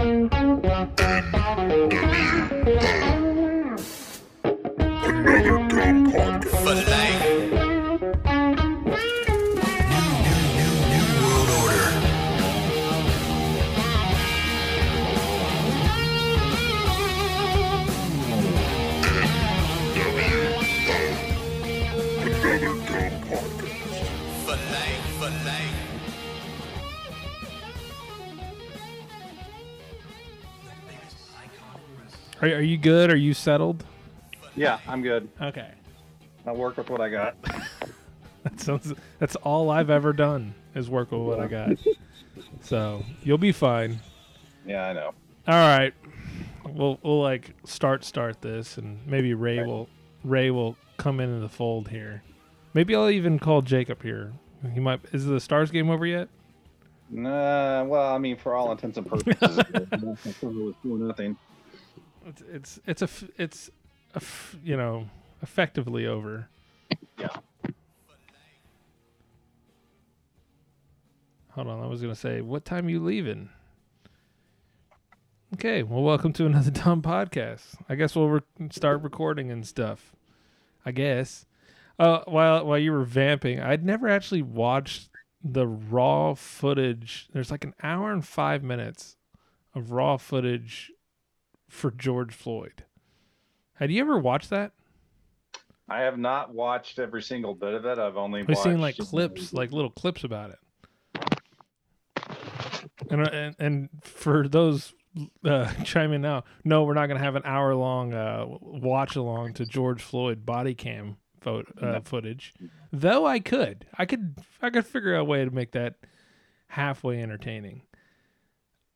Another dumb podcast. Are, are you good? Are you settled? Yeah, I'm good. Okay. I'll work with what I got. That sounds. That's all I've ever done is work with what I got. So you'll be fine. Yeah, I know. All right. We'll we'll like start start this, and maybe Ray Okay. will Ray will come into the fold here. Maybe I'll even call Jacob here. He might. Is the Stars game over yet? Nah, well, I mean, for all intents and purposes, it was four nothing. It's it's it's a f- it's a f- you know effectively over. Yeah. Hold on, I was gonna say, what time you leaving? Okay, well, welcome to another dumb podcast. I guess we'll re- start recording and stuff. I guess. Uh, while while you were vamping, I'd never actually watched the raw footage. There's like an hour and five minutes of raw footage for George Floyd. Had you ever watched that? I have not watched every single bit of it. I've only watched seen like clips, like little clips about it. And uh, and, and for those uh, chiming now, no, we're not going to have an hour long uh, watch along to George Floyd body cam pho- uh, footage. Though I could, I could, I could figure out a way to make that halfway entertaining.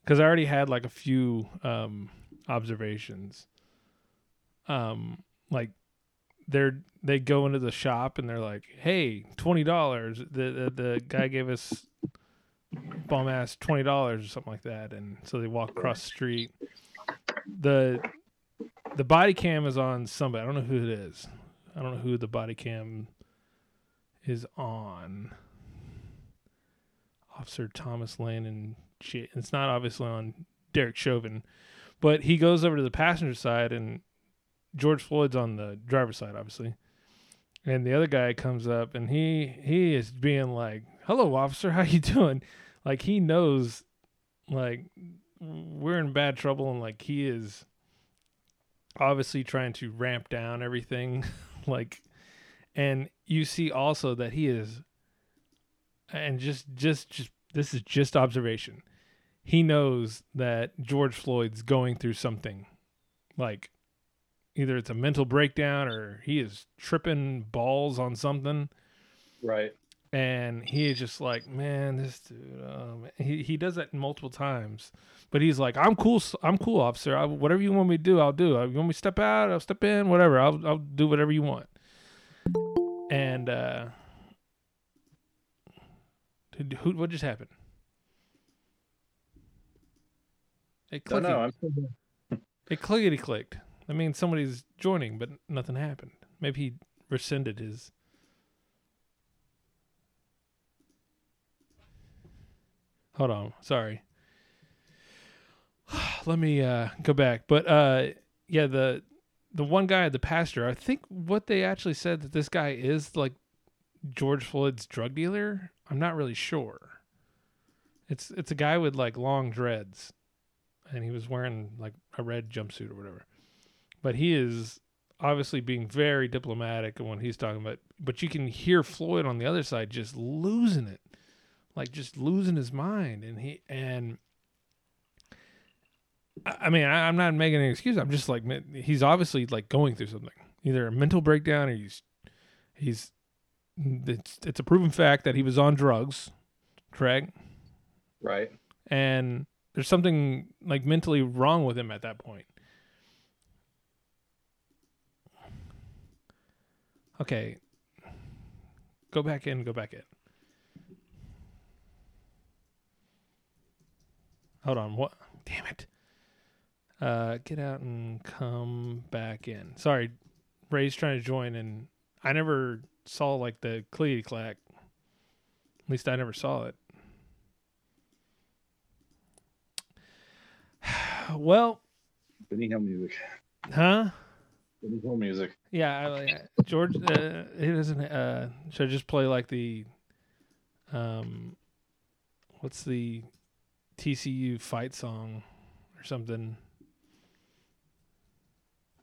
Because I already had like a few um, observations. Um, like they're they go into the shop and they're like, "Hey, twenty dollars." The, the the guy gave us bum ass twenty dollars or something like that, and so they walk across the street. the The body cam is on somebody. I don't know who it is. I don't know who the body cam is on. Officer Thomas Lane and J- it's not obviously on Derek Chauvin, but he goes over to the passenger side and George Floyd's on the driver's side, obviously. And the other guy comes up and he he is being like, "Hello, officer, how you doing?" Like he knows, like we're in bad trouble, and like he is obviously trying to ramp down everything, like. And you see also that he is, and just just just this is just observation. He knows that George Floyd's going through something, like either it's a mental breakdown or he is tripping balls on something. Right. and he is just like man this dude um, he, he does that multiple times but he's like i'm cool i'm cool officer. I, whatever you want me to do i'll do. Uh, you want me to step out? I'll step in whatever. I'll, I'll do whatever you want. And uh who, what just happened it clicked no, here. it clickety clicked. I mean, somebody's joining, but nothing happened. Maybe he rescinded his. Hold on, sorry. Let me uh, go back. But uh, yeah, the the one guy, the pastor. I think what they actually said that this guy is like George Floyd's drug dealer. I'm not really sure. It's it's a guy with like long dreads and he was wearing like a red jumpsuit or whatever. But he is obviously being very diplomatic when he's talking about but you can hear Floyd on the other side just losing it. Like just losing his mind and he and I mean, I, I'm not making any excuse. I'm just like he's obviously like going through something, either a mental breakdown or he's he's it's it's a proven fact that he was on drugs, correct? Right. and there's something like mentally wrong with him at that point. Okay. Go back in, go back in. Hold on, what? Damn it. Uh, get out and come back in. Sorry, Ray's trying to join, and I never saw like the clickety clack. At least I never saw it. Well, Benny Hill music. huh? Benny Hill music. Yeah, I, I- George. Uh, he doesn't. Uh, should I just play like the, um, what's the TCU fight song or something?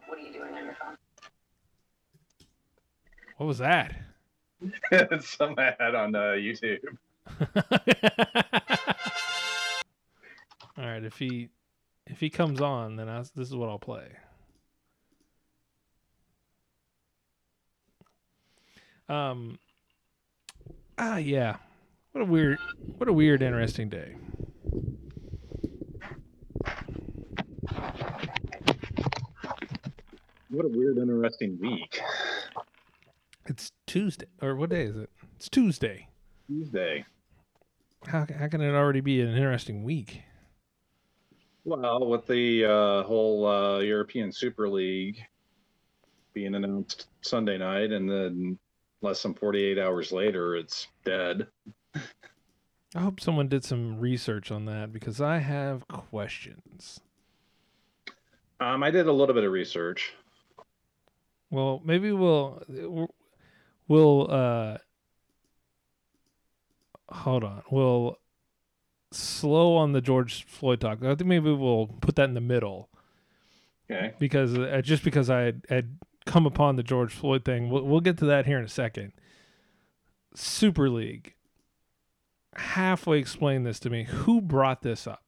What are you doing on your phone? What was that? it's some I had on uh, YouTube. All right, if he if he comes on, then I, this is what I'll play. Um. Ah, yeah. What a weird, what a weird, interesting day. What a weird, interesting week. It's Tuesday, or what day is it? It's Tuesday. Tuesday. How how can it already be an interesting week? Well, with the uh, whole uh, European Super League being announced Sunday night, and then less than 48 hours later, it's dead. I hope someone did some research on that because I have questions. Um, I did a little bit of research. Well, maybe we'll we'll uh hold on. We'll slow on the George Floyd talk. I think maybe we'll put that in the middle Okay. because uh, just because I had, had come upon the George Floyd thing. We'll, we'll get to that here in a second. Super League. Halfway explain this to me. Who brought this up?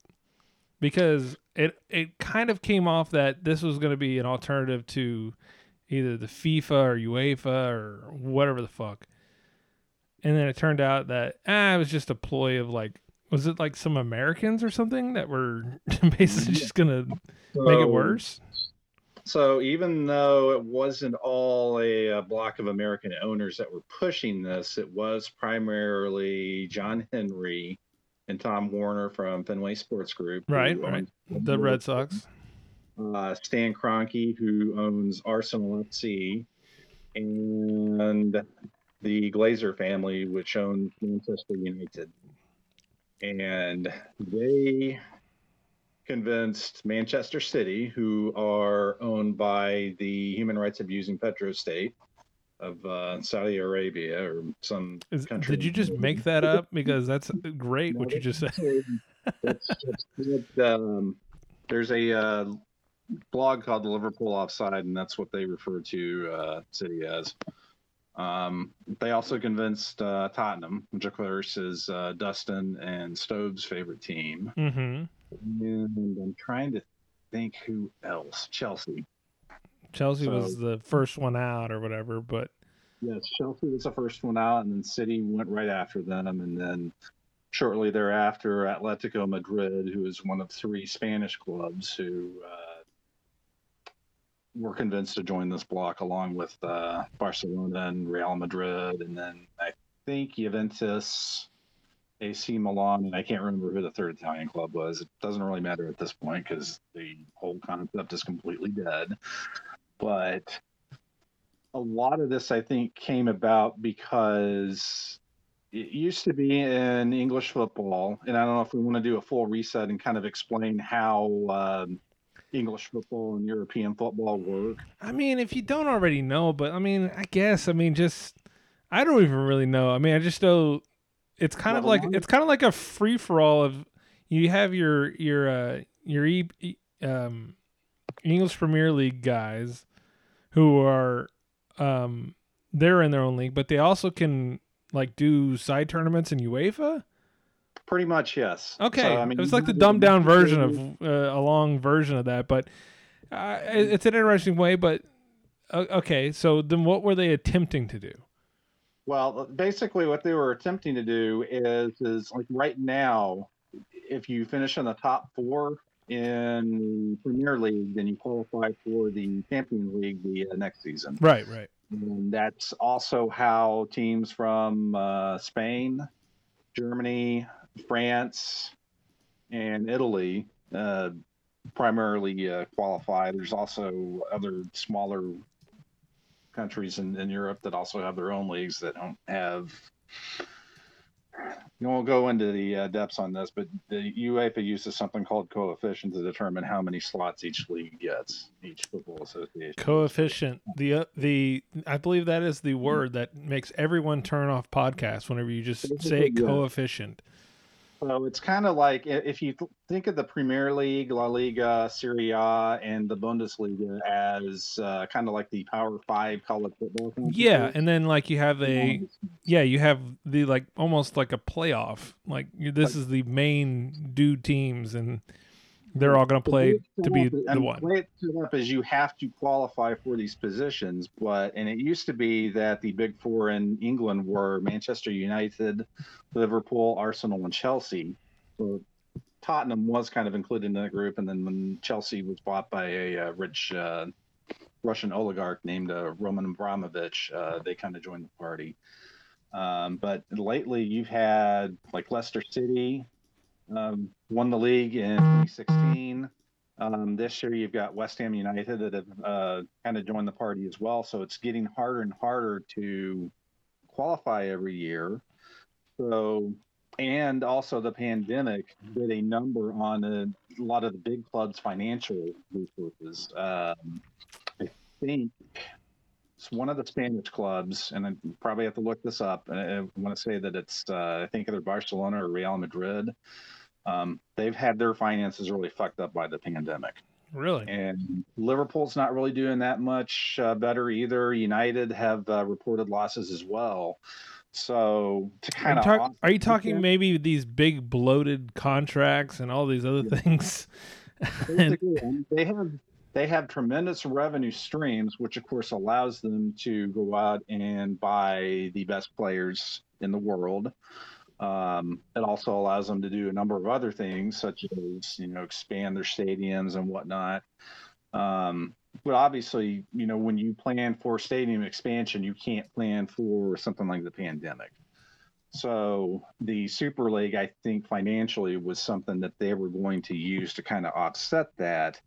Because it it kind of came off that this was going to be an alternative to either the FIFA or UEFA or whatever the fuck. And then it turned out that ah, it was just a ploy of like, was it like some Americans or something that were basically just gonna make it worse? So even though it wasn't all a, uh block of American owners that were pushing this, it was primarily John Henry and Tom Warner from Fenway Sports Group, Right, right. The Red Sox. uh, Stan Kroenke, who owns Arsenal FC, and the Glazer family, which owns Manchester United. And they convinced Manchester City, who are owned by the human rights abusing petro state of uh, Saudi Arabia or some Is, country. did you just make that up? Because that's great what you just said. it's, it's, it's, um, there's a uh, blog called the Liverpool Offside, and that's what they refer to uh, City as. Um, they also convinced uh, Tottenham, which of course is uh, Dustin and Stove's favorite team. Mm-hmm. And I'm trying to think who else. Chelsea. Chelsea So- was the first one out or whatever, but Yes, Chelsea was the first one out, and then City went right after them, and then shortly thereafter, Atletico Madrid, who is one of three Spanish clubs who uh, were convinced to join this block, along with uh, Barcelona and Real Madrid, and then I think Juventus, AC Milan, and I can't remember who the third Italian club was. It doesn't really matter at this point because the whole concept is completely dead. But a lot of this, I think, came about because it used to be in English football, and I don't know if we want to do a full reset and kind of explain how um, English football and European football work. I mean, if you don't already know, but I mean, I guess I mean just I don't even really know. I mean, I just know it's kind of like it's kind of like a free for all of you have your your uh your e, E- um English Premier League guys who are um they're in their own league, but they also can like do side tournaments in UEFA. Pretty much, yes. Okay, So, I mean, it was like the dumbed down version of uh, a long version of that, but uh, it's an interesting way. But uh, okay, so then what were they attempting to do? Well, basically, what they were attempting to do is, is like right now, if you finish in the top four in Premier League, then you qualify for the Champions League the uh, next season. Right, right. And that's also how teams from uh, Spain, Germany, France, and Italy uh, primarily uh, qualify. There's also other smaller countries in, in Europe that also have their own leagues that don't have you won't go into the uh, depths on this, but the UEFA uses something called coefficient to determine how many slots each league gets, each football association. Coefficient. The uh, the I believe that is the word that makes everyone turn off podcasts whenever you just say coefficient. So it's kind of like if you think of the Premier League, La Liga, Serie A, and the Bundesliga as uh, kind of like the Power Five college football. Yeah, and then like you have a yeah, you have the like almost like a playoff. Like this is the main dude teams, and they're all going to play to be up- the one. The way it's set up is you have to qualify for these positions, but and it used to be that the big four in England were Manchester United, Liverpool, Arsenal, and Chelsea. So Tottenham was kind of included in that group, and then when Chelsea was bought by a uh, rich uh, Russian oligarch named uh, Roman Abramovich, uh, they kind of joined the party. Um, but lately, you've had like Leicester City um, won the league in 2016. Um, this year, you've got West Ham United that have uh, kind of joined the party as well. So it's getting harder and harder to qualify every year. So, and also the pandemic did a number on a, lot of the big clubs' financial resources. Um, I think it's one of the Spanish clubs, and I probably have to look this up. and I want to say that it's, uh, I think either Barcelona or Real Madrid. Um, they've had their finances really fucked up by the pandemic. Really? And Liverpool's not really doing that much uh, better either. United have uh, reported losses as well. So to kind of talk- are you talking maybe these big bloated contracts and all these other things? And they have they have tremendous revenue streams, which of course allows them to go out and buy the best players in the world. Um, it also allows them to do a number of other things, such as you know expand their stadiums and whatnot. Um, but obviously, you know when you plan for stadium expansion, you can't plan for something like the pandemic. So the Super League, I think financially was something that they were going to use to kind of offset that.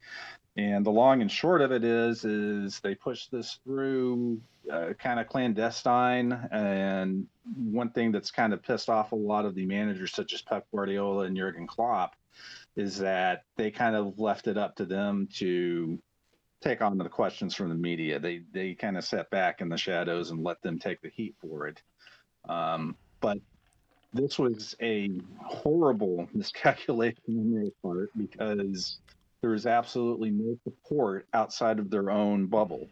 And the long and short of it is, is they pushed this through uh, kind of clandestine. And one thing that's kind of pissed off a lot of the managers, such as Pep Guardiola and Jurgen Klopp, is that they kind of left it up to them to take on the questions from the media. They they kind of sat back in the shadows and let them take the heat for it. Um, but this was a horrible miscalculation on their part because there is absolutely no support outside of their own bubble.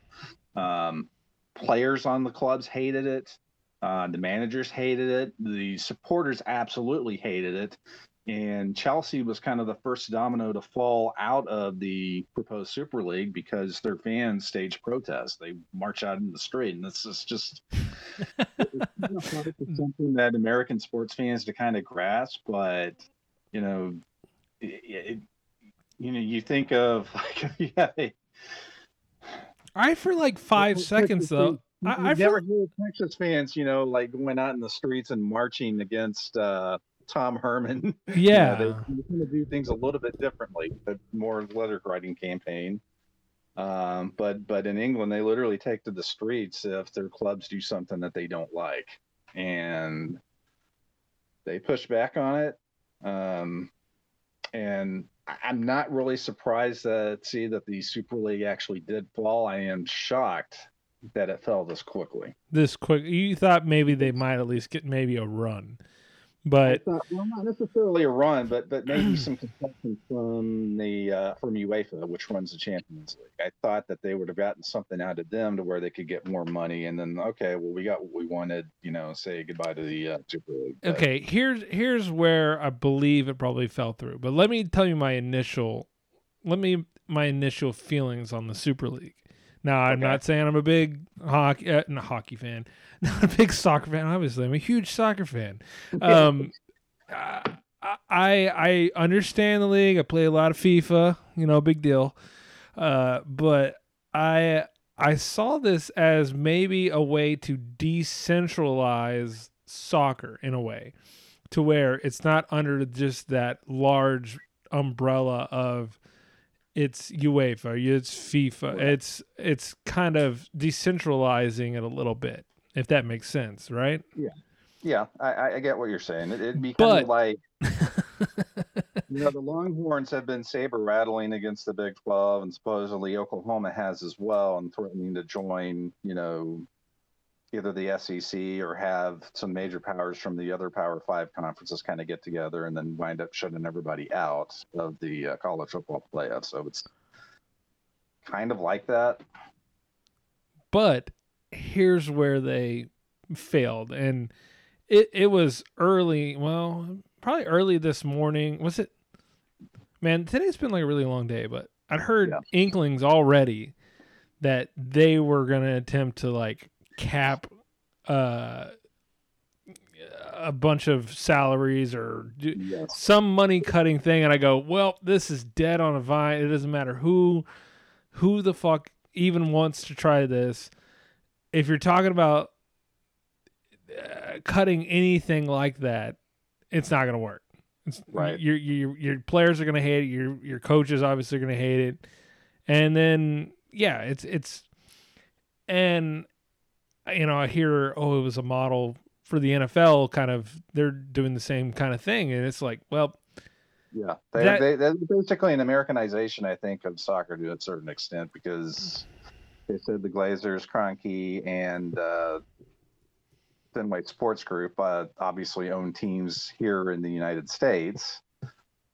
Um, players on the clubs hated it. Uh, the managers hated it. The supporters absolutely hated it. And Chelsea was kind of the first domino to fall out of the proposed Super League because their fans staged protests. They march out in the street, and this is just something that American sports fans to kind of grasp. But you know, it, it, you know, you think of like yeah, they, I for like five Texas seconds though. You, I, you I never feel, hear Texas fans, you know, like going out in the streets and marching against uh, Tom Herman. yeah. You know, they, they kind of do things a little bit differently, but more letter writing campaign. Um, but but in England, they literally take to the streets if their clubs do something that they don't like, and they push back on it. Um, and I- I'm not really surprised to see that the Super League actually did fall. I am shocked that it fell this quickly. this quick. You thought maybe they might at least get maybe a run, but thought, well, not necessarily a run, but but maybe some concessions from the uh, from UEFA, which runs the Champions League. I thought that they would have gotten something out of them to where they could get more money, and then okay, well, we got what we wanted. You know, say goodbye to the uh, Super League. But- okay. Here's here's where I believe it probably fell through. But let me tell you my initial, let me my initial feelings on the Super League. Now I'm Okay. not saying I'm a big hockey uh, not hockey fan, not a big soccer fan. Obviously, I'm a huge soccer fan. Um, I I understand the league. I play a lot of FIFA. You know, big deal. Uh, but I I saw this as maybe a way to decentralize soccer in a way, to where it's not under just that large umbrella of it's UEFA, it's FIFA. Right. It's it's kind of decentralizing it a little bit, if that makes sense, right? Yeah. Yeah, I, I- get what you're saying. It, it'd be kind But- of like you know the Longhorns have been saber rattling against the Big 12, and supposedly Oklahoma has as well, and threatening to join. You know, either the SEC or have some major powers from the other Power Five conferences kind of get together and then wind up shutting everybody out of the uh, college football playoff. So it's kind of like that. But here's where they failed, and it it was early. Well, probably early this morning. Was it? Man, today's been like a really long day, but I'd heard Yeah. inklings already that they were gonna attempt to like cap uh a bunch of salaries or do, Yes. some money cutting thing and I go, "Well, this is dead on a vine. It doesn't matter who who the fuck even wants to try this. If you're talking about uh, cutting anything like that, it's not going to work. It's, Right. Your your your players are going to hate it. Your your coaches obviously are going to hate it. And then yeah, it's it's and you know, I hear oh it was a model for the NFL kind of they're doing the same kind of thing. And it's like, well, Yeah, they, That- they, they're basically an Americanization, I think, of soccer to a certain extent because they said the Glazers, Kroenke, and uh, Fenway Sports Group uh, obviously own teams here in the United States,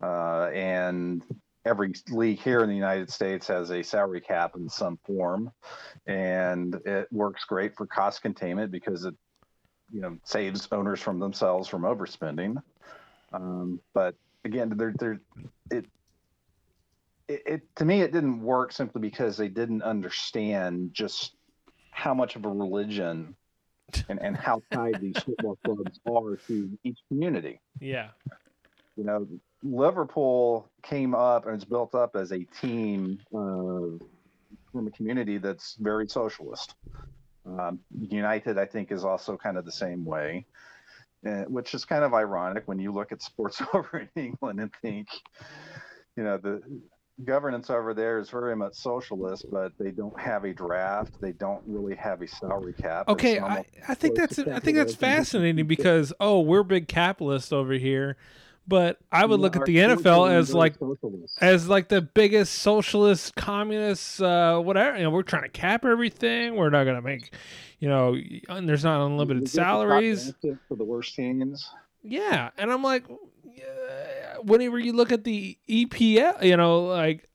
uh, and every league here in the United States has a salary cap in some form, and it works great for cost containment because it, you know, saves owners from themselves from overspending. Um, but again, there, there, it, it, it, to me, it didn't work simply because they didn't understand just how much of a religion and, and how tied these football clubs are to each community. yeah. You know, Liverpool came up and it's built up as a team uh, from a community that's very socialist. Um, United, I think, is also kind of the same way, uh, which is kind of ironic when you look at sports over in England and think, you know, the governance over there is very much socialist, but they don't have a draft. They don't really have a salary cap. Okay, I, I think that's I think that's fascinating because oh, we're big capitalists over here, but I would look at the NFL as like socialist. as like the biggest socialist, communist, uh, whatever. You know, we're trying to cap everything. We're not gonna make, you know, and there's not unlimited salaries. for the worst teams. Yeah, and I'm like, yeah, whenever you look at the EPL, you know, like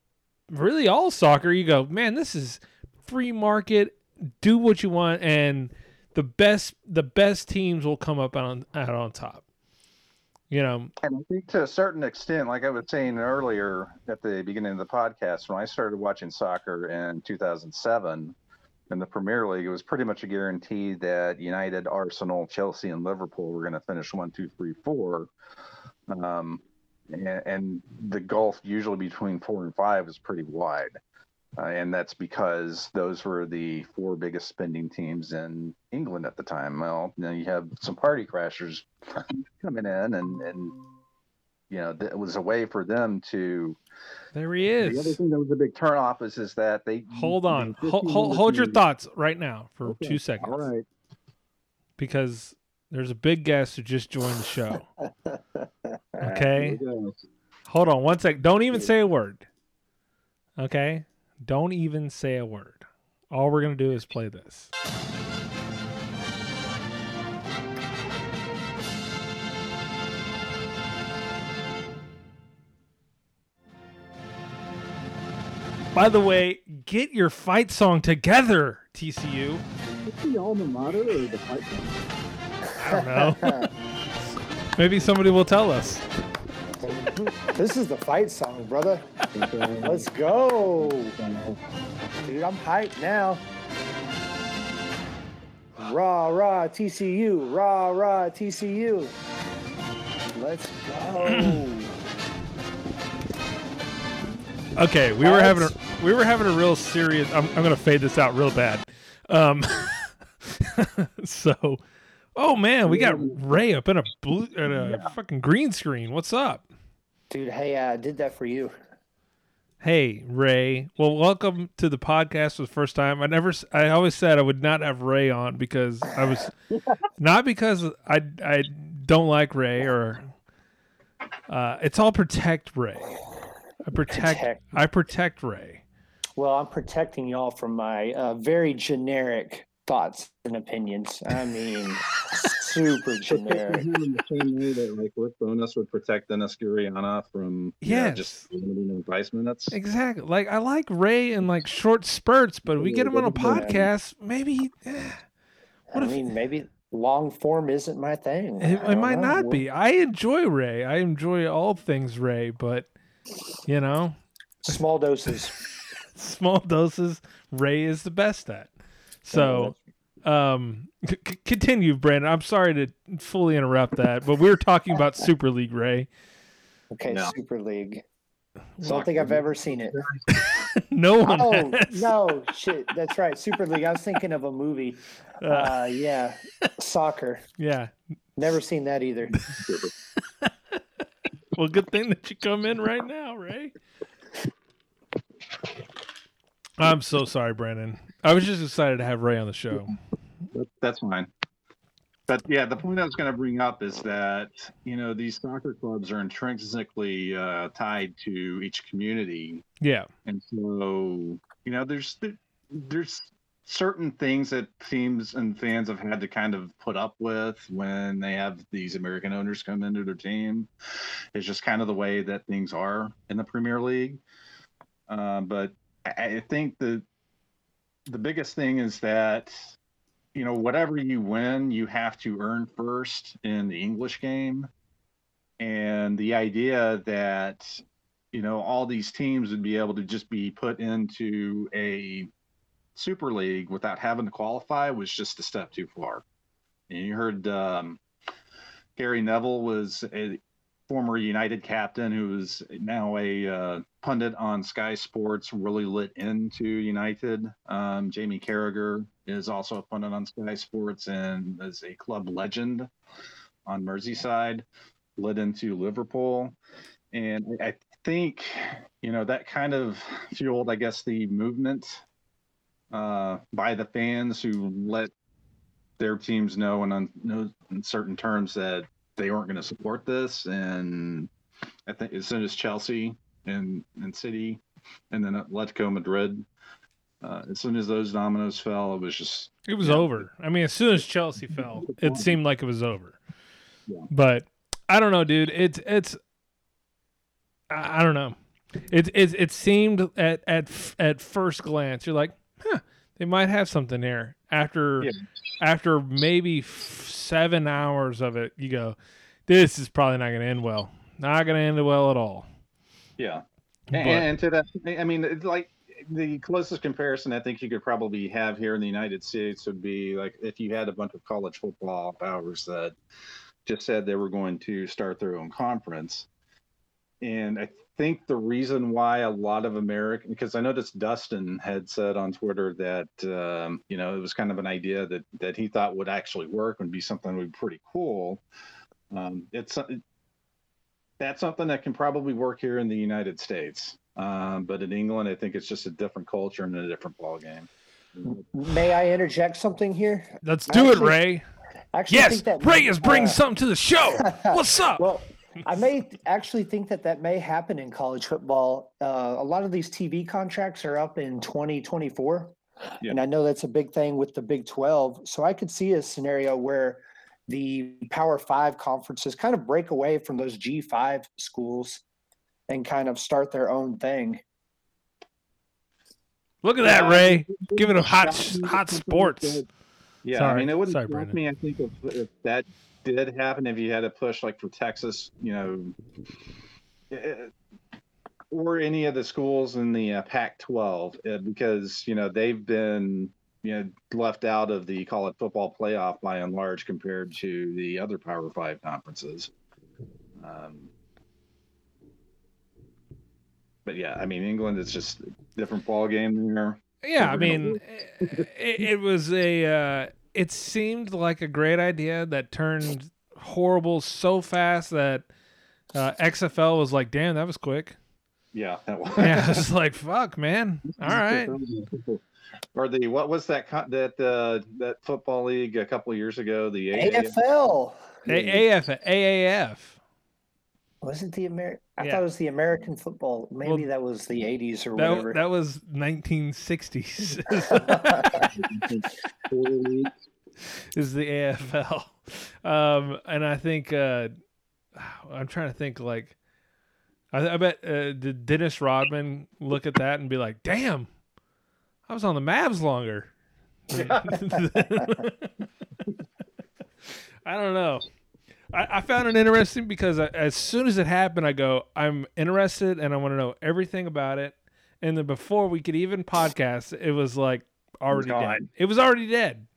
really all soccer, you go, man, this is free market. Do what you want, and the best the best teams will come up on out on top. You know, And I think to a certain extent, like I was saying earlier at the beginning of the podcast, when I started watching soccer in 2007 in the Premier League, it was pretty much a guarantee that United, Arsenal, Chelsea, and Liverpool were going to finish one, two, three, four. Um, and, and the gulf usually between four and five is pretty wide. Uh, and that's because those were the four biggest spending teams in England at the time. Well, now you have some party crashers coming in, and and you know it was a way for them to. there he is. The other thing that was a big turnoff is is that they Hold on, they hold, hold, hold your thoughts right now for Okay, two seconds, All right. because there's a big guest who just joined the show. Okay. Here we go. Hold on one sec. Don't even say a word. Okay? Don't even say a word. All we're going to do is play this. By the way, get your fight song together, TCU. Is the alma mater or the fight club? I don't know. Maybe somebody will tell us. This is the fight song, brother. Let's go. Dude, I'm hyped now. Rah, rah, TCU. Rah, rah, TCU. Let's go. Okay, we were having a we were having a real serious. I'm I'm gonna fade this out real bad. Um, so, oh man, we got Ray up in a blue in a fucking green screen. What's up? Dude, hey, I did that for you. Hey, Ray. Well, welcome to the podcast for the first time. I never, I always said I would not have Ray on because I was, not because I, I don't like Ray or, uh, it's all protect Ray. I protect, Protect. I protect Ray. Well, I'm protecting y'all from my uh, very generic thoughts and opinions. I mean, super generic. in the same way that like Rick Bonus would protect Dennis Guriana from you know, just limiting enticement. That's Exactly. Like I like Ray in like short spurts, but we get him on a Yeah. podcast. Maybe eh, What I if- mean, maybe long form isn't my thing. it, it might know. not be. I enjoy Ray. I enjoy all things Ray, but you know, Small doses. small doses Ray is the best at. So, um, c- c- continue, Brandon. I'm sorry to fully interrupt that, but we were talking about Super League Ray. Okay, No. Super League. Don't think I've ever seen it. no one Oh has. no, shit. That's right, Super League. I was thinking of a movie. Uh, Uh, yeah, soccer. yeah. Never seen that either. Well, good thing that you come in right now, Ray. I'm so sorry, Brandon. I was just excited to have Ray on the show. That's fine. But yeah, the point I was going to bring up is that you know these soccer clubs are intrinsically uh, tied to each community, Yeah. and so you know there's there's certain things that teams and fans have had to kind of put up with when they have these American owners come into their team. It's just kind of the way that things are in the Premier League. Uh, but I, I think the the biggest thing is that you know whatever you win, you have to earn first in the English game, and the idea that you know all these teams would be able to just be put into a super league without having to qualify was just a step too far. And you heard um, gary neville was former united captain who is now a uh, pundit on sky sports really lit into united. Um, jamie carragher is also a pundit on sky sports and is a club legend on merseyside lit into liverpool. And I think, you know, that kind of fueled, I guess, the movement uh, by the fans who let their teams know and on know in certain terms that they weren't going to support this. And I think as soon as Chelsea and, and City and then Atletico Madrid, uh, as soon as those dominoes fell, it was just It was Yeah. over. I mean, as soon as Chelsea fell, it seemed like it was over. Yeah. But I don't know, dude. It's it's I, I don't know. It it it seemed at at at first glance, you're like, huh, they might have something there. After Yeah. after maybe f- seven hours of it, you go, this is probably not going to end well. Not going to end well at all. Yeah. But- And, and to that, I mean, it's like the closest comparison I think you could probably have here in the United States would be like if you had a bunch of college football powers that just said they were going to start their own conference. And I think the reason why a lot of American, because I noticed Dustin had said on Twitter that um, you know it was kind of an idea that that he thought would actually work and be something that would be pretty cool. Um, it's that's something that can probably work here in the United States. Um, but in England, I think it's just a different culture and a different ball game. May I interject something here? Let's do it, Actually- Ray. Actually Yes, think that Ray is bringing uh, something to the show. What's up? Well, I may actually think that that may happen in college football. Uh, a lot of these TV contracts are up in 2024. Yeah. And I know that's a big thing with the Big 12. So I could see a scenario where the Power Five conferences kind of break away from those G5 schools and kind of start their own thing. Look at that, Ray. Giving them hot hot sports. Yeah, Sorry. I mean, it wouldn't Sorry, shock me. I think if, if that did happen, if you had to push like for Texas, you know, eh, or any of the schools in the uh, Pac-12, uh, because you know they've been you know left out of the college football playoff by and large compared to the other Power Five conferences. Um, but yeah, I mean, England is just a different ball game there. Yeah, I mean, it, it was a. Uh, it seemed like a great idea that turned horrible so fast that uh, XFL was like, "Damn, that was quick." Yeah, that was. Yeah, I was like, fuck, man. All right. Or the what was that co- that uh, that football league a couple of years ago? The AAF? AFL. A- AF, AAF. Was it the Amer? I Yeah. thought it was the American football. Maybe Well, that was the '80s or That, whatever. that was 1960s. Is the AFL. Um, and I think uh, I'm trying to think like I, I bet uh, did Dennis Rodman look at that and be like, "Damn, I was on the Mavs longer." I don't know. I, I found it interesting because I, as soon as it happened, I go, I'm interested and I want to know everything about it. And then before we could even podcast, it was like already gone. dead. It was already dead.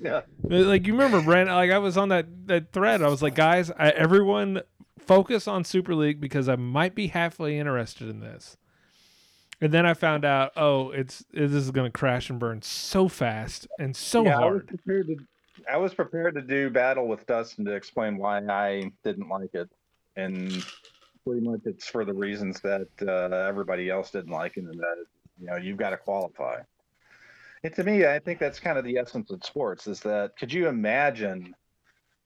Yeah. Uh, like you remember, Brent? Like I was on that that thread. I was like, guys, I, everyone focus on Super League because I might be halfway interested in this. And then I found out, oh, it's this is going to crash and burn so fast and so Yeah, I was hard. prepared to. I was prepared to do battle with Dustin to explain why I didn't like it, and pretty much it's for the reasons that uh, everybody else didn't like it, and that you know you've got to qualify. And to me, I think that's kind of the essence of sports. Is that could you imagine,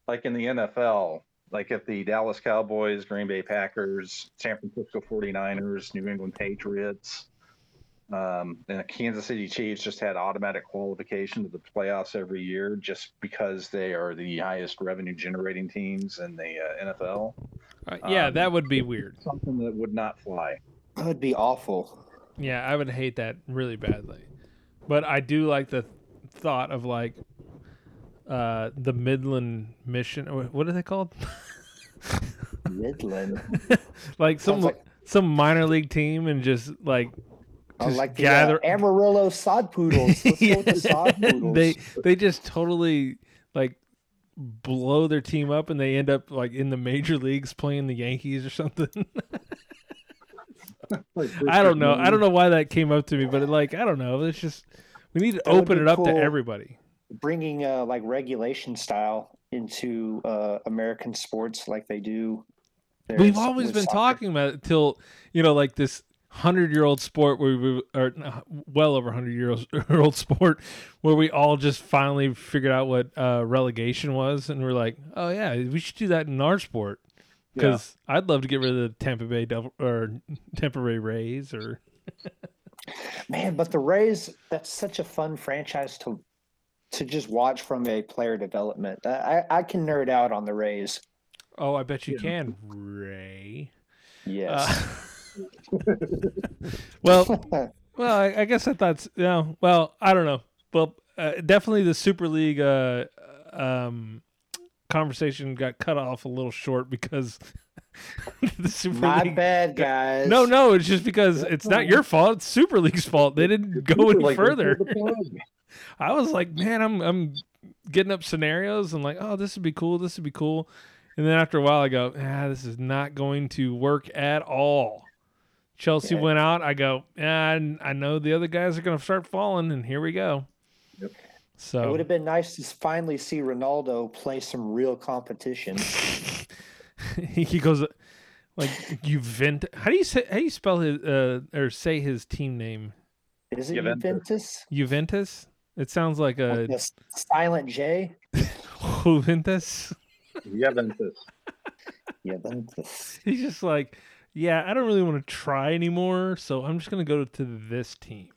like in the NFL, like if the Dallas Cowboys, Green Bay Packers, San Francisco 49ers, New England Patriots, um, and the Kansas City Chiefs just had automatic qualification to the playoffs every year just because they are the highest revenue generating teams in the uh, NFL. Uh, yeah, um, that would be weird. Something that would not fly. that would be awful. Yeah, I would hate that really badly. But I do like the thought of like uh the Midland Mission. or What are they called? Midland. like some like- some minor league team and just like Like the gather uh, Amarillo sod poodles. Let's go with the sod poodles. they they just totally like blow their team up and they end up like in the major leagues playing the Yankees or something. I don't know. I don't know why that came up to me, but it, like I don't know. It's just we need to That open it up to everybody. bringing uh, like relegation style into uh, American sports like they do. We've always been soccer. talking about it till you know, like this hundred year old sport where we are well over hundred year old sport where we all just finally figured out what uh, relegation was, and we're like, oh yeah, we should do that in our sport because I'd love to get rid of the Tampa Bay Devil or Tampa Bay Rays or Man, but the Rays, that's such a fun franchise to to just watch from a player development. I, I I can nerd out on the Rays. oh, I bet you Yeah. can Ray. Yes. Uh, well, Well, I, I guess I thought, you know, well, I don't know. Well, uh, definitely the Super League uh, um, conversation got cut off a little short because the Super My League. bad, guys. No, no, it's just because it's not your fault. It's Super League's fault. They didn't go any Like, further. I was like, man, I'm I'm getting up scenarios and like, oh, this would be cool. This would be cool. And then after a while, I go, ah, this is not going to work at all. Chelsea Yeah. went out. I go, yeah, I, I know the other guys are going to start falling, and here we go. Yep. It would have been nice to finally see Ronaldo play some real competition. he goes like Juvent. How do you say? How do you spell his uh, or say his team name? Is it Juventus. Juventus? Juventus. It sounds like a Like the silent J? Juventus. Juventus. Juventus. He's just like, yeah, I don't really want to try anymore, so I'm just gonna go to this team.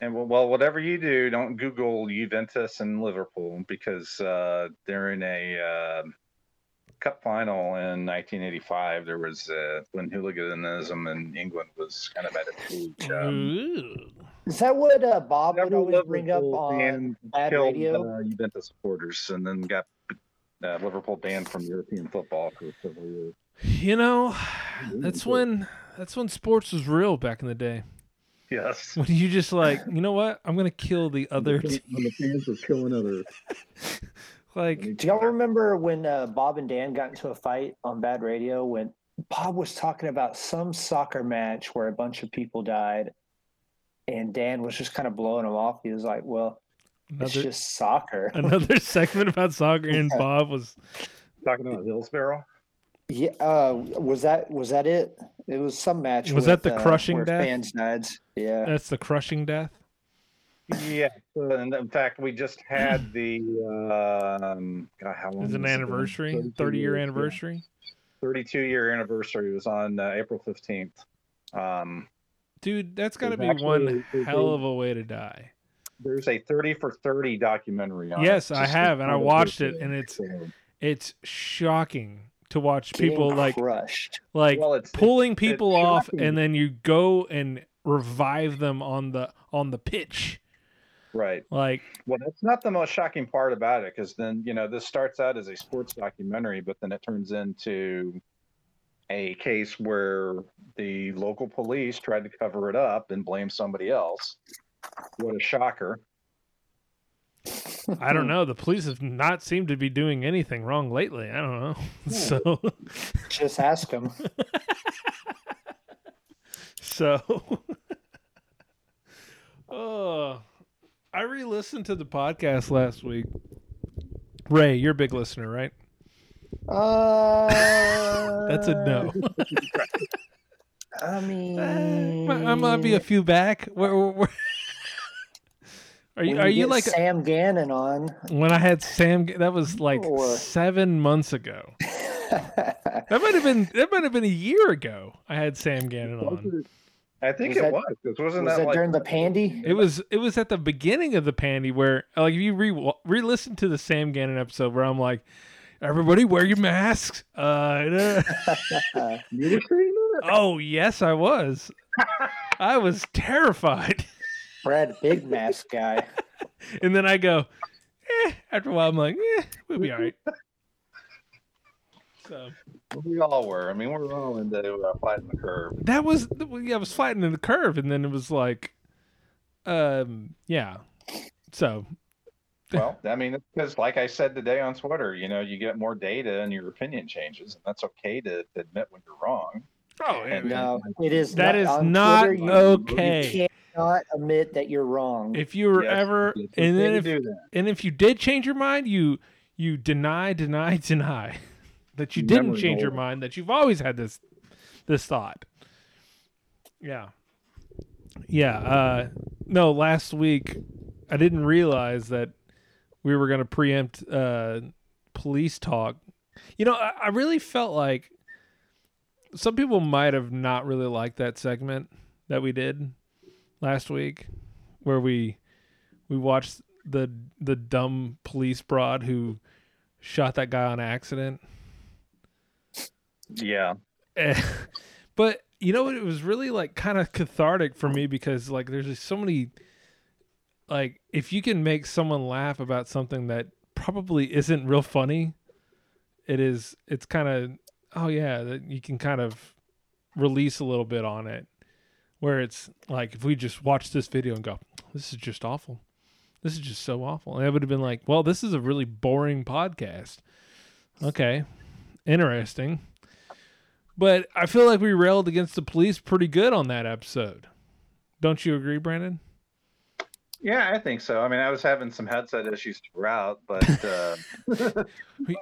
And well, well, whatever you do, don't Google Juventus and Liverpool because uh, they're in a uh, cup final in 1985. There was uh, when hooliganism in England was kind of at its peak. Um, Is that what uh, Bob would several always bring up on Bad killed Radio? uh, Juventus supporters, and then got uh, Liverpool banned from European football for several years. You know, that's when that's when sports was real back in the day. Yes, When you just like, you know what? I'm gonna kill the other. T- when the fans were killing others. like, Do y'all remember when uh, Bob and Dan got into a fight on Bad Radio when Bob was talking about some soccer match where a bunch of people died and Dan was just kind of blowing him off? He was like, Well, it's just soccer. another segment about soccer, and Bob was Talking about Hillsborough. Yeah, uh, was that was that it? It was some match. Was that the uh, crushing where death? Fans died. Yeah. That's the crushing death. Yeah, and in fact, we just had the um, God, how long It was an has it been? anniversary, 30 year anniversary. 32 year anniversary was on uh, April 15th. Um, Dude, that's got to be one actually- there's hell of a way to die. there's a 30 for 30 documentary on it, Yes, I have, and I watched it, and it's it's shocking to watch Getting people like crushed. like Well, it's- pulling people off, shocking. and then you go and revive them on the on the pitch. right. Like, Well, that's not the most shocking part about it, because then you know this starts out as a sports documentary, but then it turns into a case where the local police tried to cover it up and blame somebody else. What a shocker! I don't know. The police have not seemed to be doing anything wrong lately. I don't know. So, Just ask them. so, oh, I re-listened to the podcast last week. Ray, you're a big listener, right? Uh, That's a no. I mean, I I might be a few back. Where, where, where- Are you when are you get like Sam Gannon on? when I had Sam? That was like Or- seven months ago. That might have been that might have been a year ago. I had Sam Gannon on. I think Was it that- was. This wasn't was that that like during the pandy? It was it was at the beginning of the pandy where like if you re re listen to the Sam Gannon episode where I'm like, everybody wear your masks. Uh, you were saying that? oh yes, I was. I was terrified, Brad, big mask guy. and then I go. Eh, after a while, I'm like, eh, we'll be all right. So We all were. I mean, we were all into uh, fighting the curve. that was yeah, I was flattening the curve, and then it was like, um, yeah. So Well, I mean, because like I said today on Twitter, you know, you get more data and your opinion changes, and that's okay to, to admit when you're wrong. Oh And- No, it is. That not, is not Twitter, okay. You cannot admit that you're wrong. if you were Yes, ever and then if and if you did change your mind, you you deny, deny, deny that you didn't change your hole. mind, that you've always had this this thought. Yeah. Yeah. Uh no, last week I didn't realize that we were gonna preempt uh police talk. You know, I, I really felt like some people might have not really liked that segment that we did last week where we we watched the the dumb police broad who shot that guy on accident. Yeah. Eh, but you know what? It was really like kind of cathartic for me because like there's just so many like if you can make someone laugh about something that probably isn't real funny, it is. It's kind of oh yeah, that you can kind of release a little bit on it. Where it's like if we just watch this video and go, this is just awful. This is just so awful. And I would have been like, well, this is a really boring podcast. Okay, interesting. But I feel like we railed against the police pretty good on that episode. Don't you agree, Brandon? Yeah, I think so. I mean, I was having some headset issues throughout, but uh,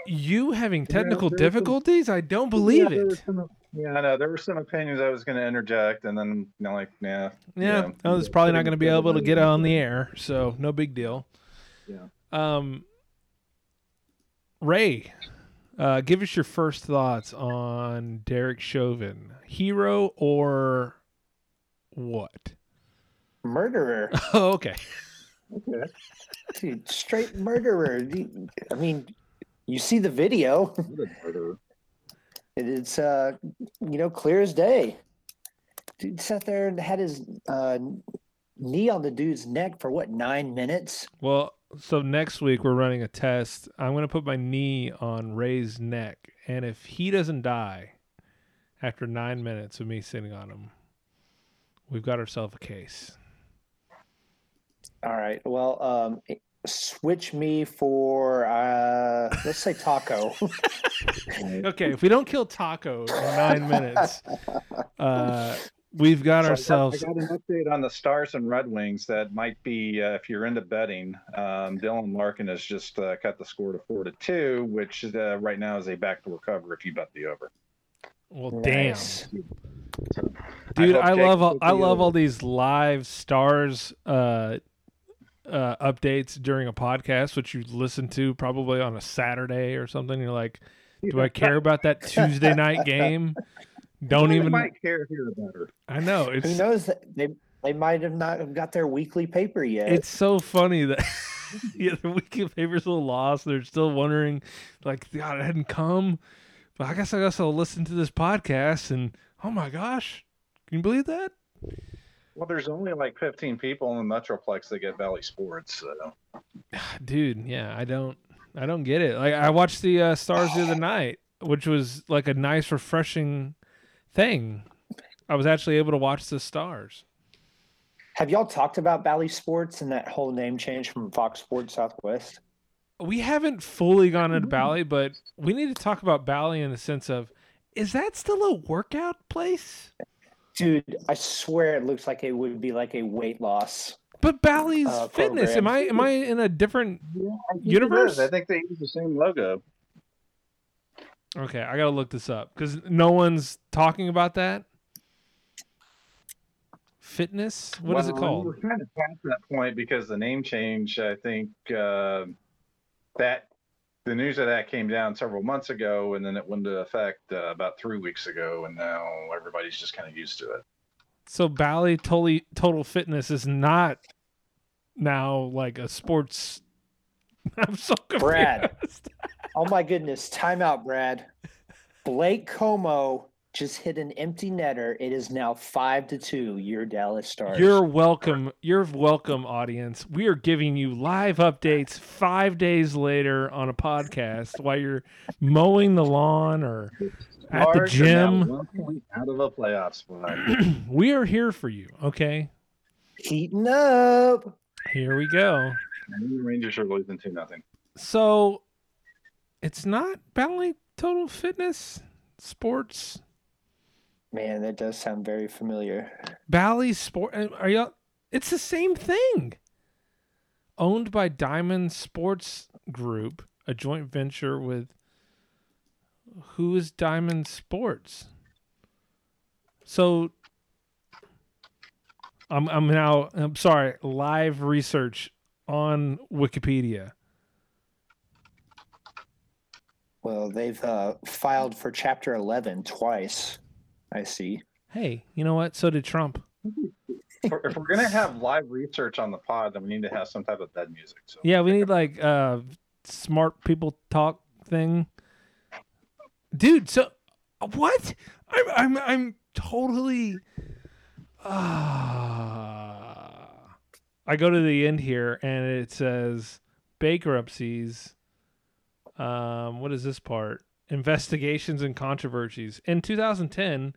You having Yeah, technical some- difficulties? I don't believe yeah, it. some- yeah, I know there were some opinions I was going to interject, and then you know, like, yeah, Yeah, yeah, oh, it's probably not going to be able to yeah. get on the air, so no big deal. Yeah. Um, Ray, uh, give us your first thoughts on Derek Chauvin, hero or what? Murderer, Oh, okay. okay. dude, straight murderer. I mean, you see the video. Murderer. It is, uh, you know, clear as day. Dude sat there and had his uh, knee on the dude's neck for what nine minutes. Well, so next week we're running a test. I'm going to put my knee on Ray's neck, and if he doesn't die after nine minutes of me sitting on him, we've got ourselves a case. All right. Well, um, switch me for uh, let's say taco. Okay, if we don't kill Taco in nine minutes, uh, we've got So I got- ourselves. I got, an update on the Stars and Red Wings that might be, uh, if you're into betting, um, Dylan Larkin has just uh, cut the score to four to two, which uh, right now is a backdoor cover if you bet the over. Well, Nice. damn, dude, hope I love all, I love over. all these live stars uh, updates during a podcast, which you listen to probably on a Saturday or something. You're like, do I care about that Tuesday night game? Don't Somebody even. might care here better. I know Who it's knows? They they might have not have got their weekly paper yet. it's so funny that yeah, the weekend paper's still lost. They're still wondering, like, God, it hadn't come. But I guess I guess I'll listen to this podcast and oh my gosh, can you believe that? Well, there's only like 15 people in the Metroplex that get Bally Sports. So. Dude, yeah, I don't, I don't get it. Like I watched the uh, Stars the other night, which was like a nice, refreshing thing. I was actually able to watch the Stars. have y'all talked about Bally Sports and that whole name change from Fox Sports Southwest? we haven't fully gone into Bally, but we need to talk about Bally in the sense of is that still a workout place? Dude, I swear it looks like it would be like a weight loss. But Bally's Uh, fitness. Am I am I in a different I Universe? I think they use the same logo. Okay, I gotta look this up because no one's talking about that. Fitness? What is it called? We're kind of past that point because the name change. I think uh, that the news of that came down several months ago, and then it went into effect uh, about three weeks ago, and now everybody's just kind of used to it. So Bally totally total fitness is not now like a sports. I'm so confused. Brad. Oh my goodness. Timeout, Brad. Blake Comeau just hit an empty netter. It is now five to two. Your Dallas Stars. You're welcome. You're welcome, audience. We are giving you live updates five days later on a podcast while you're mowing the lawn or at the Stars are now gym. out of a playoff spot. we are here for you. Okay, heating up. here we go. the Rangers are losing two nothing. So it's not Bally Total Fitness Sports. Man, that does sound very familiar. Bally Sport. uh, Are you? It's the same thing. Owned by Diamond Sports Group, a joint venture with. Who is Diamond Sports? So. I'm I'm now I'm sorry live research on Wikipedia. Well, they've uh, filed for Chapter 11 twice. I see. Hey, you know what? So did Trump. If we're, gonna have live research on the pod, then we need to have some type of bed music. So Yeah, we need like uh smart people talk thing. Dude, so what? I'm I'm I'm totally uh I go to the end here and it says bankruptcies. Um what is this part? Investigations and controversies. In 2010,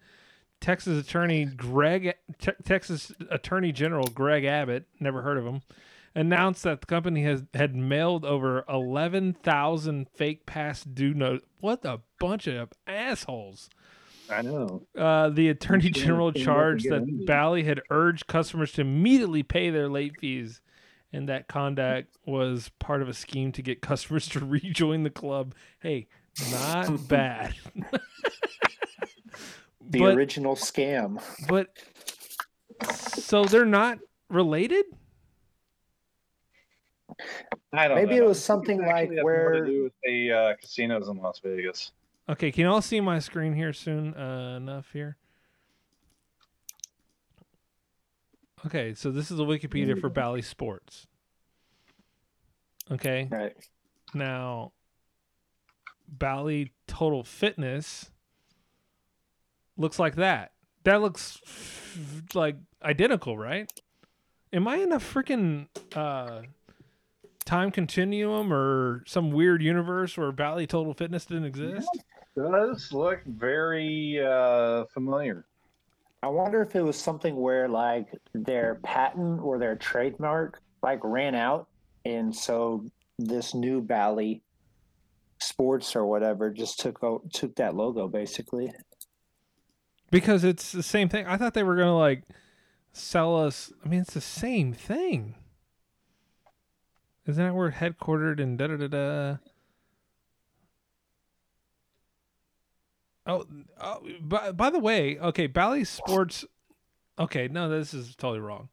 Texas Attorney Greg Te- Texas Attorney General Greg Abbott, never heard of him, announced that the company has had mailed over 11,000 fake past due notes. What a bunch of assholes. I know. Uh, the attorney general came up and charged that. Bally had urged customers to immediately pay their late fees, and that conduct was part of a scheme to get customers to rejoin the club. Hey, not bad. The but, original scam. but so they're not related. I don't Maybe know. it was something It's actually like where- to do with the uh, casinos in Las Vegas. Okay, can you all see my screen here soon uh, enough here? Okay, so this is a Wikipedia for Bally Sports. Okay, Right. now Bally Total Fitness looks like that. That looks f- like identical, right? Am I in a freaking uh, time continuum or some weird universe where Bally Total Fitness didn't exist? Does look very uh, familiar. I wonder if it was something where like their patent or their trademark like ran out, and so this new Bally Sports or whatever just took took that logo basically. because it's the same thing. I thought they were gonna like sell us. I mean, it's the same thing. Isn't that where headquartered and da da da da? Oh, oh by, by the way, okay, Bally Sports. Okay, no, this is totally wrong.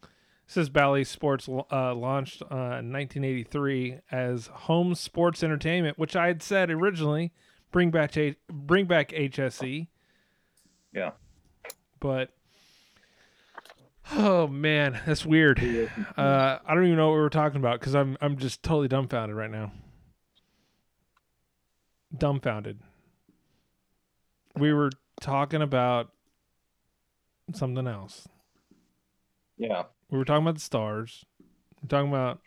Says Bally Sports uh, launched uh, in 1983 as Home Sports Entertainment, which I had said originally bring back H- bring back HSE. Yeah. But oh man, that's weird. Uh, I don't even know what we were talking about because I'm I'm just totally dumbfounded right now. Dumbfounded. We were talking about something else. Yeah. We were talking about the stars. We're talking about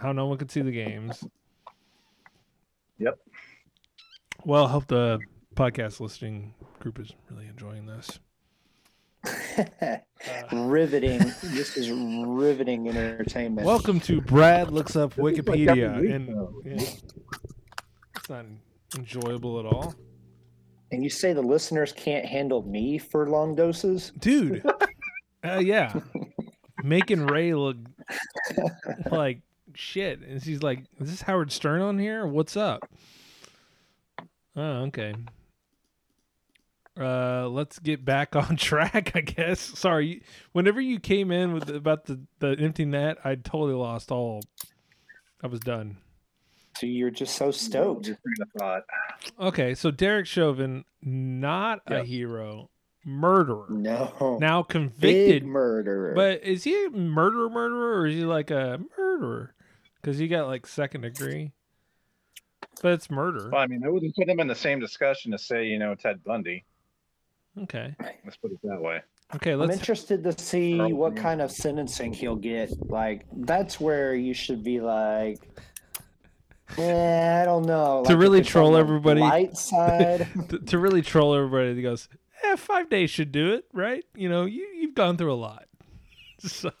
how no one could see the games. Yep. Well, I hope the podcast listening group is really enjoying this. riveting. this is riveting entertainment. Welcome to Brad looks up This is like Wikipedia, and yeah, it's not enjoyable at all, And you say the listeners can't handle me for long doses? dude. uh, yeah, making Ray look like shit, and she's like, "Is this Howard Stern on here? What's up?" Oh, okay. Uh, let's get back on track, I guess. Sorry, whenever you came in with about the the empty net, I totally lost all. I was done. So you're just so stoked. Your train of thought. Okay, so Derek Chauvin, not a hero, murderer. No. Now Big convicted, murderer. but is he a murderer murderer or is he like a murderer? Because he got like second degree, but it's murder. Well, I mean, I wouldn't put him in the same discussion to say, you know, Ted Bundy. Okay, Let's put it that way. okay, I'm interested to see Carl what kind of sentencing he'll get. Like, that's where you should be like, yeah, I don't know. To Like, if really troll everybody- Light side. to, to really troll everybody, he goes, "Eh, five days should do it, right? You know, you you've gone through a lot, so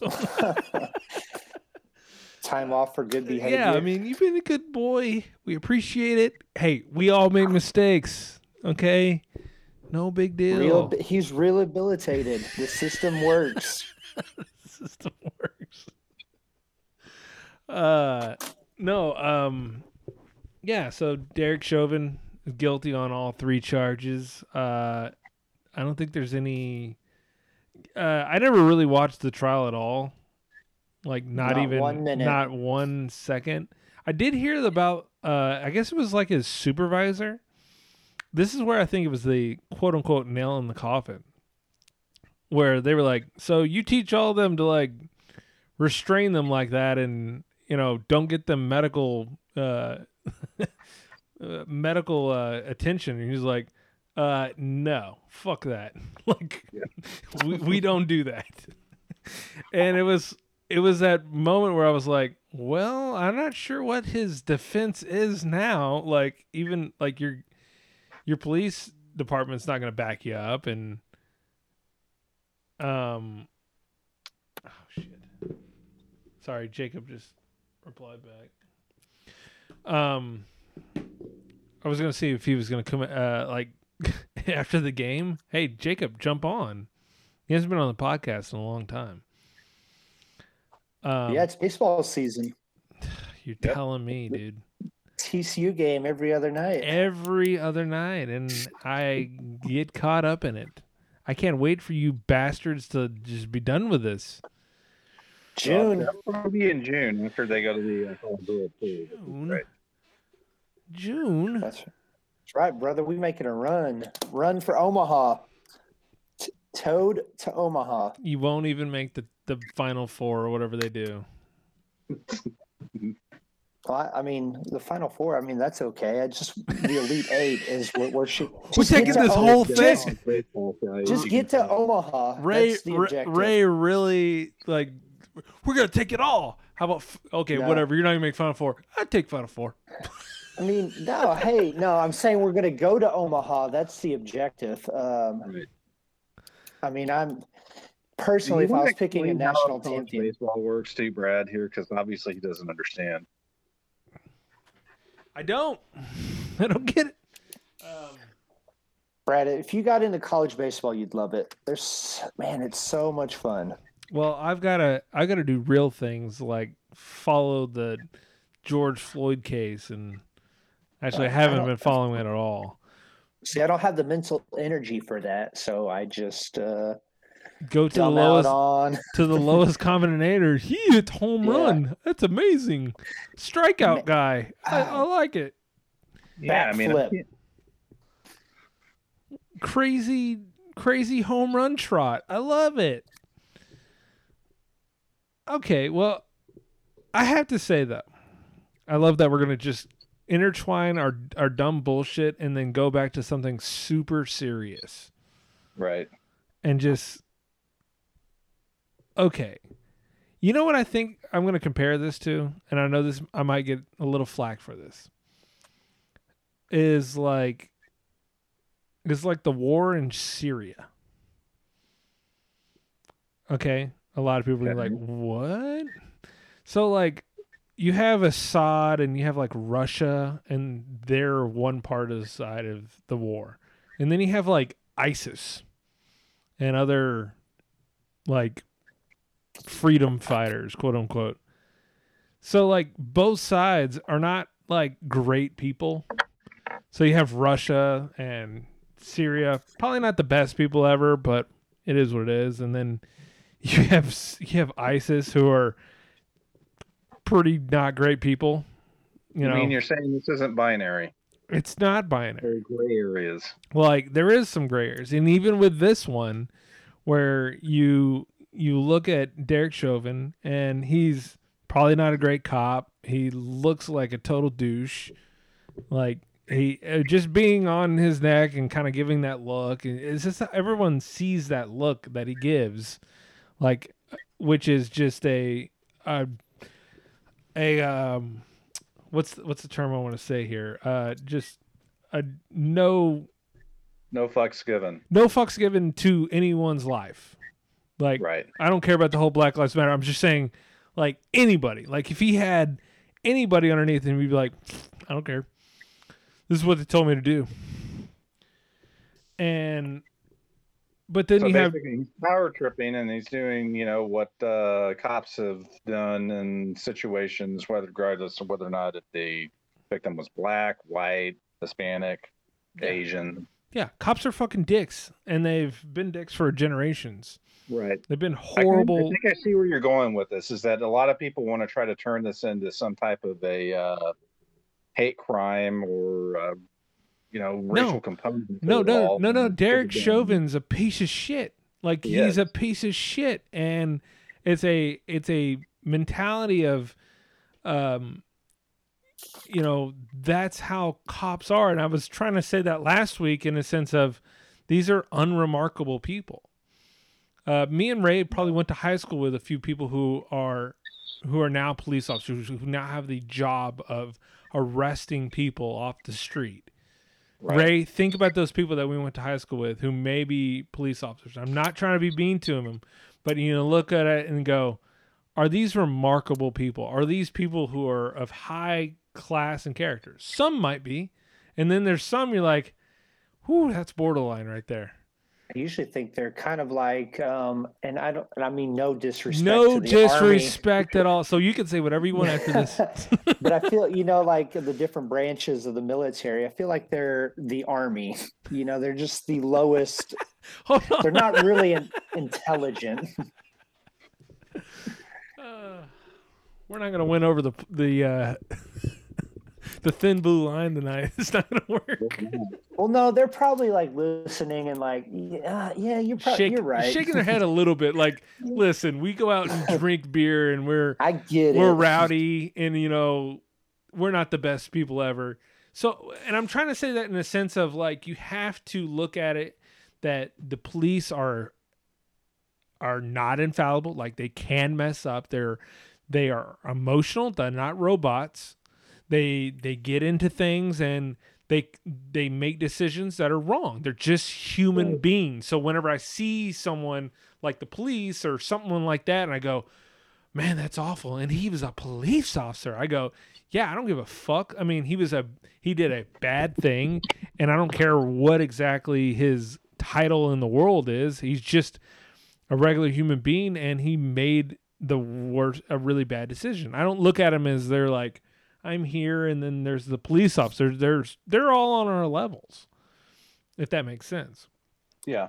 Time off for good behavior. yeah. I mean, you've been a good boy. We appreciate it. Hey, we all make mistakes, okay? No big deal. Real, he's rehabilitated. The system works. system works. Uh, no, um, yeah. So Derek Chauvin is guilty on all three charges. Uh, I don't think there's any. Uh, I never really watched the trial at all. Like not, Not even one minute. not one second. I did hear about. Uh, I guess it was like his supervisor. This is where I think it was the quote unquote nail in the coffin where they were like, "So you teach all of them to like restrain them like that, and you know, don't get them medical uh, uh, medical uh, attention." And he's like, "Uh, no, fuck that. like, we we don't do that." and it was it was that moment where I was like, "Well, I'm not sure what his defense is now. Like, even like your your police department's not going to back you up and." Um. Oh shit. Sorry, Jacob just replied back. Um, I was gonna see if he was gonna come. Uh, like after the game. Hey, Jacob, jump on. He hasn't been on the podcast in a long time. Um, yeah, it's baseball season. you're Yep. telling me, dude. TCU game every other night. Every other night, and I get caught up in it. I can't wait for you bastards to just be done with this. June. Well, that'll probably be in June after they go to the uh, College World Series. June. Right. June. That's, that's right, brother. We making a run. Run for Omaha. T- Toad to Omaha. You won't even make the, the final four or whatever they do. Well, I, I mean, the final four. I mean, that's okay. I just the elite eight is what we're shooting. We're taking this whole thing. Just get to Omaha. Ray That's the Ray, objective. Ray really like we're gonna take it all. How about f- okay, No. whatever. You're not gonna make final four. I'd take final four. I mean, no, hey, no. I'm saying we're going to go to Omaha. That's the objective. Um, Right. I mean, I'm personally, if I was picking a national team, team, baseball works too, Brad here, because obviously he doesn't understand. I don't. I don't get it. Um, Brad, if you got into college baseball, you'd love it. There's man, it's so much fun. Well, I've got to I got to do real things like follow the George Floyd case and actually I Uh, I haven't don't- been following it at all. See, I don't have the mental energy for that, so I just uh, Go to the lowest on. to the lowest common denominator. He hit home Yeah. run. That's amazing. Strikeout Ma- guy. I, I Ah. like it. Yeah, I mean, I Crazy crazy home run trot. I love it. Okay, well, I have to say though, I love that we're gonna just intertwine our our dumb bullshit and then go back to something super serious right. and just okay. You know what I think I'm going to compare this to, and I know this I might get a little flack for this. Is like it's like the war in Syria. Okay, a lot of people are like, "What?" So like you have Assad and you have like Russia and they're one part of the side of the war. And then you have like ISIS and other like freedom fighters, quote unquote. So like both sides are not like great people. So you have Russia and Syria, probably not the best people ever, but it is what it is. And then you have you have ISIS who are pretty not great people. You know, I mean, you're saying this isn't binary. it's not binary Very gray areas. like there is some gray areas and even with this one where you you look at derek chauvin and he's probably not a great cop he looks like a total douche like he uh, just being on his neck and kind of giving that look and it's just everyone sees that look that he gives like which is just a a, a um what's what's the term i want to say here uh just a no No fucks given. no fucks given to anyone's life. Like Right. I don't care about the whole Black Lives Matter. I'm just saying, like anybody. Like if he had anybody underneath him, he'd be like, I don't care. This is what they told me to do. And but then so you have he's power tripping, and he's doing, you know, what uh, cops have done in situations, whether regardless of whether or not the victim was black, white, Hispanic, Yeah. Asian. yeah, cops are fucking dicks, and they've been dicks for generations. Right. They've been horrible. I think I see where you're going with this. Is that a lot of people want to try to turn this into some type of a uh, hate crime or uh, you know racial No. component? No, no, no, no. Derek Chauvin's a piece of shit. Like He he's a piece of shit, and it's a it's a mentality of, um, you know, that's how cops are. And I was trying to say that last week in a sense of these are unremarkable people. Uh, me and Ray probably went to high school with a few people who are who are now police officers who now have the job of arresting people off the street. Right. Ray, think about those people that we went to high school with who may be police officers. I'm not trying to be mean to them, but you know, look at it and go, are these remarkable people? Are these people who are of high class and character? Some might be. And then there's some you're like, whoo, that's borderline right there. I usually think they're kind of like, um, and I don't, and I mean no disrespect. no to the Army, disrespect at all. So you can say whatever you want after this. but I feel, you know, like the different branches of the military, I feel like they're the army. You know, they're just the lowest. They're not really in, intelligent. Uh, we're not gonna win over the the uh, the thin blue line tonight. It's not gonna work. Well, no, they're probably like listening and like, yeah, yeah, you're probably Shake- you're right. Shaking their head a little bit, like, listen, we go out and drink beer, and we're I get we're it. rowdy, and you know, we're not the best people ever. So, and I'm trying to say that in a sense of like, you have to look at it that the police are are not infallible. Like they can mess up. They're they are emotional. They're not robots. They they get into things and they they make decisions that are wrong. They're just human beings. So whenever I see someone like the police or someone like that, and I go, man, that's awful. And he was a police officer. I go, yeah, I don't give a fuck. I mean, he was a he did a bad thing, and I don't care what exactly his title in the world is. He's just a regular human being, and he made the worst a really bad decision. I don't look at him as they're like I'm here, and then there's the police officers. There's they're all on our levels, if that makes sense. Yeah.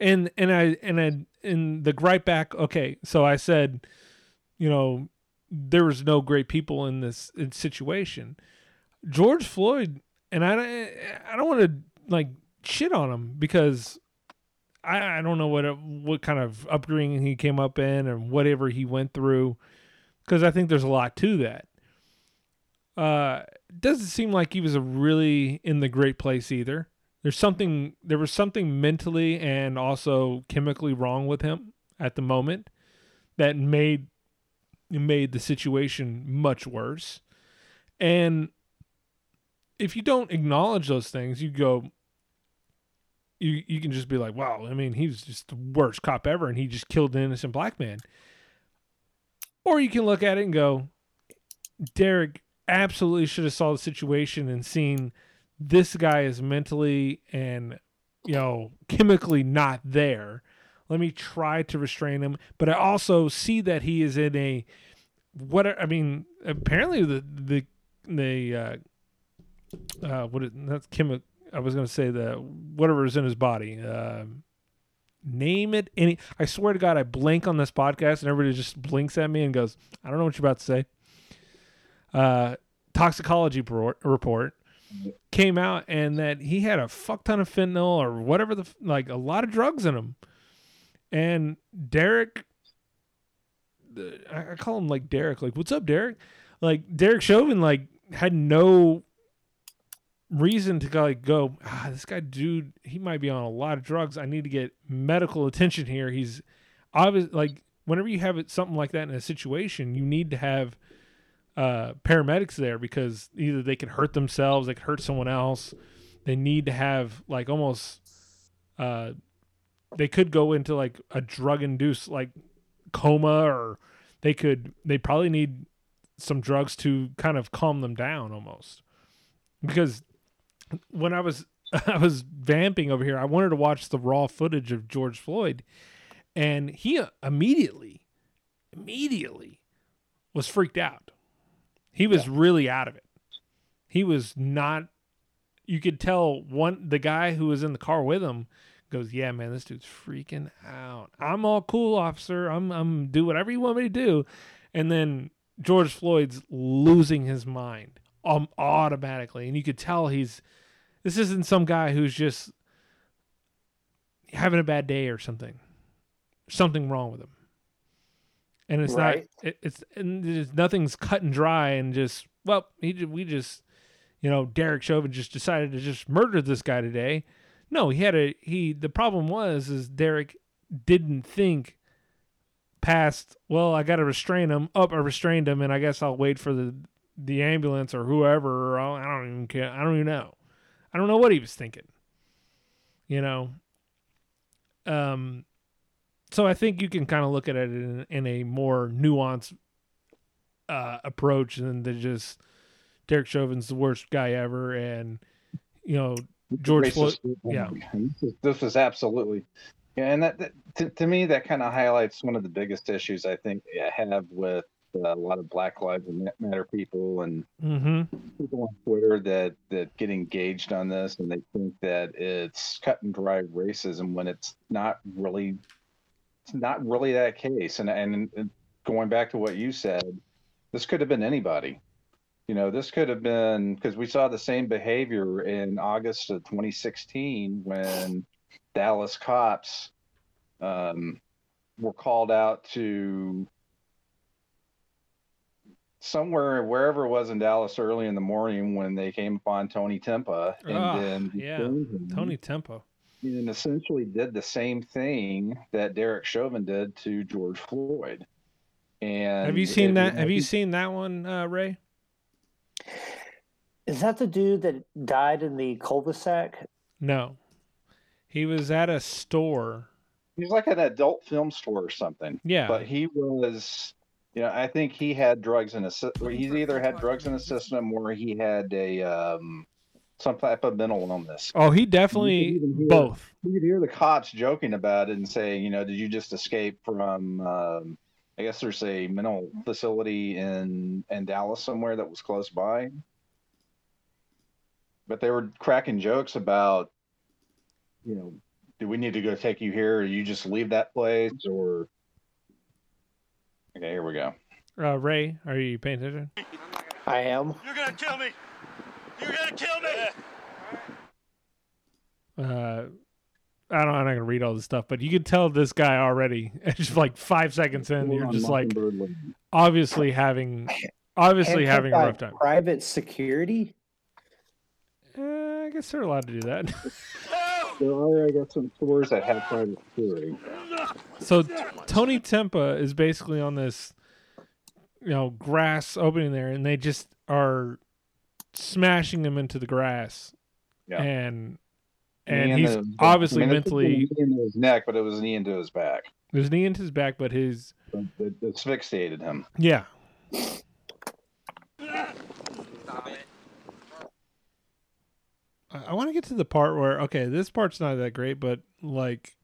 And and I and I in the gripe back. Okay, so I said, you know, there was no great people in this in situation. George Floyd, and I I don't want to like shit on him because I, I don't know what what kind of upbringing he came up in and whatever he went through because I think there's a lot to that. Uh, doesn't seem like he was a really in the great place either. There's something there was something mentally and also chemically wrong with him at the moment that made made the situation much worse. And if you don't acknowledge those things, you go you you can just be like, "Wow, I mean, he's just the worst cop ever and he just killed an innocent black man." Or you can look at it and go, "Derek absolutely should have saw the situation and seen this guy is mentally and you know chemically not there. Let me try to restrain him. But i also see that he is in a what i mean apparently the the the uh uh what is that's chemi- i was to say the whatever is in his body uh, name it any i swear to god i blink on this podcast and everybody just blinks at me and goes i don't know what you're about to say uh toxicology report, came out and that he had a fuck ton of fentanyl or whatever the like a lot of drugs in him. And Derek, I I call him like Derek, like what's up, Derek? Like Derek Chauvin, like had no reason to like go. Ah, this guy, dude, he might be on a lot of drugs. I need to get medical attention here. He's obvious. Like whenever you have it, something like that in a situation, you need to have uh, paramedics there because either they could hurt themselves, they could hurt someone else. They need to have like almost, uh, they could go into like a drug induced like coma, or they could, they probably need some drugs to kind of calm them down almost. Because when I was, I was vamping over here, I wanted to watch the raw footage of George Floyd, and he immediately, immediately was freaked out. He was really out of it. He was not. You could tell one the guy who was in the car with him goes, "Yeah, man, this dude's freaking out. I'm all cool, officer. I'm I'm do whatever you want me to do." And then George Floyd's losing his mind um, automatically, and you could tell he's. This isn't some guy who's just having a bad day or something. Something wrong with him and it's Right. not it, it's and there's nothing's cut and dry and just well he we just you know Derek Chauvin just decided to just murder this guy today. No, he had a he. The problem was is Derek didn't think past. Well, I got to restrain him. Up, I restrained him, and I guess I'll wait for the the ambulance or whoever. Or I don't even care. I don't even know. I don't know what he was thinking. You know. Um so I think you can kind of look at it in, in a more nuanced uh, approach than to just Derek Chauvin's the worst guy ever, and you know George Floyd. Yeah. This is, absolutely, yeah, and that, that to, to me that kind of highlights one of the biggest issues I think I have with uh, a lot of Black Lives Matter people and Mm-hmm. people on Twitter that that get engaged on this and they think that it's cut and dry racism when it's not really it's not really that case and and, going back to what you said this could have been anybody you know this could have been because we saw the same behavior in August of 2016 when Dallas cops um, were called out to somewhere wherever it was in Dallas early in the morning when they came upon Tony Timpa and Ah, then yeah. Tony Timpa. And essentially did the same thing that Derek Chauvin did to George Floyd. And Have you seen it- that? Have you seen that one, uh, Ray? Is that the dude that died in the cul-de-sac? No. He was at a store. He was like an adult film store or something. Yeah. But he was Yeah, I think he had drugs in his. sy- or He's either had drugs in his system or he had a um, some type of mental illness. Oh, he definitely could hear- both. You could hear the cops joking about it and saying, you know, did you just escape from? Um, I guess there's a mental facility in in Dallas somewhere that was close by. But they were cracking jokes about, you know, do we need to go take you here, or you just leave that place, or? Okay, here we go. Uh, Ray, are you paying attention? I am. You're gonna kill me. You're gonna kill me. Uh, I don't. I'm not gonna read all this stuff, but you can tell this guy already. Just like five seconds in, you're just like obviously having, obviously having a rough time. Private security. Uh, I guess they're allowed to do that. There are, I guess, some stores that have private security. So Tony Timpa is basically on this, you know, grass opening there, and they just are smashing him into the grass, Yeah. and Knee and he's the- obviously I mean, it took mentally knee into his neck, but it was a knee into his back. his knee into his back, but his It, it asphyxiated him. yeah. I, I want to get to the part where okay, this part's not that great, but like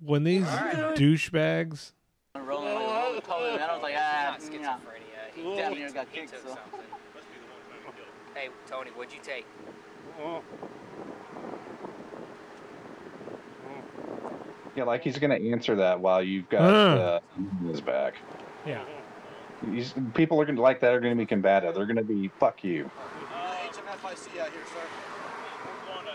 when these douchebags rolling like a roller and I was like, ah, yeah. schizophrenia. He He, damn near got kicked, took so. something. Hey, Tony, what'd you take? Yeah, like he's gonna answer that while you've got Uh. his back. yeah. He's, people are gonna like that are gonna be combative. They're gonna be fuck you. HMFIC out here, sir. We're going to.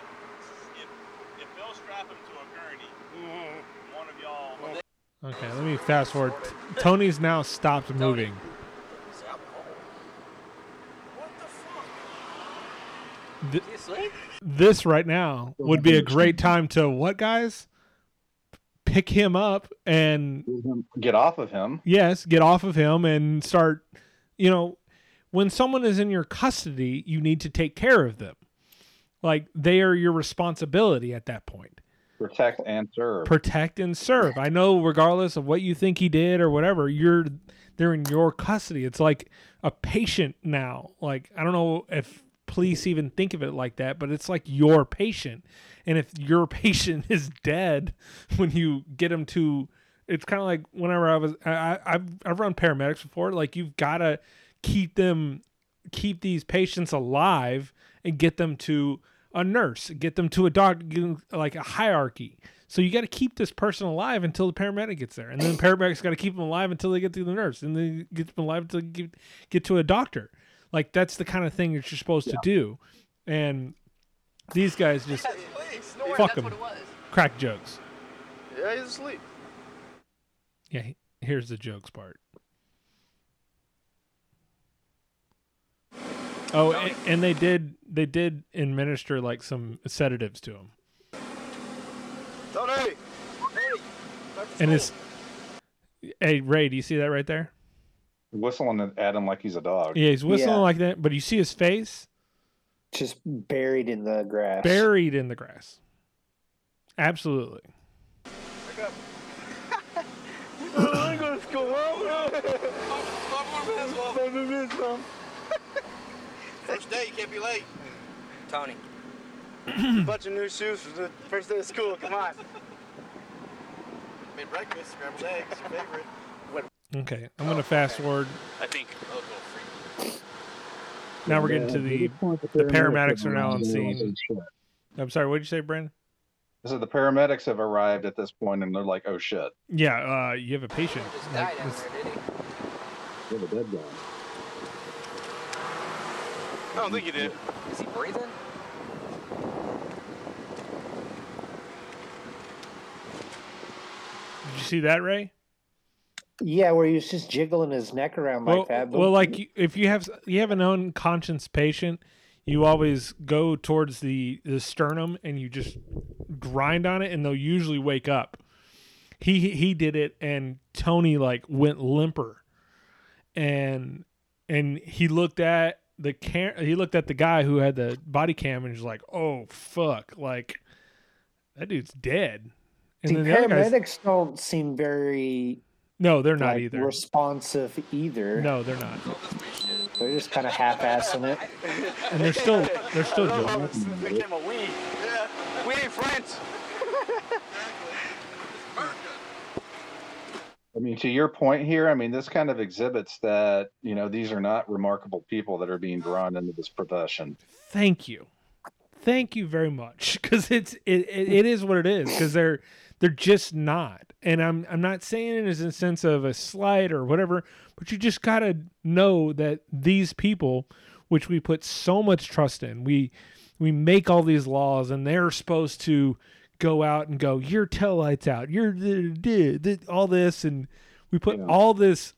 If, if they'll strap him to a gurney, one of y'all. Okay, let me fast forward. Tony's now stopped moving. Th- this right now would be a great time to what guys? Pick him up and Get off of him. yes, get off of him and start, you know, when someone is in your custody, you need to take care of them. Like they are your responsibility at that point. Protect and serve. protect and serve. I know regardless of what you think he did or whatever, you're they're in your custody. It's like a patient now. Like I don't know if police even think of it like that, but it's like your patient. And if your patient is dead when you get him to it's kind of like whenever I was I I've I've run paramedics before, like you've got to keep them keep these patients alive and get them to a nurse, get them to a doctor, like a hierarchy. So you got to keep this person alive until the paramedic gets there, and then the paramedics got to keep them alive until they get to the nurse, and then get them alive until they get, get to a doctor. Like that's the kind of thing that you're supposed to do, and these guys just fuck them, crack jokes. Yeah, he's asleep. Yeah, here's the jokes part. Oh, and, and they did they did administer like some sedatives to him, Tony! and it's. Hey Ray, do you see that right there? Whistling at him like he's a dog. Yeah, he's whistling Yeah. like that, but you see his face Just buried in the grass. buried in the grass. Absolutely. I'm going to school. First day, you can't be late. Tony, bunch of new shoes for the first day of school. Come on. Made breakfast, scrambled eggs, your favorite. Okay, I'm gonna fast forward. I think. Now we're getting to the. the paramedics are now on scene. I'm sorry, what did you say, Brandon? So the paramedics have arrived at this point, and they're like, "Oh shit, Yeah, uh, you have a patient. this Like, guy this- there, did he? we have a dead guy." I don't think you did. Is he breathing? did you see that, Ray? Yeah, where he was just jiggling his neck around well, like that. But well, like if you have you have an unconscious patient, you always go towards the the sternum and you just grind on it, and they'll usually wake up. He he did it, and Tony like went limper, and and he looked at the cam. He looked at the guy who had the body cam, and he's like, "Oh fuck!" Like that dude's dead. And see, the paramedics don't seem very No, they're not like, either. responsive either. No, they're not. They're just kind of half-assing it. And they're still they're still joking. Became a we. Yeah. We ain't friends. I mean, to your point here, I mean, this kind of exhibits that you know these are not remarkable people that are being drawn into this profession. Thank you, thank you very much, because it's it, it it is what it is. Because they're they're just not, and I'm I'm not saying it as a sense of a slight or whatever, but you just gotta know that these people, which we put so much trust in, we we make all these laws, and they're supposed to go out and go, your tail lights out, you're the- the- the- all this, and we put Yeah. all this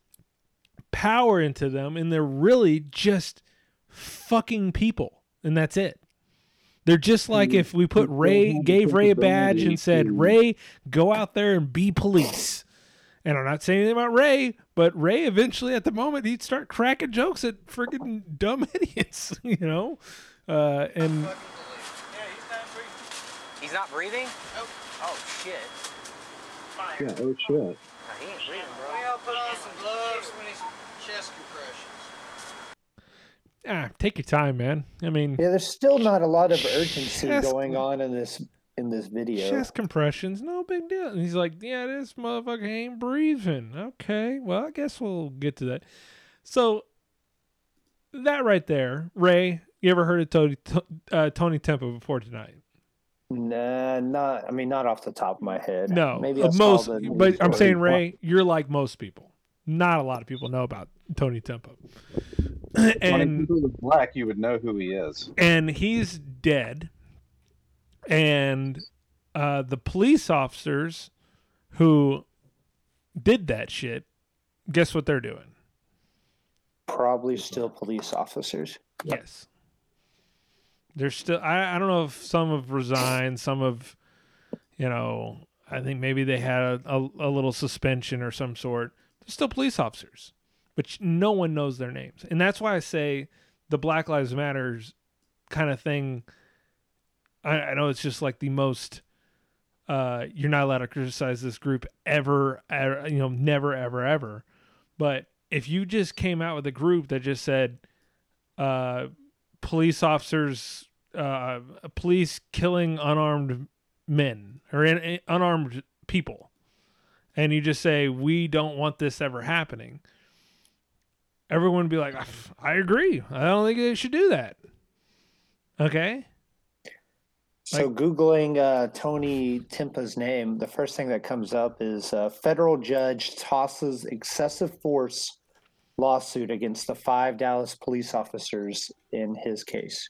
power into them, and they're really just fucking people, and that's it. They're just like if we put Ray, gave Ray a badge and said, Ray, go out there and be police. And I'm not saying anything about Ray, but Ray eventually at the moment he'd start cracking jokes at freaking dumb idiots, you know? Uh, and He's not breathing? Oh, shit. Yeah. Oh shit. Nah, he ain't breathing, bro. We all put on some gloves when he's chest compressions. Ah, take your time, man. I mean, Yeah, there's still not a lot of urgency going on in this in this video. chest compressions, no big deal. And he's like, yeah, this motherfucker ain't breathing. Okay, well, I guess we'll get to that. So that right there, Ray, you ever heard of Tony uh, Tony Timpa before tonight? Nah, not. I mean, not off the top of my head. No, maybe uh, most. But I'm saying, Ray, you're like most people. Not a lot of people know about Tony Timpa, when and he was black, you would know who he is. and he's dead. And uh, the police officers who did that shit, guess what they're doing? probably still police officers. Yes. They're still. I, I don't know if some have resigned, some have, you know, I think maybe they had a, a, a little suspension or some sort. They're still police officers, but no one knows their names. And that's why I say the Black Lives Matters kind of thing. I, I know it's just like the most. Uh, you're not allowed to criticize this group ever, ever, you know, never, ever, ever. But if you just came out with a group that just said, uh, police officers, uh, police killing unarmed men or in, in- unarmed people, and you just say we don't want this ever happening, everyone would be like, I agree. I don't think they should do that. Okay. So googling uh, Tony Timpa's name, the first thing that comes up is uh, federal judge tosses excessive force lawsuit against the five Dallas police officers in his case.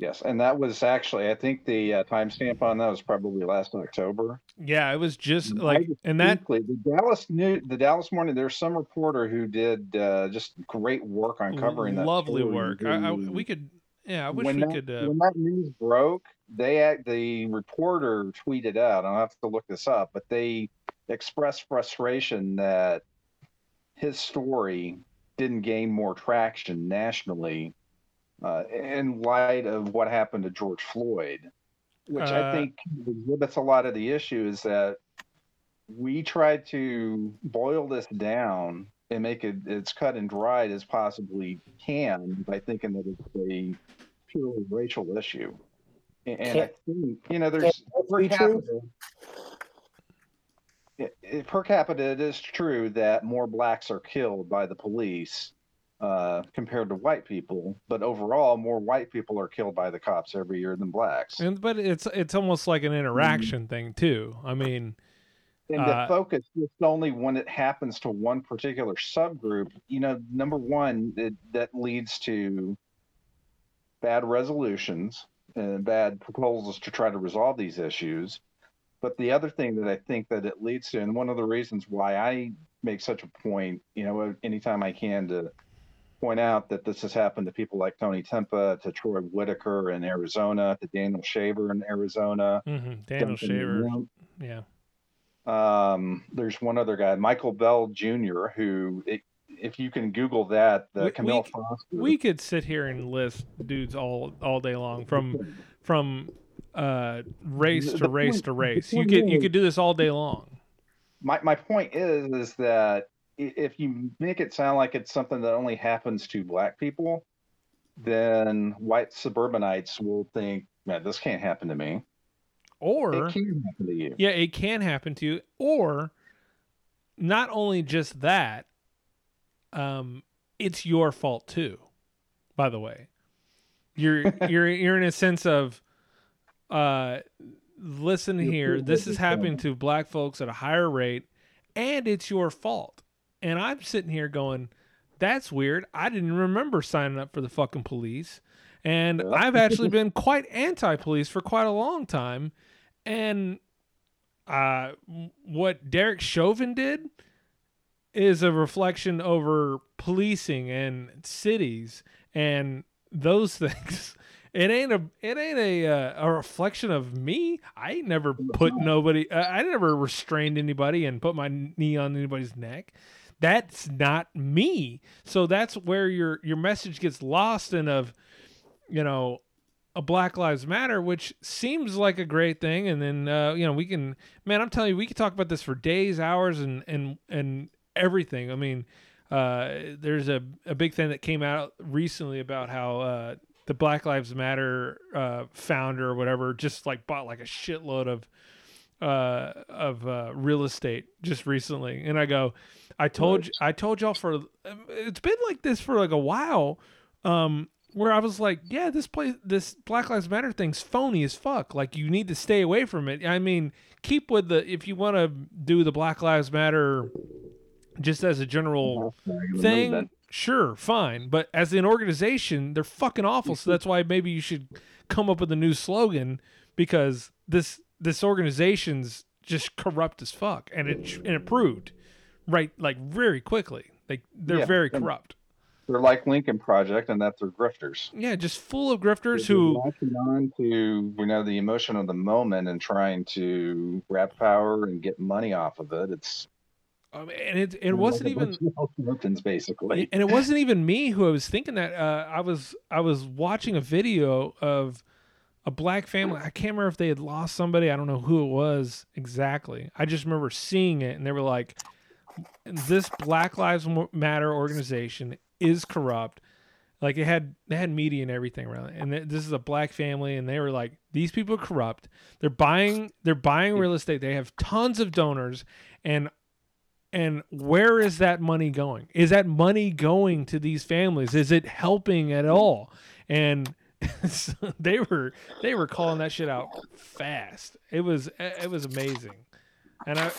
Yes, and that was actually, I think the uh, timestamp on that was probably last October. Yeah, it was just like, just and that the Dallas New, the Dallas Morning. There's some reporter who did uh, just great work on covering that. lovely work. I, I, we could, yeah, I wish when we that, could. Uh, when that news broke, they act, the reporter tweeted out. I'll have to look this up, but they expressed frustration that his story didn't gain more traction nationally uh, in light of what happened to George Floyd, which I Uh, think exhibits a lot of the issue is that we try to boil this down and make it as cut and dried as possibly can by thinking that it's a purely racial issue. And, and I think, you know, there's per capita, it- it- per capita, it is true that more blacks are killed by the police uh, compared to white people, but overall, more white people are killed by the cops every year than blacks. and but it's it's almost like an interaction thing too. I mean, and Uh, the focus is only when it happens to one particular subgroup you know number one it, that leads to bad resolutions and bad proposals to try to resolve these issues but the other thing that i think that it leads to and one of the reasons why i make such a point you know anytime i can to point out that this has happened to people like tony timpa to troy whitaker in arizona to daniel shaver in arizona mhm, Daniel Duncan Shaver, yeah, Um, there's one other guy, Michael Bell Jr., who, it, if you can Google that, the We- Camille we- Foster. we could sit here and list dudes all all day long from from uh race to race to race. You could you could do this all day long. my my point is is that if you make it sound like it's something that only happens to black people, then white suburbanites will think, man, this can't happen to me. Or it can happen to you. Yeah, it can happen to you. Or not only just that, um, it's your fault too. By the way, you're you're you're in a sense of, uh, listen here, this is happening to black folks at a higher rate, and it's your fault. And I'm sitting here going, that's weird. I didn't remember signing up for the fucking police. And. I've actually been quite anti police for quite a long time. And uh, what Derek Chauvin did is a reflection over policing and cities and those things. It ain't a it ain't a uh, a reflection of me. I ain't never put nobody. Uh, I never restrained anybody and put my knee on anybody's neck. That's not me. So that's where your your message gets lost in of, you know, a Black Lives Matter, which seems like a great thing, and then uh, you know we can, man, I'm telling you, we could talk about this for days, hours, and and and everything. I mean, uh, there's a a big thing that came out recently about how uh, the Black Lives Matter uh, founder or whatever just like bought like a shitload of uh of uh real estate just recently and i go i told you i told y'all for it's been like this for like a while um where i was like yeah this place this black lives matter thing's phony as fuck. Like you need to stay away from it. I mean keep with the if you want to do the black lives matter just as a general thing sure fine. But as an organization they're fucking awful. So that's why maybe you should come up with a new slogan because this this organization's just corrupt as fuck and it and it proved right like very quickly like they're Yeah, very corrupt They're like Lincoln Project, and that they're grifters. yeah just full of grifters They're who latching on to you know the emotion of the moment and trying to grab power and get money off of it. It's um, and it it wasn't even Clintons, basically. and it wasn't even me who I was thinking that. Uh, I was I was watching a video of a black family. I can't remember if they had lost somebody. I don't know who it was exactly. I just remember seeing it, and they were like, "This Black Lives Matter organization is corrupt." Like it had they had media and everything around it, and th- this is a black family, and they were like, "These people are corrupt. They're buying they're buying real estate. They have tons of donors, and and where is that money going? Is that money going to these families? Is it helping at all? And they were they were calling that shit out fast. It was it was amazing, and I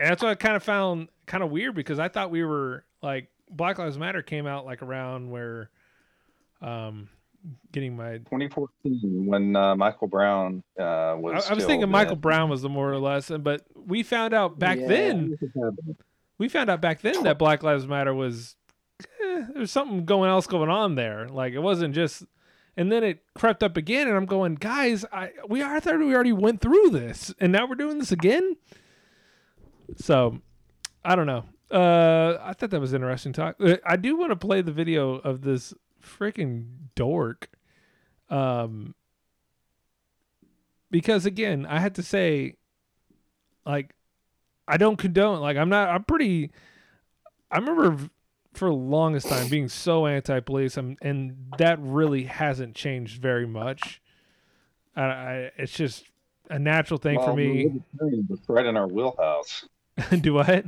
and that's what I kind of found kind of weird because I thought we were like Black Lives Matter came out like around where, um, getting my 2014 when uh, Michael Brown uh, I, was. I was thinking killed, Michael. Brown was the more or less, but we found out back Yeah. then we found out back then that Black Lives Matter was eh, there's something going else going on there. Like it wasn't just, and then it crept up again, and I'm going, guys, I we I thought we already went through this, and now we're doing this again. So, I don't know. Uh, I thought that was interesting talk. Uh, I do want to play the video of this freaking dork, um, because again, I had to say, like, I don't condone. Like, I'm not. I'm pretty. I remember for the longest time being so anti-police, and and that really hasn't changed very much. I, I it's just a natural thing for me. It's right in our wheelhouse. Do what?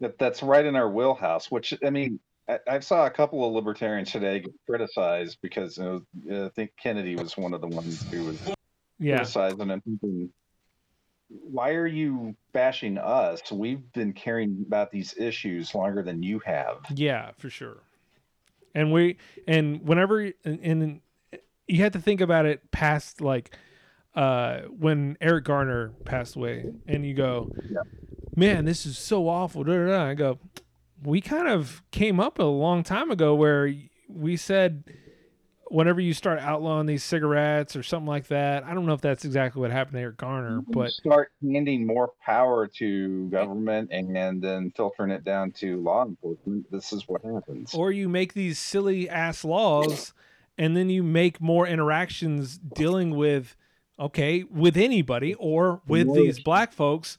That that's right in our wheelhouse. Which I mean, I, I saw a couple of libertarians today get criticized because you know, I think Kennedy was one of the ones who was Yeah. criticizing and why are you bashing us? We've been caring about these issues longer than you have. Yeah, for sure. And we and whenever and, and you had to think about it past like uh when Eric Garner passed away and you go, Man, this is so awful. Da, da, da. I go, we kind of came up a long time ago where we said whenever you start outlawing these cigarettes or something like that, I don't know if that's exactly what happened to Eric Garner, but start handing more power to government and, and then filtering it down to law enforcement, this is what happens. or you make these silly ass laws and then you make more interactions dealing with okay with anybody or with these black folks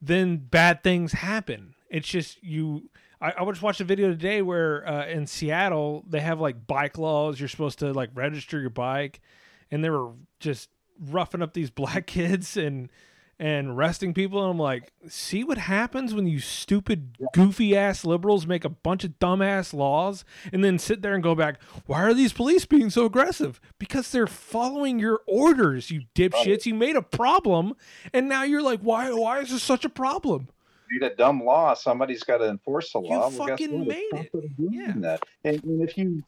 then bad things happen. It's just you. I, I just watched a video today where uh, in Seattle they have like bike laws. You're supposed to like register your bike, and they were just roughing up these black kids and and arresting people. And I'm like, see what happens when you stupid, goofy ass liberals make a bunch of dumbass laws and then sit there and go back, why are these police being so aggressive? Because they're following your orders, you dipshits. You made a problem, and now you're like, why? Why is this such a problem? Made a dumb law. Somebody's got to enforce the You law. Well, guess fucking made it. Yeah. that. And, and if you,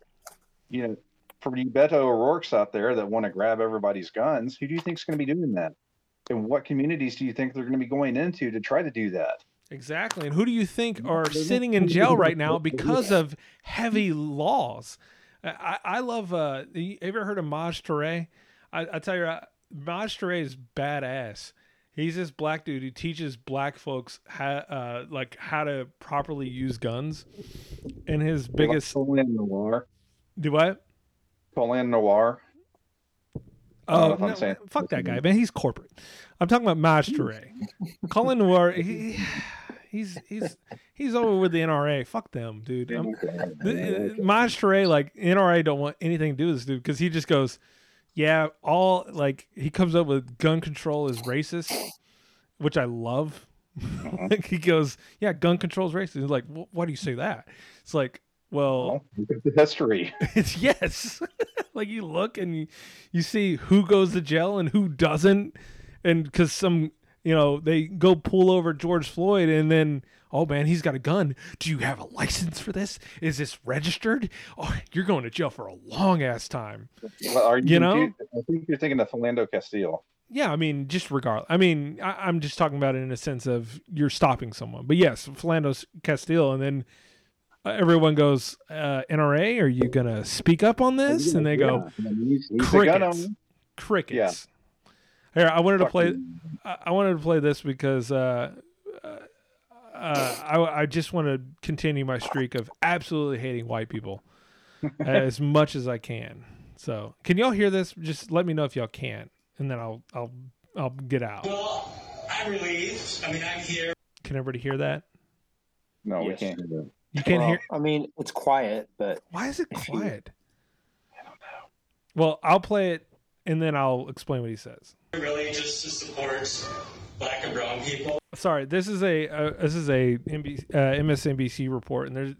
you know, for you Beto O'Rourke's out there that want to grab everybody's guns, who do you think's going to be doing that? And what communities do you think they're going to be going into to try to do that? Exactly. And who do you think are sitting in jail right now because of heavy laws? I, I love. Uh, you ever heard of Maj Touré? I, I tell you, uh, Maj Touré is badass. He's this black dude who teaches black folks how, uh, like how to properly use guns. And his biggest, Colin Noir. do what? Colin Noir. Oh, no, fuck that guy, man. He's corporate. I'm talking about Maj. Colin Noir, he, he's he's he's over with the NRA. Fuck them, dude. Maj Touré, like NRA, don't want anything to do with this dude because he just goes, yeah, all like he comes up with gun control is racist, which I love. Uh-huh. like he goes, yeah, gun control is racist. He's like, why do you say that? It's like, well, Well, the history. it's yes. like you look and you, you see who goes to jail and who doesn't, and because some you know they go pull over George Floyd and then oh man he's got a gun. Do you have a license for this? Is this registered? Oh, you're going to jail for a long ass time. Well, Are you, You know? confused? I think you're thinking of Philando Castile. Yeah, I mean, just regardless. I mean, I, I'm just talking about it in a sense of you're stopping someone. But yes, Philando's Castile, and then uh, everyone goes, uh, "NRA, are you gonna speak up on this?" And they go, Yeah, he's, he's a gun crickets. owner. Crickets. Here, I wanted to play. I I wanted to play this because uh, uh, uh, I, I just want to continue my streak of absolutely hating white people as much as I can. So, can y'all hear this? Just let me know if y'all can, and then I'll I'll I'll get out. Well, I'm relieved. I mean, I'm here. Can everybody hear that? No, we can't hear that. You can't Well, hear. I mean, it's quiet, but Why is it if you- quiet? I don't know. Well, I'll play it, and then I'll explain what he says. Really, just to support black and brown people. sorry this is a uh, this is a MB, uh, MSNBC report and there's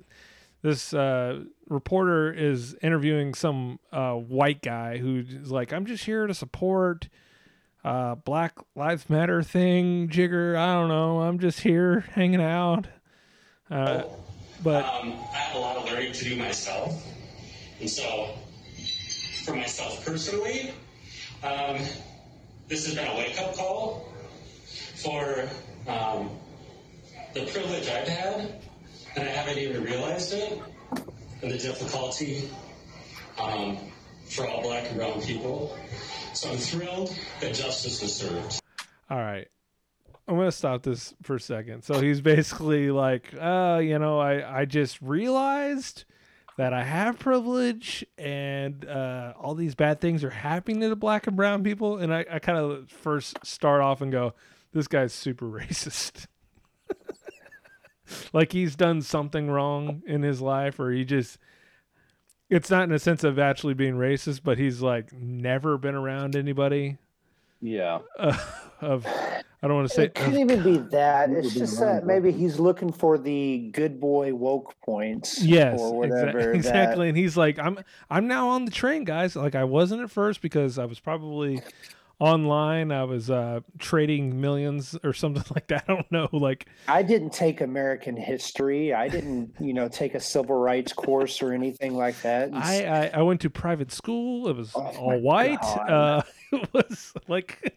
this uh, reporter is interviewing some uh, white guy who's like I'm just here to support uh, Black Lives Matter thing jigger I don't know I'm just here hanging out uh, but Um, I have a lot of learning to do myself. And so, for myself personally, um, this has been a wake up call for um, the privilege I've had, and I haven't even realized it, and the difficulty um, for all black and brown people. So I'm thrilled that justice was served. All right. I'm going to stop this for a second. So he's basically like, uh, you know, I, I just realized that I have privilege and uh, all these bad things are happening to the black and brown people. And I, I kind of first start off and go, this guy's super racist. like he's done something wrong in his life or he just it's not in a sense of actually being racist, but he's like never been around anybody Yeah. uh, of I don't want to say it couldn't of- even be that. It's just around, that maybe he's looking for the good boy woke points. yes or exa- whatever. that- exactly and he's like I'm I'm now on the train guys like I wasn't at first because I was probably online I was uh trading millions or something like that I don't know like I didn't take American history. I didn't, you know, take a civil rights course or anything like that. I, I I went to private school it was Oh all white God. uh it was like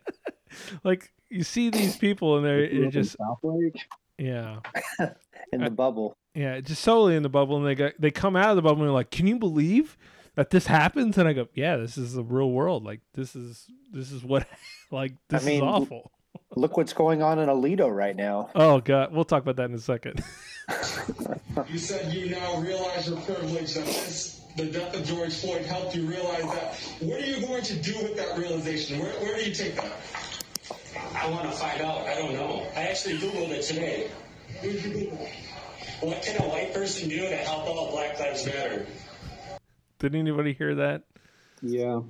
like you see these people and they're Grew it up in just Southlake. yeah in the bubble. Yeah, just solely in the bubble, and they got they come out of the bubble and they're like, "Can you believe that this happens?" And I go, "Yeah, this is the real world. Like this is this is what like this mean, is awful." Look what's going on in Alito right now. Oh god, we'll talk about that in a second. You said you now realize your privilege that this, the death of George Floyd helped you realize that. What are you going to do with that realization? Where, where do you take that? I want to find out. I don't know. I actually Googled it today. what can a white person do to help out Black Lives Matter? Did anybody hear that? Yeah.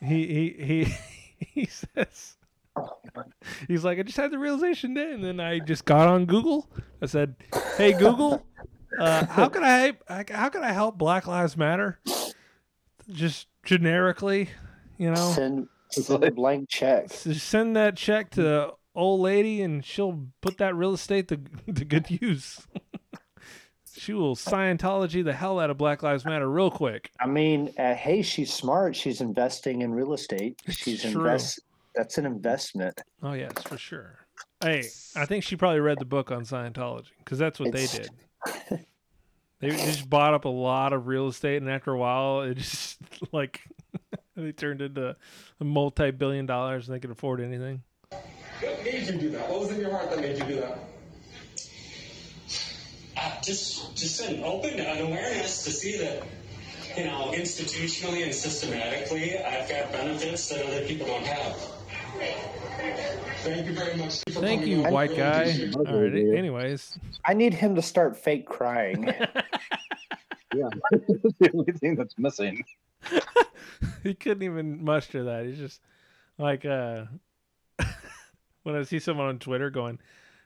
He he he he says he's like I just had the realization day, and then I just got on Google. I said, "Hey Google, uh, how can I how can I help Black Lives Matter?" Just generically, you know, Send, send a blank check. send that check to the old lady, and she'll put that real estate to to good use. she will Scientology the hell out of Black Lives Matter real quick. I mean, uh, hey, she's smart. She's investing in real estate. She's invest. That's an investment. Oh yes, for sure. Hey, I think she probably read the book on Scientology because that's what It's- they did. They just bought up a lot of real estate, and after a while, it just like they turned into a multi-billion dollars, and they could afford anything. What made you do that? What was in your heart that made you do that? Uh, just, just an open an awareness to see that, you know, institutionally and systematically, I've got benefits that other people don't have. Thank you very much. for Thank you, on. white Really guy. appreciate it. All right. Anyways, I need him to start fake crying. Yeah. the only thing that's missing. he couldn't even muster that. He's just like uh when I see someone on Twitter going,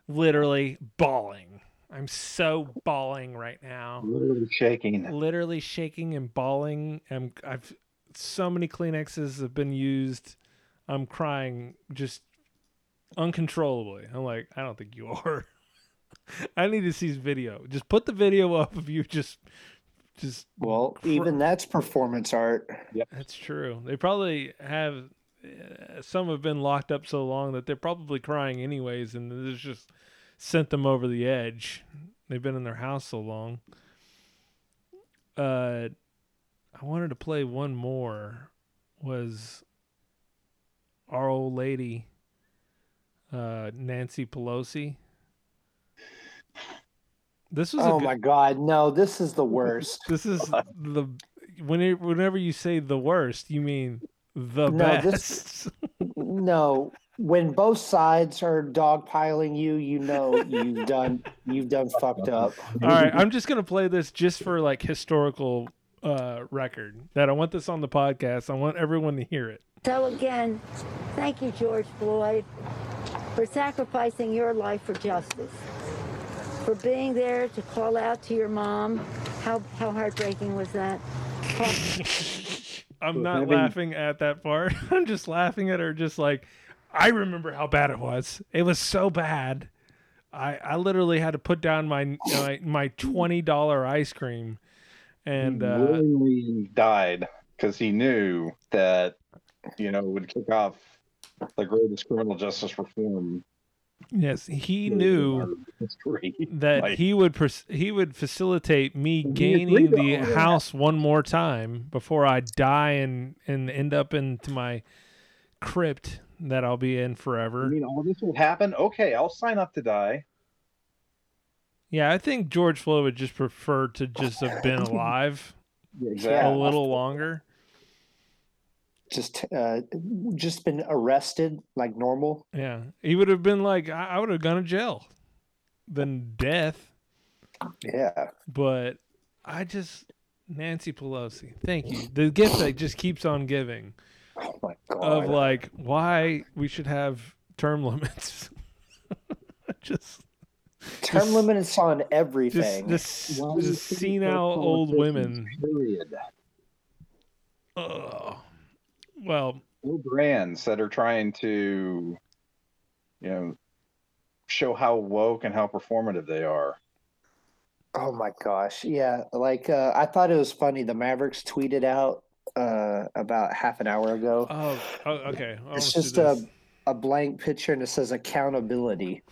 literally bawling. I'm so bawling right now. Literally shaking. literally shaking and bawling. I'm, I've so many Kleenexes have been used. I'm crying just uncontrollably. I'm like, I don't think you are. I need to see his video. Just put the video up of you just, just. well, cr- even that's performance art. That's true. They probably have. Uh, some have been locked up so long that they're probably crying anyways, and this just sent them over the edge. They've been in their house so long. Uh, I wanted to play one more. Was our old lady, uh, Nancy Pelosi. This was a Oh good- my God, no! This is the worst. this is the when whenever you say the worst, you mean the No, best. this- no, when both sides are dogpiling you, you know you've done you've done fucked up. All right, I'm just gonna play this just for like historical uh, record. That I want this on the podcast. I want everyone to hear it. So again, thank you, George Floyd, for sacrificing your life for justice, for being there to call out to your mom. How how heartbreaking was that? I'm not having- laughing at that part. I'm just laughing at her. Just like I remember how bad it was. It was so bad. I I literally had to put down my my, my twenty dollar ice cream, and he uh, died because he knew that you know it would kick off the greatest criminal justice reform yes, he knew. that Like, he would pers- he would facilitate me gaining the all that. house one more time before I die and and end up into my crypt that I'll be in forever. I mean, all this will happen. Okay, I'll sign up to die. Yeah, I think George Floyd would just prefer to just have been alive Yeah, a little longer. Just uh, just been arrested like normal. Yeah, he would have been like I, I would have gone to jail than death. Yeah. But I just Nancy Pelosi, thank you. The gift that just keeps on giving. Oh my God. of like why we should have term limits. just Term just- limits on just everything. just, Why do you just senile old women. Period. Ugh. Well, Or brands that are trying to, you know, show how woke and how performative they are. Oh my gosh. Yeah. Like uh, I thought it was funny. The Mavericks tweeted out uh, about half an hour ago. oh, oh okay. I it's just a, a blank picture and it says accountability.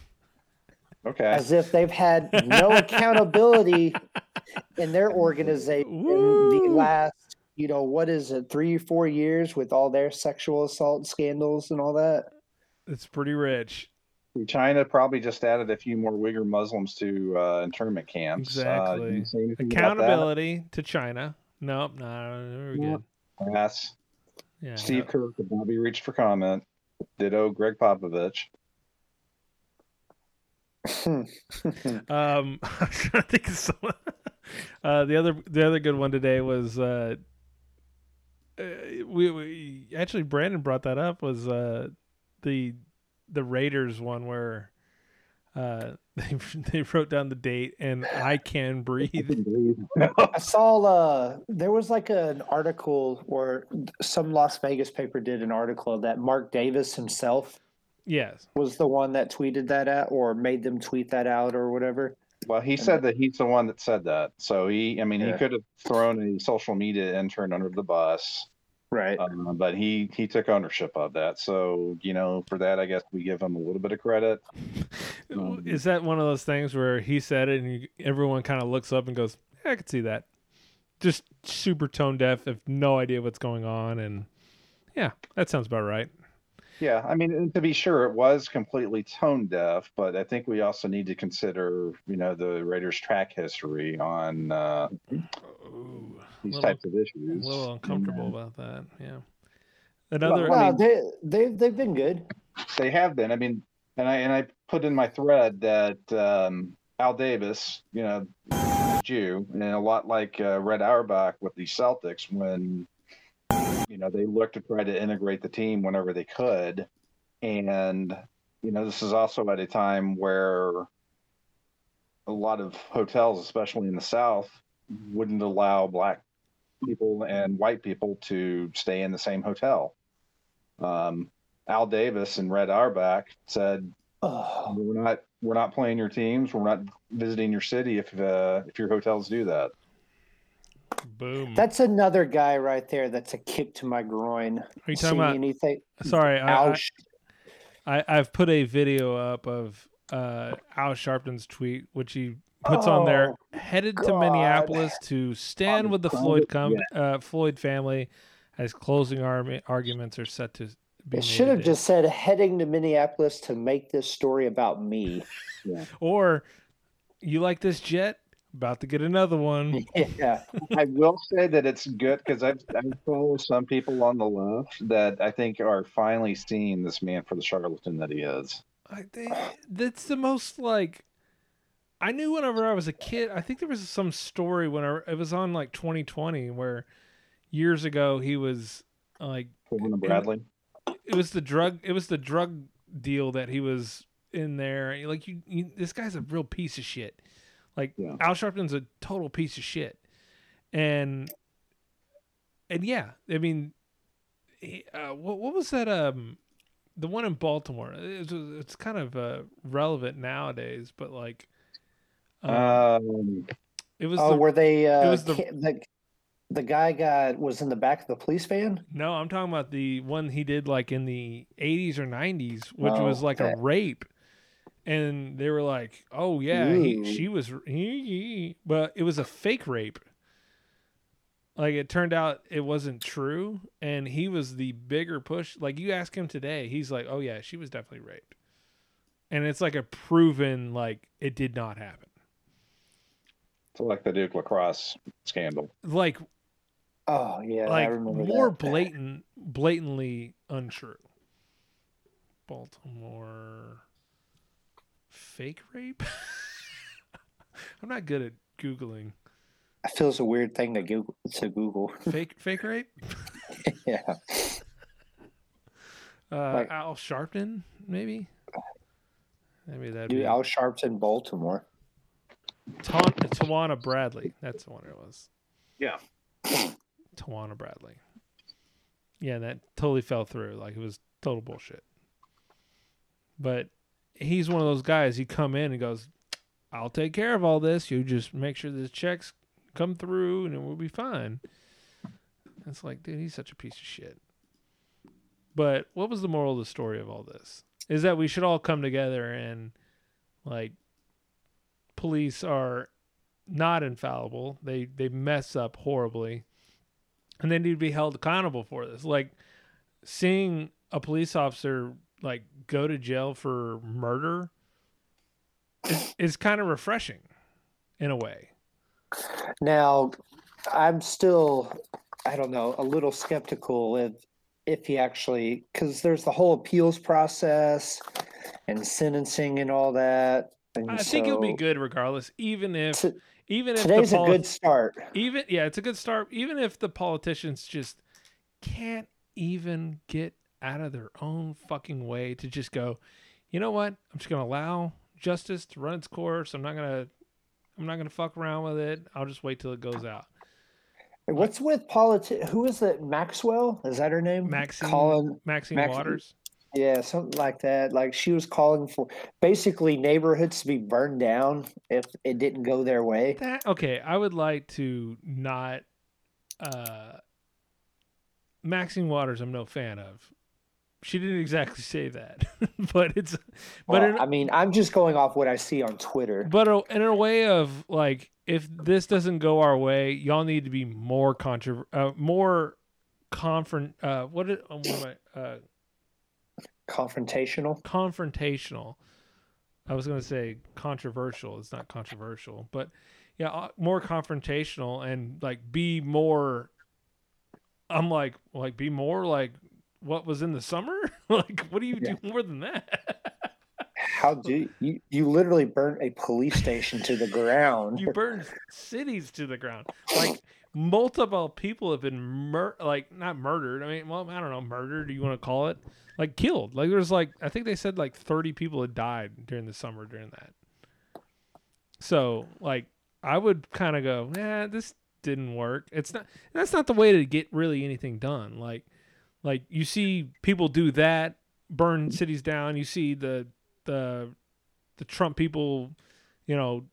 Okay. As if they've had no accountability in their organization in the last, you know, what is it, three, four years with all their sexual assault scandals and all that. It's pretty rich. China probably just added a few more Uyghur Muslims to uh, internment camps. Uh, Exactly. you say anything about that? Accountability to China. Nope, no, we're Yeah. good. Yes. Yeah. Steve Kerr and Bobby reached for comment. Ditto Gregg Popovich. Um, I'm trying to think of someone. Uh, the other the other good one today was uh, uh, we, we actually Brandon brought that up was uh, the the Raiders one where uh, they they wrote down the date and I can breathe. I saw uh there was like an article or some Las Vegas paper did an article that Mark Davis himself Yes. was the one that tweeted that out or made them tweet that out or whatever. Well, he said that he's the one that said that. So he, I mean, he Yeah. could have thrown a social media intern under the bus, Right. um, but he he took ownership of that. So you know, for that, I guess we give him a little bit of credit. Um, Is that one of those things where he said it and you, everyone kind of looks up and goes, yeah, I could see that. Just super tone deaf, have no idea what's going on, and yeah, that sounds about right. Yeah, I mean, and to be sure, it was completely tone deaf, but I think we also need to consider, you know, the Raiders' track history on uh, Ooh, these little- types of issues. a little uncomfortable And about that. Yeah. Another. Wow, they they they've been good. They have been. I mean, and I and I put in my thread that um, Al Davis, you know, Jew, and a lot like uh, Red Auerbach with the Celtics when you know they looked to try to integrate the team whenever they could, and you know this is also at a time where a lot of hotels, especially in the South, wouldn't allow black people and white people to stay in the same hotel. Um, Al Davis and Red Auerbach said, "We're not we're not playing your teams. We're not visiting your city if uh, if your hotels do that." Boom. that's another guy right there. That's a kick to my groin. Are you talking about? anything? Sorry, I, I, Ouch. I I've put a video up of uh, Al Sharpton's tweet, which he puts on there, headed to Minneapolis to stand with the Floyd com- Yeah. uh, Floyd family, as closing arguments are set to be. It should have today. just said heading to Minneapolis to make this story about me. Or you like this jet? About to get another one. yeah. I will say that it's good because I've I've told some people on the left that I think are finally seeing this man for the charlatan that he is. I think that's the most like. I knew whenever I was a kid. I think there was some story when I, it was on like 2020 where years ago he was like Corbin Bradley. it was the drug it was the drug deal that he was in there. Like you, you this guy's a real piece of shit. Like Yeah. Al Sharpton's a total piece of shit, and and yeah, I mean, he- uh, what what was that? Um, the one in Baltimore. It's it's kind of uh, relevant nowadays, but like, um, Um, it was Oh, the, were they? Uh, was the- the... the the guy got was in the back of the police van. No, I'm talking about the one he did like in the 80s or 90s, which Oh, was like a rape. And they were like, "Oh yeah, he, mm. she was," but it was a fake rape. Like it turned out it wasn't true, and he was the bigger push. Like you ask him today, he's like, "Oh yeah, she was definitely raped," and it's like a proven like it did not happen. so like the Duke lacrosse scandal. Like Oh yeah, I like remember more that. blatant, blatantly untrue. Baltimore fake rape. I'm not good at googling I feel it's a weird thing to Google. To Google. fake fake rape. yeah. Uh, Like- Al Sharpton, maybe. Maybe that'd Dude, be Al Sharpton, Baltimore. Ta- Tawana Brawley. That's the one it was. Yeah. Tawana Brawley. Yeah, that totally fell through. Like it was total bullshit. But he's one of those guys. He come in and goes, "I'll take care of all this. You just make sure the checks come through, and it will be fine." It's like, dude, he's such a piece of shit. But what was the moral of the story of all this? Is that we should all come together and, like, police are not infallible. They they mess up horribly, and they need to be held accountable for this. Like seeing a police officer like go to jail for murder is, is kind of refreshing, in a way. Now, I'm still, I don't know, a little skeptical if if he actually, because there's the whole appeals process and sentencing and all that. And I think it'll be good regardless, even if t- even if today's the a good start. even yeah, it's a good start. Even if the politicians just can't even get out of their own fucking way to just go, you know what? I'm just gonna allow justice to run its course. I'm not gonna I'm not gonna fuck around with it. I'll just wait till it goes out. What's with politics? Who is it? Maxwell? Is that her name? Maxine Calling. Maxine Maxine- Waters. Yeah, something like that. Like she was calling for basically neighborhoods to be burned down if it didn't go their way. That okay, I would like to not uh Maxine Waters I'm no fan of. She didn't exactly say that. but it's but Well, in, I mean, I'm just going off what I see on Twitter. but in a way of like if this doesn't go our way, y'all need to be more contra- uh, more confront uh what uh, what am I, uh Confrontational. confrontational. I was going to say controversial. It's not controversial, but yeah, uh, more confrontational and like be more. I'm like, like be more like what was in the summer. like, what do you do more than that? How do you, you? You literally burnt a police station to the ground. you burned cities to the ground. Like multiple people have been mur- like not murdered. I mean, well, I don't know, murdered. Do you want to call it? Like killed. Like there's like I think they said like 30 people had died during the summer during that. So like I would kind of go, yeah, this didn't work. It's not. That's not the way to get really anything done. Like like you see people do that, burn cities down. You see the the the Trump people, you know,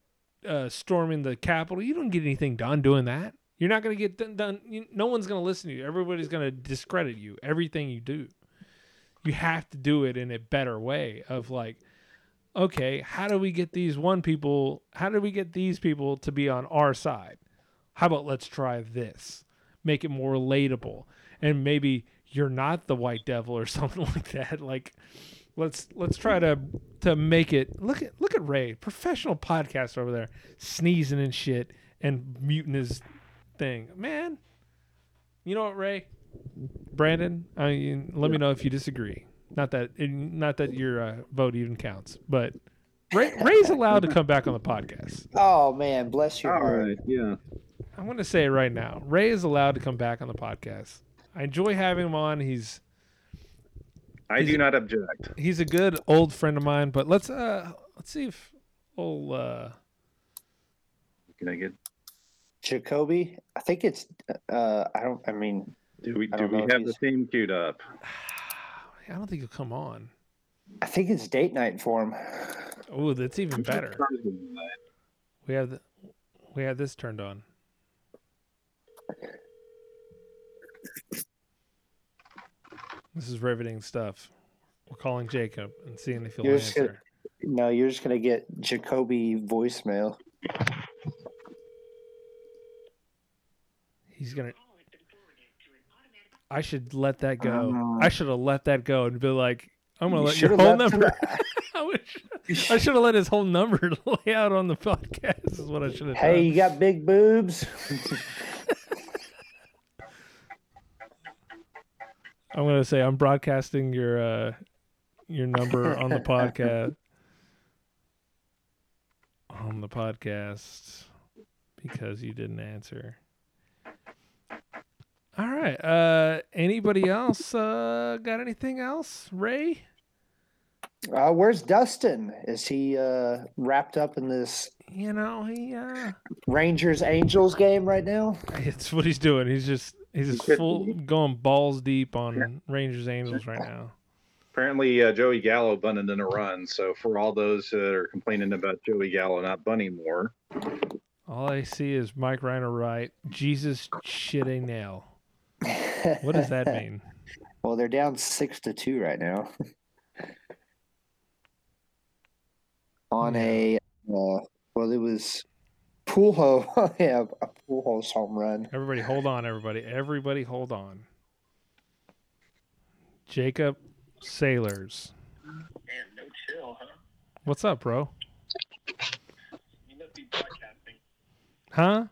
uh, storming the Capitol. You don't get anything done doing that. You're not going to get done. done you, no one's going to listen to you. Everybody's going to discredit you. Everything you do, you have to do it in a better way. Of like, okay, how do we get these one people? How do we get these people to be on our side? How about let's try this? Make it more relatable, and maybe you're not the white devil or something like that. Like, let's let's try to to make it look at look at Ray, professional podcaster over there, sneezing and shit and muting his thing. Man, you know what, Ray? Brandon, I mean, let me know if you disagree. Not that not that your uh, vote even counts, but Ray, Ray's allowed to come back on the podcast. Oh man, bless your All heart. right, yeah. I'm going to say it right now. Ray is allowed to come back on the podcast. I enjoy having him on. He's I do not object. he's a good old friend of mine. But let's uh let's see if old uh Can I get? Jacoby, I think it's. Uh, I don't. I mean, Do we do we have the he's- theme queued up? I don't think he'll come on. I think it's date night for him. Oh, that's even better. We have the, we have this turned on. This is riveting stuff. We're calling Jacob and seeing if he'll You're just gonna- answer. No, you're just gonna get Jacoby voicemail. He's gonna. I should let that go. Um, I should have let that go and be like, I'm gonna You let your whole number. I, wish, I should have let his whole number lay out on the podcast. Is what I should have Hey, done. you got big boobs. I'm gonna say I'm broadcasting your uh your number on the podcast on the podcast because you didn't answer. All right. Uh anybody else uh got anything else? Ray? Uh, where's Dustin? Is he uh, wrapped up in this You know, he uh Rangers Angels game right now? it's what he's doing. He's just he's just could full going balls deep on Rangers Angels right now. Apparently, uh, Joey Gallo bunted in a run. So for all those that are complaining about Joey Gallo not bunting more, All I see is Mike Reiner right. Jesus shit a nail. What does that mean? well, they're down six to two right now. On a uh, well, it was pool hole. yeah, a pool home run. Everybody, hold on. Everybody, everybody, hold on. Jacob Sailors, Man, no chill, huh? what's up, bro? You must be broadcasting. Huh?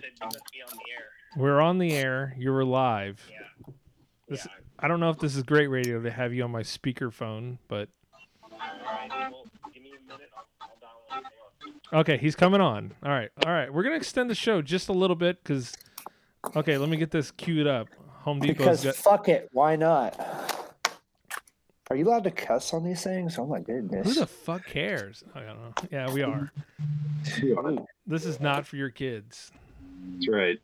Said you must be on the air. We're on the air. You were live. Yeah. This, I don't know if this is great radio to have you on my speakerphone, but All right. Well, Okay, he's coming on. All right, all right. We're gonna extend the show just a little bit because. Okay, let me get this queued up. Home Depot. Because got. fuck it, why not? Are you allowed to cuss on these things? Oh my goodness. Who the fuck cares? I don't know. Yeah, we are. This is not for your kids. That's right.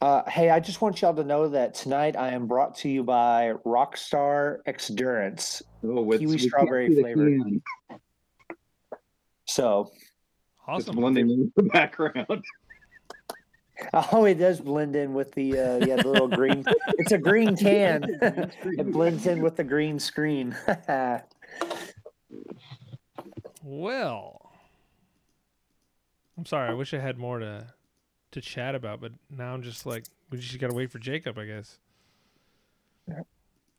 Uh, hey, I just want y'all to know that tonight I am brought to you by Rockstar XDurance. Oh, with, Kiwi we strawberry flavor. can. So, It's Awesome. blending in the background. oh, it does blend in with the uh, yeah the little green. It's a green can. it blends in with the green screen. Well, I'm sorry. I wish I had more to to chat about, but now I'm just like we just got to wait for Jacob, I guess.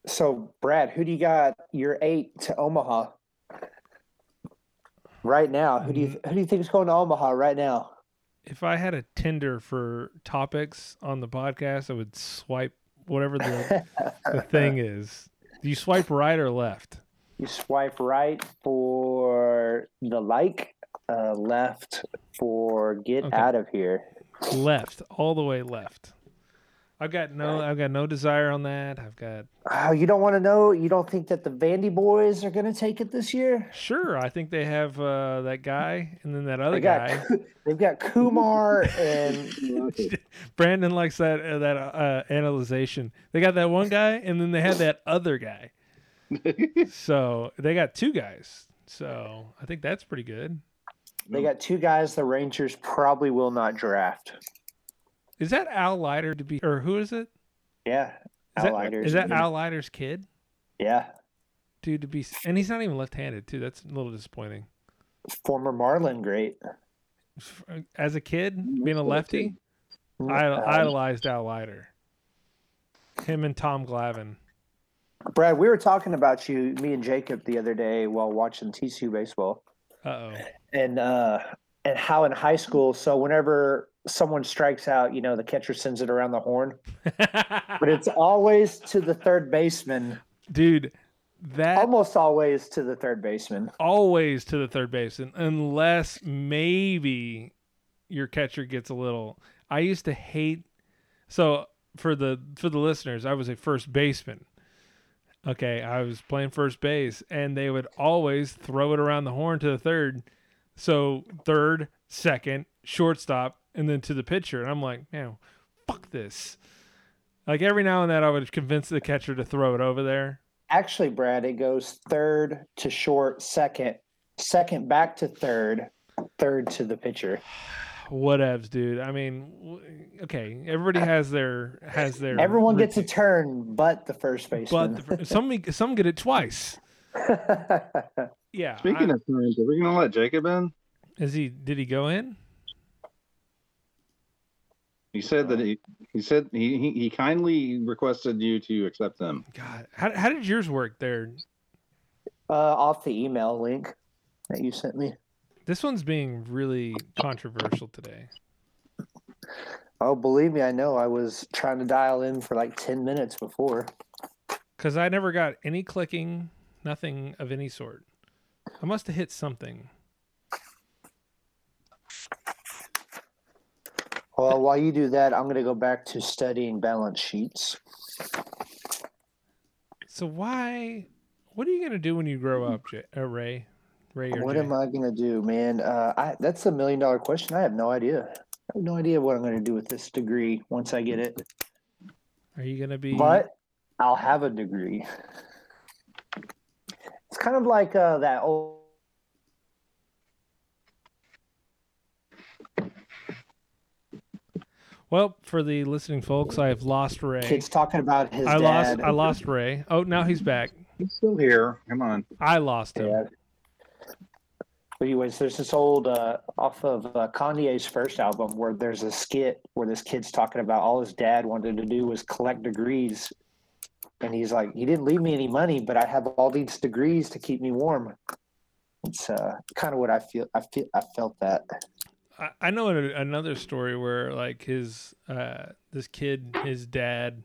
so, Brad, who do you got your eight to Omaha right now? Who do you who do you think is going to Omaha right now? If I had a Tinder for topics on the podcast, I would swipe whatever the the thing is. Do you swipe right or left? You swipe right for the like, uh, left for get Okay. out of here. Left, all the way left. I've got no, I've got no desire on that. I've got Oh, you don't want to know? You don't think that the Vandy boys are going to take it this year? sure. I think they have uh, that guy and then that other They got guy. they've got Kumar and Brandon likes that uh, that uh, analyzation. They got that one guy, and then they had that other guy. so they got two guys. So I think that's pretty good. they got two guys the Rangers probably will not draft. Is that Al Leiter to be, or who is it? Yeah, Is Al that, is that. Al Leiter's kid? Yeah, Dude, to be, and he's not even left-handed too. That's a little disappointing. former Marlin great. As a kid, being a lefty, I Um, idolized Al Leiter. Him and Tom Glavine. Brad, we were talking about you, me and Jacob, the other day while watching TCU baseball. Uh oh. and uh and how in high school so whenever someone strikes out you know the catcher sends it around the horn but it's always to the third baseman Dude, that almost always to the third baseman always to the third baseman unless maybe your catcher gets a little I used to hate so for the for the listeners, I was a first baseman. Okay, I was playing first base and they would always throw it around the horn to the third. So third, second, shortstop, and then to the pitcher. And I'm like, man, fuck this. Like every now and then I would convince the catcher to throw it over there. actually brad it goes third to short second second back to third third to the pitcher Whatevs, dude. I mean, okay, everybody has their has their. everyone gets a turn but the first baseman but the, some some get it twice. Yeah. Speaking I- of turns, are we gonna let Jacob in? is he? Did he go in? He said that he he said he he, he kindly requested you to accept them. God, how how did yours work there? uh, off the email link that you sent me This one's being really controversial today. oh believe me i know i was trying to dial in for like 10 minutes before Because I never got any clicking, nothing of any sort. I must have hit something. Well, while you do that, I'm going to go back to studying balance sheets. So why? What are you gonna do when you grow up, J- uh, Ray? Ray or What Jay? am I going to do, man? Uh, I, that's a million dollar question. I have no idea. I have no idea what I'm going to do with this degree once I get it. Are you gonna be? But I'll have a degree. It's kind of like uh, that old. Well, for the listening folks, I have lost Ray. Kid's talking about his I dad. lost. I lost Ray. Oh, now he's back. He's still here. Come on. I lost him. Yeah. But anyways, there's this old uh, off of uh, Kanye's first album where there's a skit where this kid's talking about all his dad wanted to do was collect degrees, and he's like, "He didn't leave me any money, but I have all these degrees to keep me warm." It's uh, kind of what I feel. I feel. I felt that. I, know another story where like his uh this kid, his dad,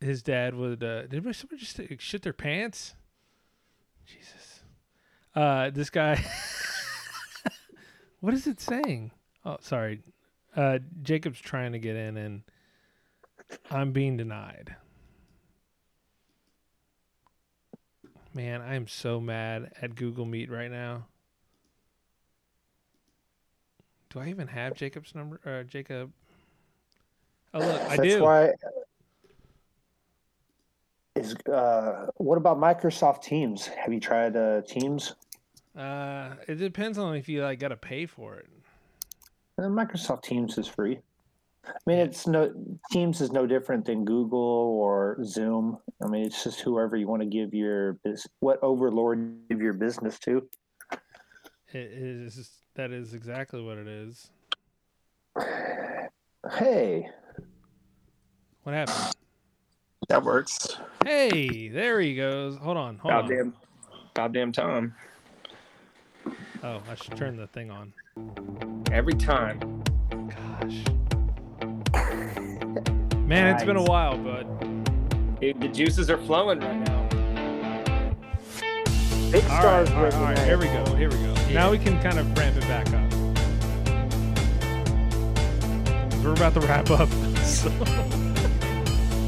his dad would uh did somebody just shit their pants? Jesus. Uh, this guy. What is it saying? Oh, sorry. Uh, Jacob's trying to get in, and I'm being denied. Man, I am so mad at Google Meet right now. Do I even have Jacob's number? Uh, Jacob. Oh look, I That's do. why. Is uh, what about Microsoft Teams? Have you tried uh, Teams? Uh, it depends on if you like got to pay for it. Uh, Microsoft Teams is free. I mean, it's no Teams is no different than Google or Zoom. I mean, it's just whoever you want to give your business, what overlord you give your business to. It is that is exactly what it is. Hey, What happened? That works. Hey, there he goes. Hold on, hold on. Goddamn, goddamn time. Oh, I should turn the thing on. Every time. Gosh. Man, it's been a while, bud. Dude, the juices are flowing right now. Big All right, stars. all right, all right. Here we go. Here we go. Now we can kind of ramp it back up. We're about to wrap up. So,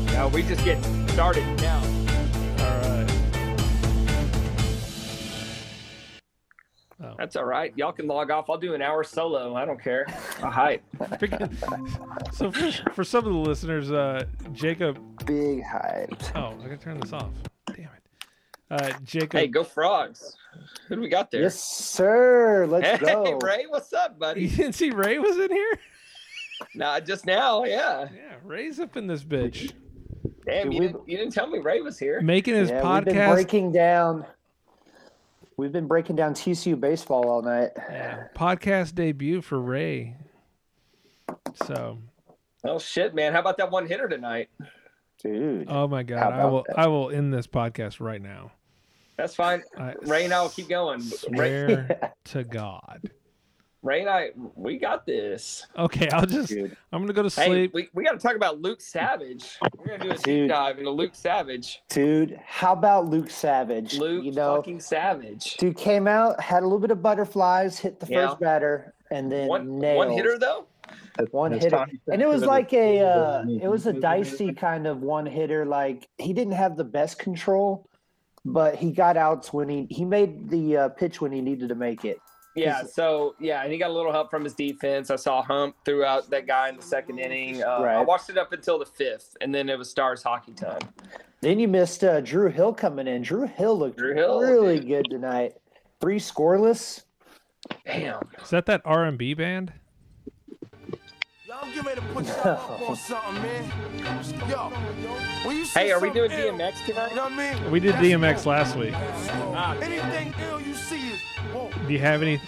Now we just get started now. all right. Oh. That's all right. Y'all can log off. I'll do an hour solo. I don't care. I hype. so for, for some of the listeners, uh, Jacob. Big hype. Oh, I gotta turn this off. Damn it. Uh, Jacob. Hey, go frogs. Who do we got there? Yes, sir. Let's hey, go. Ray, what's up, buddy? You didn't see Ray was in here? Nah, just now, yeah. Yeah, Ray's up in this bitch. Damn, Dude, you didn't, you didn't tell me Ray was here. Making his yeah, we've been podcast. breaking down. We've been breaking down TCU baseball all night. Yeah, podcast debut for Ray. So, Oh shit, man! How about that one hitter tonight? Dude. oh my god, I will that? I will end this podcast right now. That's fine. I Ray and I will keep going. Ray, swear to God. Ray and I, we got this. Okay, I'll just Dude. I'm gonna go to sleep. Hey, sleep. we, we got to talk about Luke Savage. We're gonna do a deep dive into Luke Savage. Dude, how about Luke Savage? Luke you know, fucking Savage. dude came out, had a little bit of butterflies, hit the Yeah. first batter, and then One nailed. one hitter though. one hitter, and it was like a uh, it was a dicey kind of one hitter. Like he didn't have the best control, but he got outs when he he made the uh, pitch when he needed to make it. Yeah. So yeah, and he got a little help from his defense. I saw Hump throughout that guy in the second inning. Uh, I watched it up until the fifth, and then it was Stars hockey time. Then you missed uh, Drew Hill coming in. Drew Hill looked Drew Hill, really dude. good tonight. Three scoreless. Damn. Is that that R and B band? Hey, are we doing something ill, DMX tonight? You know what I mean? We did That's DMX what- last week. Ah, Anything ill you see is whoa. Do you have any? Do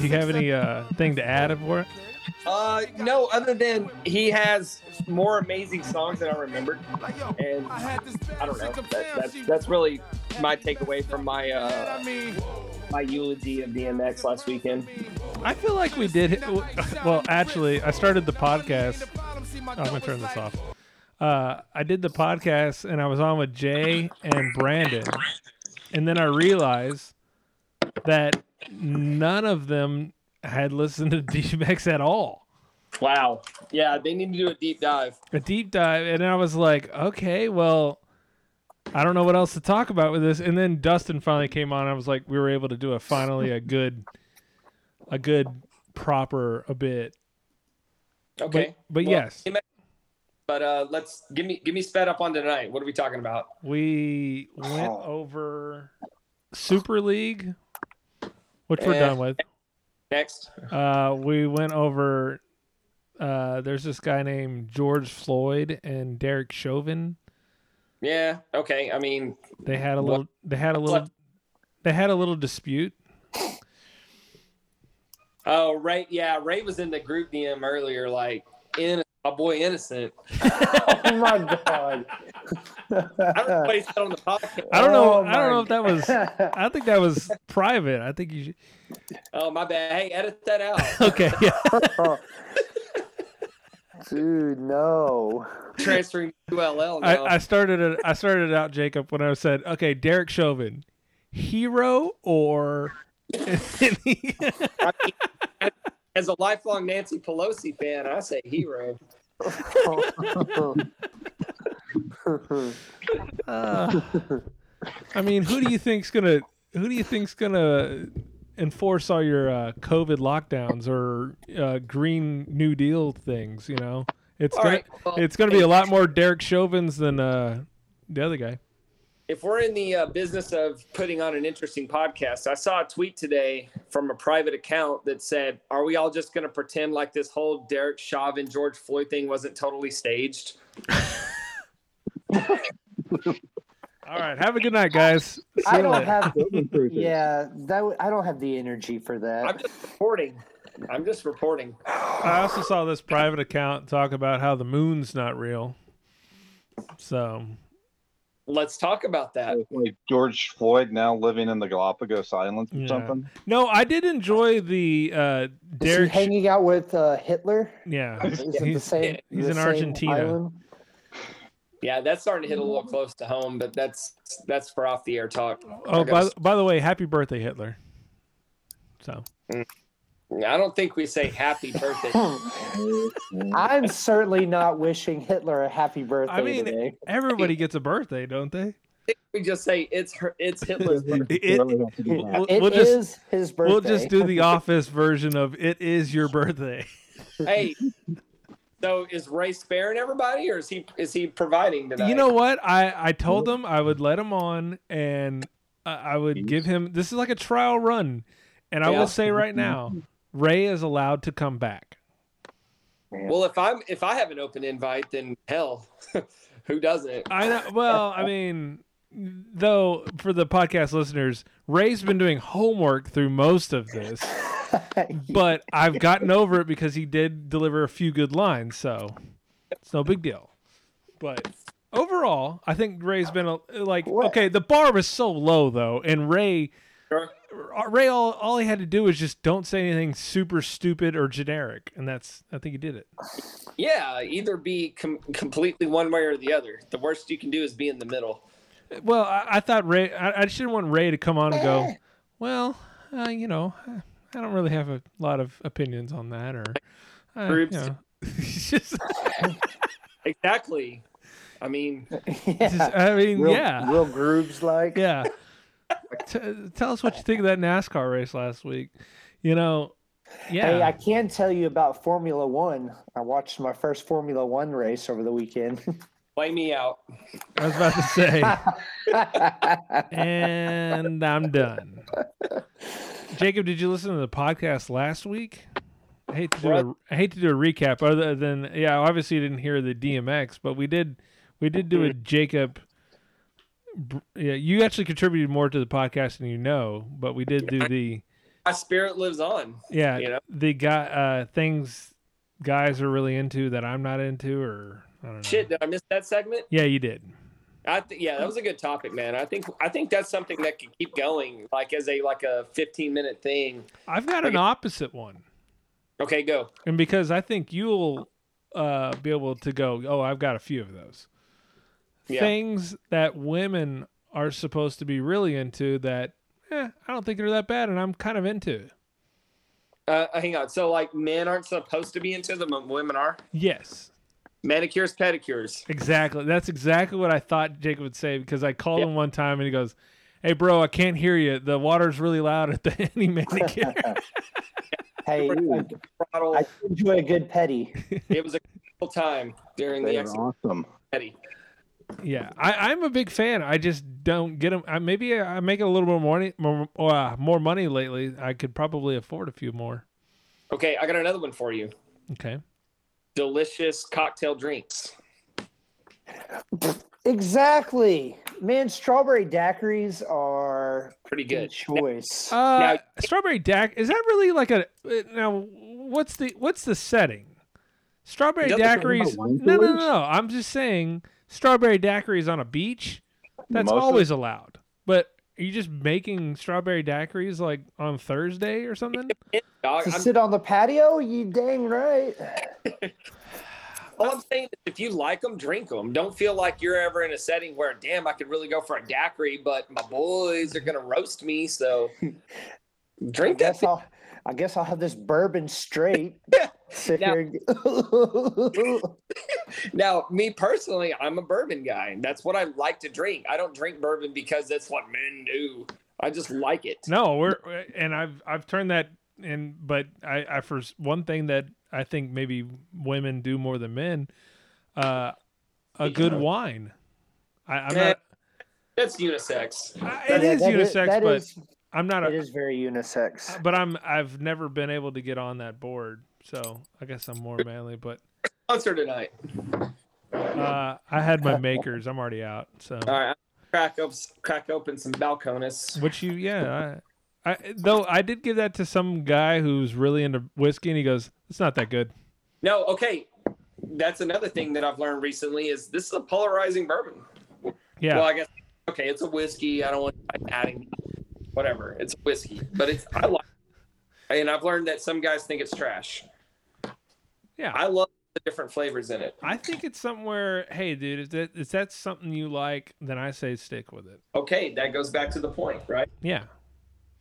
you have six, any uh thing to add for it? Uh, no, other than he has more amazing songs than I remembered, and I had this I don't know. chick That, that's that's really my takeaway from my uh I mean, my eulogy of DMX last weekend. I feel like we did. Well, actually, I started the podcast. I'm gonna turn this off. Uh, I did the podcast and I was on with Jay and Brandon, and then I realized that none of them had listened to DMX at all. Wow. Yeah, they need to do a deep dive. A deep dive, and I was like, okay, well, I don't know what else to talk about with this. And then Dustin finally came on. I was like, we were able to do a finally a good, a good proper a bit. Okay. but Well, yes. But uh, let's give me give me sped up on tonight. What are we talking about? We went Oh. over Super League, which we're Eh. done with. Next. Uh, we went over. Uh, there's this guy named George Floyd and Derek Chauvin. Yeah. Okay. I mean, They had a What- little. They had a little. what- They had a little dispute. oh Ray. Yeah, Ray was in the group DM earlier. Like, in my boy innocent. oh my god. I don't know what he said on the podcast. I don't know. Oh I don't know if that was. I think that was private. I think you should. Oh my bad. Hey, edit that out. Okay. Yeah. Dude, no. Transferring to ULL now. I, I started it. I started it out, Jacob, when I said, "Okay, Derek Chauvin, hero or?" As a lifelong Nancy Pelosi fan, I say hero. Uh, I mean, who do you think's gonna who do you think's gonna enforce all your uh, COVID lockdowns or uh, Green New Deal things? You know, it's All gonna right, well, it's gonna be a lot more Derek Chauvins than uh, the other guy. if we're in the uh, business of putting on an interesting podcast, I saw a tweet today from a private account that said, "Are we all just going to pretend like this whole Derek Chauvin George Floyd thing wasn't totally staged?" All right, have a good night, guys. See I don't later. have. Yeah, that w- I don't have the energy for that. I'm just reporting. I'm just reporting. I also saw this private account talk about how the moon's not real. So Let's talk about that. Like George Floyd now living in the Galapagos Islands or Yeah. something. no, I did enjoy the uh, Is he Derek. hanging out with uh, Hitler? yeah, Is it the he's, same? he's the in same Argentina. island? Yeah, that's starting to hit a little mm-hmm. close to home, but that's that's for off the air talk. Oh, by, by the way, happy birthday, Hitler. So mm. I don't think we say happy birthday. I'm certainly not wishing Hitler a happy birthday I mean, today. everybody gets a birthday, don't they? we just say it's her, it's Hitler's birthday. It- Really have to we'll. It we'll is just his birthday. we'll just do the office version of it is your birthday. hey, so is Ray sparing everybody, or is he is he providing tonight? You know what? I I told him I would let him on and I I would give him this is like a trial run. And I Yeah. will say right now, Ray is allowed to come back. Well, if I'm if I have an open invite, then hell, who doesn't? I know well, I mean though for the podcast listeners, Ray's been doing homework through most of this. but I've gotten over it because he did deliver a few good lines, so it's no big deal. But overall, I think Ray's been a, like okay. The bar was so low though, and Ray, Sure. Uh, Ray, all, all he had to do was just don't say anything super stupid or generic, and that's I think he did it. Yeah, either be com- completely one way or the other. The worst you can do is be in the middle. Well, I, I thought Ray, I, I just didn't want Ray to come on and go, well, uh, you know, I don't really have a lot of opinions on that, or uh, you Groups. know. Just- Exactly. I mean, Just- I mean, real, yeah, real grooves like. yeah. T- tell us what you think of that NASCAR race last week. You know, yeah. Hey, I can tell you about Formula One. I watched my first Formula One race over the weekend. Play me out. I was about to say, and I'm done. Jacob, did you listen to the podcast last week? I hate to do a, I hate to do a recap. Other than yeah, obviously you didn't hear the DMX, but we did we did do a Jacob. Yeah, you actually contributed more to the podcast than you know, but we did do the My spirit lives on. yeah You know? the guy uh, things guys are really into that I'm not into, or I don't know. Shit, did I miss that segment? Yeah, you did. I th- yeah, that was a good topic, man. I think I think that's something that can keep going, like as a like a 15 minute thing. I've got an opposite one. Okay, go. And because I think you'll uh, be able to go, oh, I've got a few of those. Yeah. Things that women are supposed to be really into that, eh, I don't think they're that bad, and I'm kind of into. Uh, hang on. So like men aren't supposed to be into them, but women are. Yes, Manicures, pedicures. exactly. That's exactly what I thought Jacob would say because I called him one time and he goes, hey, bro, I can't hear you. The water's really loud at the any manicure. hey, I, Throttle. I enjoy a good petty. it was a cool time during the They are exhibition. awesome. Yeah, I, I'm a big fan. I just don't get them. I, maybe I make a little bit more money, more, uh, more money lately. I could probably afford a few more. Okay, I got another one for you. Okay. Delicious cocktail drinks. Exactly. Man, strawberry daiquiris are Pretty a good. choice. Uh, Now- strawberry dac is that really like a now? What's the what's the setting? Strawberry Doesn't- daiquiris? No, no, no, no. I'm just saying strawberry daiquiris on a beach. That's Mimosas? always allowed. But are you just making strawberry daiquiris like on Thursday or something? Dog, to I'm, sit on the patio? You dang right. all I'm saying is if you like them, drink them. Don't feel like you're ever in a setting where, damn, I could really go for a daiquiri, but my boys are gonna roast me. So drink that. Guess I'll, I guess I'll have this bourbon straight. Sit Now- here. and- Now, me personally, I'm a bourbon guy. That's what I like to drink. I don't drink bourbon because that's what men do. I just like it. No, we're and I've I've turned that in, but I I for one thing that I think maybe women do more than men, uh, a good wine. I, I'm Eh, not. That's unisex. It Yeah, is that is- unisex, that but is- I'm not. it A, is very unisex. but I'm I've never been able to get on that board, so I guess I'm more manly. But Sponsor tonight. uh, I had my makers. I'm already out. So All right, crack up, crack open some balcones. which you yeah. I, I though I did give that to some guy who's really into whiskey, and he goes, "It's not that good." No, okay. That's another thing that I've learned recently is this is a polarizing bourbon. Yeah. Well, I guess okay, it's a whiskey. I don't want to adding whatever. It's whiskey, but it's I like. it. And I've learned that some guys think it's trash. Yeah. I love the different flavors in it. I think it's somewhere. Hey, dude, is that is that something you like? Then I say stick with it. Okay, that goes back to the point, right? Yeah.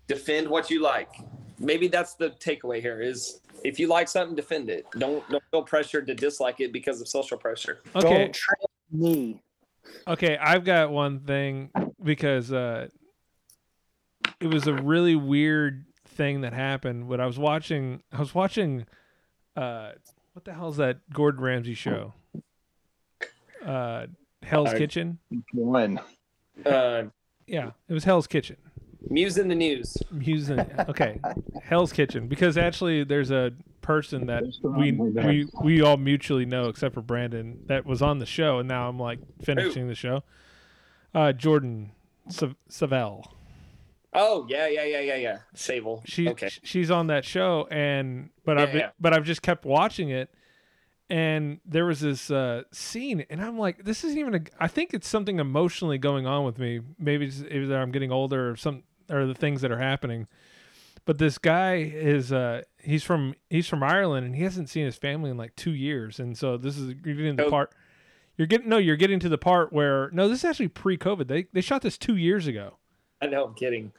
Defend what you like. Maybe that's the takeaway here is if you like something, defend it. Don't don't feel pressured to dislike it because of social pressure. Okay. Don't trust me. Okay, I've got one thing because uh, it was a really weird thing that happened when I was watching. I was watching. Uh, what the hell is that Gordon Ramsay show? Uh, Hell's Uh, Kitchen. One. Uh, Yeah, it was Hell's Kitchen. Muse in the news. Musing. Okay, Hell's Kitchen because actually there's a person that we we we all mutually know except for Brandon that was on the show and now I'm like finishing the show. Uh, Jordan Sa- Savell. Oh yeah, yeah, yeah, yeah, yeah. Sable. She okay. she's on that show and but Yeah, I've been, yeah. but I've just kept watching it and there was this uh, scene and I'm like this isn't even a I think it's something emotionally going on with me maybe it's either I'm getting older or some or the things that are happening but this guy is uh he's from he's from Ireland and he hasn't seen his family in like 2 years and so this is you're getting the Oh. part you're getting no you're getting to the part where no this is actually pre-covid they they shot this 2 years ago I know. I'm kidding.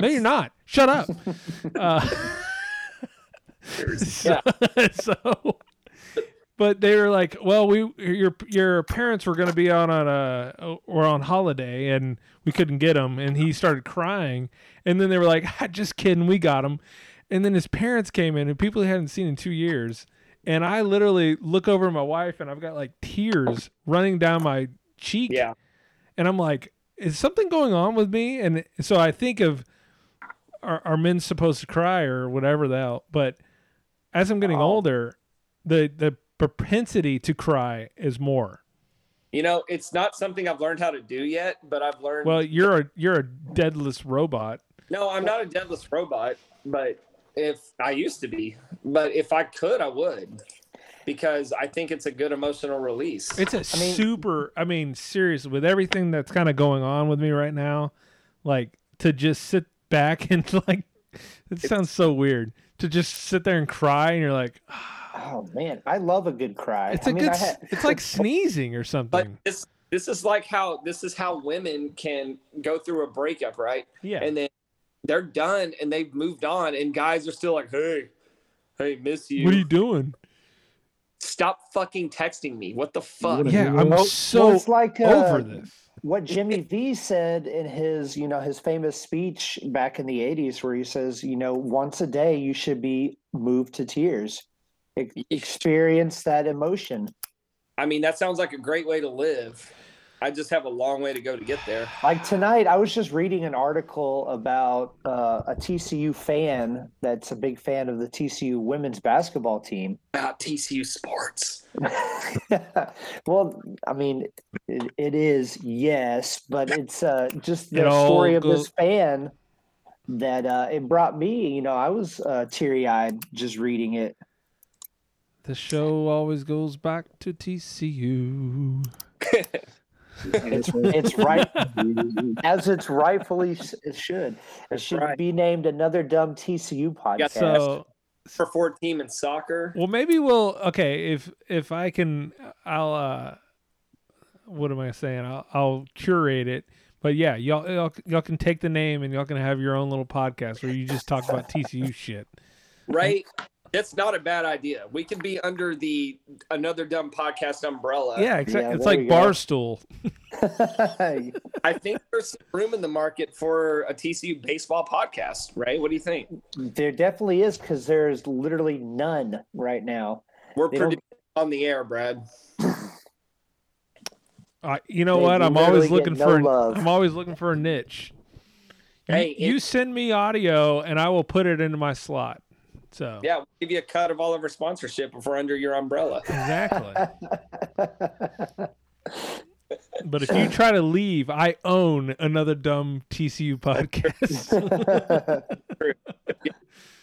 no, you're not. Shut up. uh, so, so- but they were like, "Well, we your your parents were going to be on on a or on holiday, and we couldn't get them." And he started crying, and then they were like, "Ah, "Just kidding, we got him." And then his parents came in, and people he hadn't seen in two years. And I literally look over at my wife, and I've got like tears running down my cheek. Yeah. And I'm like, is something going on with me? And so I think of, are, are men supposed to cry or whatever hell? But as I'm getting older, the the propensity to cry is more. You know, it's not something I've learned how to do yet, but I've learned. Well, you're a you're a deadless robot. no, I'm not a deadless robot, but if I used to be, but if I could, I would, because I think it's a good emotional release. It's a super. I mean, seriously, with everything that's kind of going on with me right now, like to just sit back and like, it sounds so weird to just sit there and cry, and you're like, ah. Oh man, I love a good cry. it's I a mean, good. I s- had, It's like sneezing or something. But this this is like how this is how women can go through a breakup, right? Yeah. And then they're done and they've moved on, and guys are still like, "Hey, hey, miss you." what are you doing? Stop fucking texting me. What the fuck? Yeah, I'm so well, it's like uh, over this. what Jimmy V said in his, you know, his famous speech back in the '80s, where he says, you know, once a day you should be moved to tears, experience that emotion. I mean, that sounds like a great way to live. I just have a long way to go to get there. Like tonight, I was just reading an article about uh, a TCU fan that's a big fan of the TCU women's basketball team. About TCU sports. well, I mean, it, it is yes, but it's uh, just the all story of go- this fan that uh, it brought me. You know, I was uh, teary eyed just reading it. The show always goes back to TCU. It's it's right as it's rightfully s- it should. It should right. be named another dumb TCU podcast. So For four team in soccer. Well, maybe we'll okay if if I can, I'll. uh What am I saying? I'll, I'll curate it. But yeah, y'all, y'all y'all can take the name and y'all can have your own little podcast where you just talk about TCU shit. Ray, that's not a bad idea. We could be under the another dumb podcast umbrella. yeah, exactly. yeah, it's like we go. Barstool. I think there's some room in the market for a TCU baseball podcast. right? what do you think? there definitely is because there's literally none right now. We're They don't- pretty on the air, Brad. Uh, you know They what? I'm always looking no for. love. I'm always looking for a niche. You- Hey, you, it- send me audio and I will put it into my slot. So Yeah, we'll give you a cut of all of our sponsorship if we're under your umbrella. exactly. but if you try to leave, I own another dumb TCU podcast.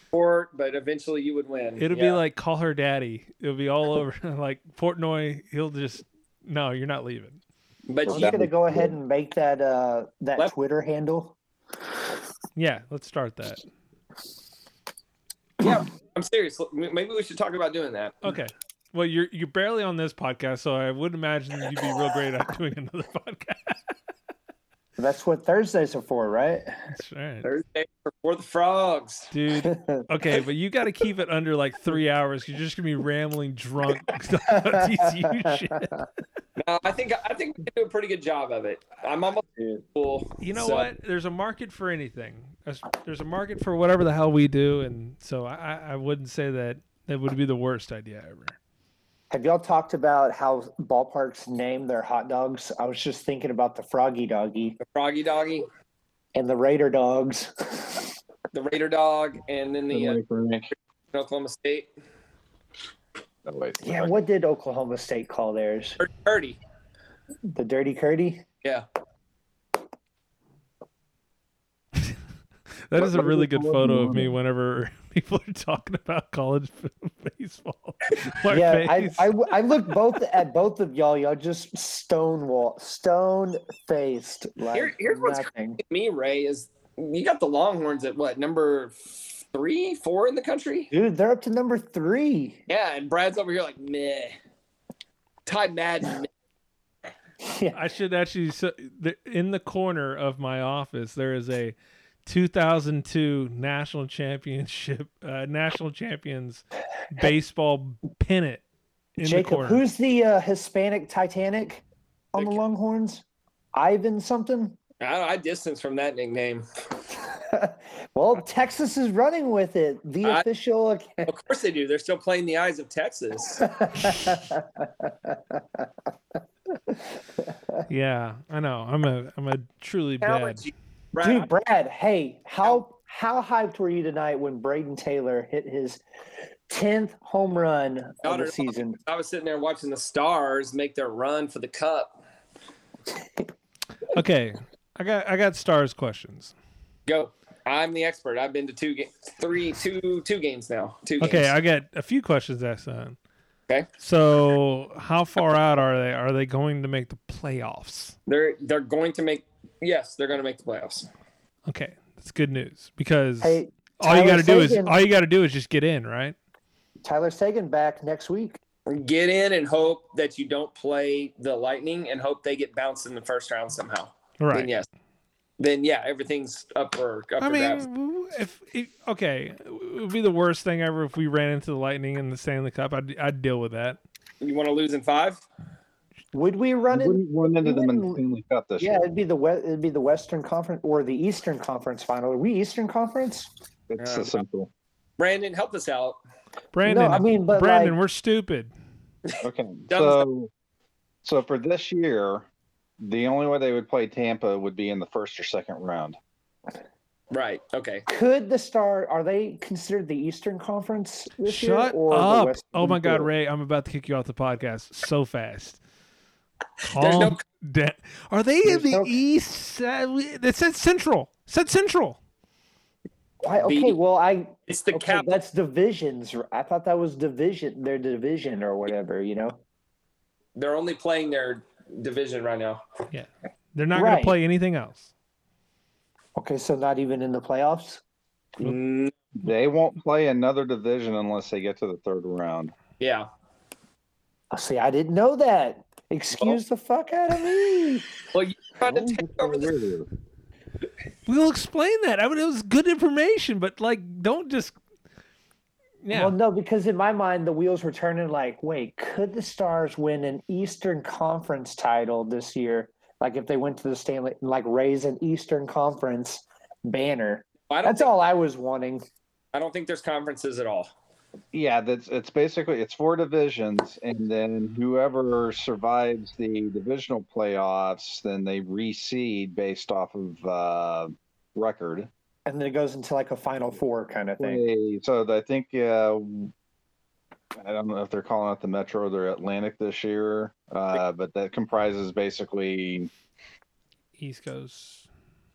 Sport, but eventually you would win. It'll be like call her daddy. It'll be all over. like Portnoy, he'll just no, you're not leaving. But We're you, gonna go ahead and make that uh that Left- Twitter handle. Yeah, let's start that. Yeah, I'm serious. Maybe we should talk about doing that. Okay. Well, you're you're barely on this podcast, so I would imagine you'd be real great at doing another podcast. That's what Thursdays are for, right? That's right. Thursday for the frogs. Dude, okay, but you got to keep it under like three hours. You're just gonna be rambling drunk about TCU shit. No, I think I think we can do a pretty good job of it. I'm almost cool. You know so- what? There's a market for anything. There's, there's a market for whatever the hell we do, and so I, I I wouldn't say that that would be the worst idea ever. Have y'all talked about how ballparks name their hot dogs? I was just thinking about the Froggy Doggy The froggy doggy, and the Raider Dogs. the Raider dog, and then the uh, Oklahoma State. Wait. yeah, what did Oklahoma State call theirs? Dirty. The Dirty Curdy? Yeah. That What- is a really good photo of me whenever people are talking about college baseball. Yeah, I, face. I, I looked both at both of y'all. Y'all just stonewall, stone faced. Like Here, here's what's nothing. crazy to me, Ray, is you got the Longhorns at what number three, four in the country? Dude, they're up to number three. Yeah, and Brad's over here like meh. Ty Madden. meh. I should actually so, in the corner of my office there is a 2002 national championship uh, national champions baseball pennant in the Jacob, corner. who's the uh, Hispanic Titanic on the Longhorns? Ivan something? I, I distance from that nickname. well, Texas is running with it. The I- official. Of course they do. They're still playing the eyes of Texas. yeah, I know. I'm a I'm a truly bad. Allergy. Brad, Dude, Brad, hey, how how hyped were you tonight when Brayden Taylor hit his tenth home run of the season? I was sitting there watching the Stars make their run for the cup. Okay, I got I got stars questions. Go. I'm the expert. I've been to two games, three, two, two games now. Two games. Okay, I got a few questions asked on. Okay. So, how far out are they? Are they going to make the playoffs? They're they're going to make. Yes, they're going to make the playoffs. Okay, that's good news because Hey, all you got to do is all you got to do is just get in, right? Tyler Seguin back next week. Get in and hope that you don't play the Lightning and hope they get bounced in the first round somehow. Right. Then yes. Then yeah, everything's up for up I for mean, if, if okay, it would be the worst thing ever if we ran into the Lightning in the Stanley Cup. I'd I'd deal with that. You want to lose in five? Would we run it? Wouldn't run into them in the Stanley Cup this Yeah, year. it'd be the we- it'd be the Western Conference or the Eastern Conference final. Are we Eastern Conference? It's Yeah. a simple. Brandon, help us out. Brandon, I mean, but Brandon, like- we're stupid. Okay. Dumb So, so for this year, the only way they would play Tampa would be in the first or second round. Right. Okay. Could the Star are they considered the Eastern Conference this year Shut or the up! Western Oh my God, Ray, I'm about to kick you off the podcast so fast. There's no- Calm da- Are they in the no- East? Uh, it said Central. It said Central. Why- okay, well, I It's the okay, cap. that's divisions. I thought that was division, their division or whatever. You know, They're only playing their division right now. Yeah, they're not going to play anything else. okay, so not even in the playoffs. Mm, They won't play another division unless they get to the third round. yeah. Oh, see, I didn't know that. Excuse the fuck out of me. Well, you tried to take over the. We'll explain that. I mean, it was good information, but like, don't just Yeah. Well, no, because in my mind, the wheels were turning like, wait, could the Stars win an Eastern Conference title this year? Like if they went to the Stanley, like raise an Eastern Conference banner. I don't That's think, all I was wanting. I don't think there's conferences at all. Yeah, that's it's basically it's four divisions, and then whoever survives the divisional playoffs, then they reseed based off of uh, record. And then it goes into like a Final Four kind of thing. So I think uh, I don't know if they're calling it the Metro or the Atlantic this year, uh, but that comprises basically East Coast.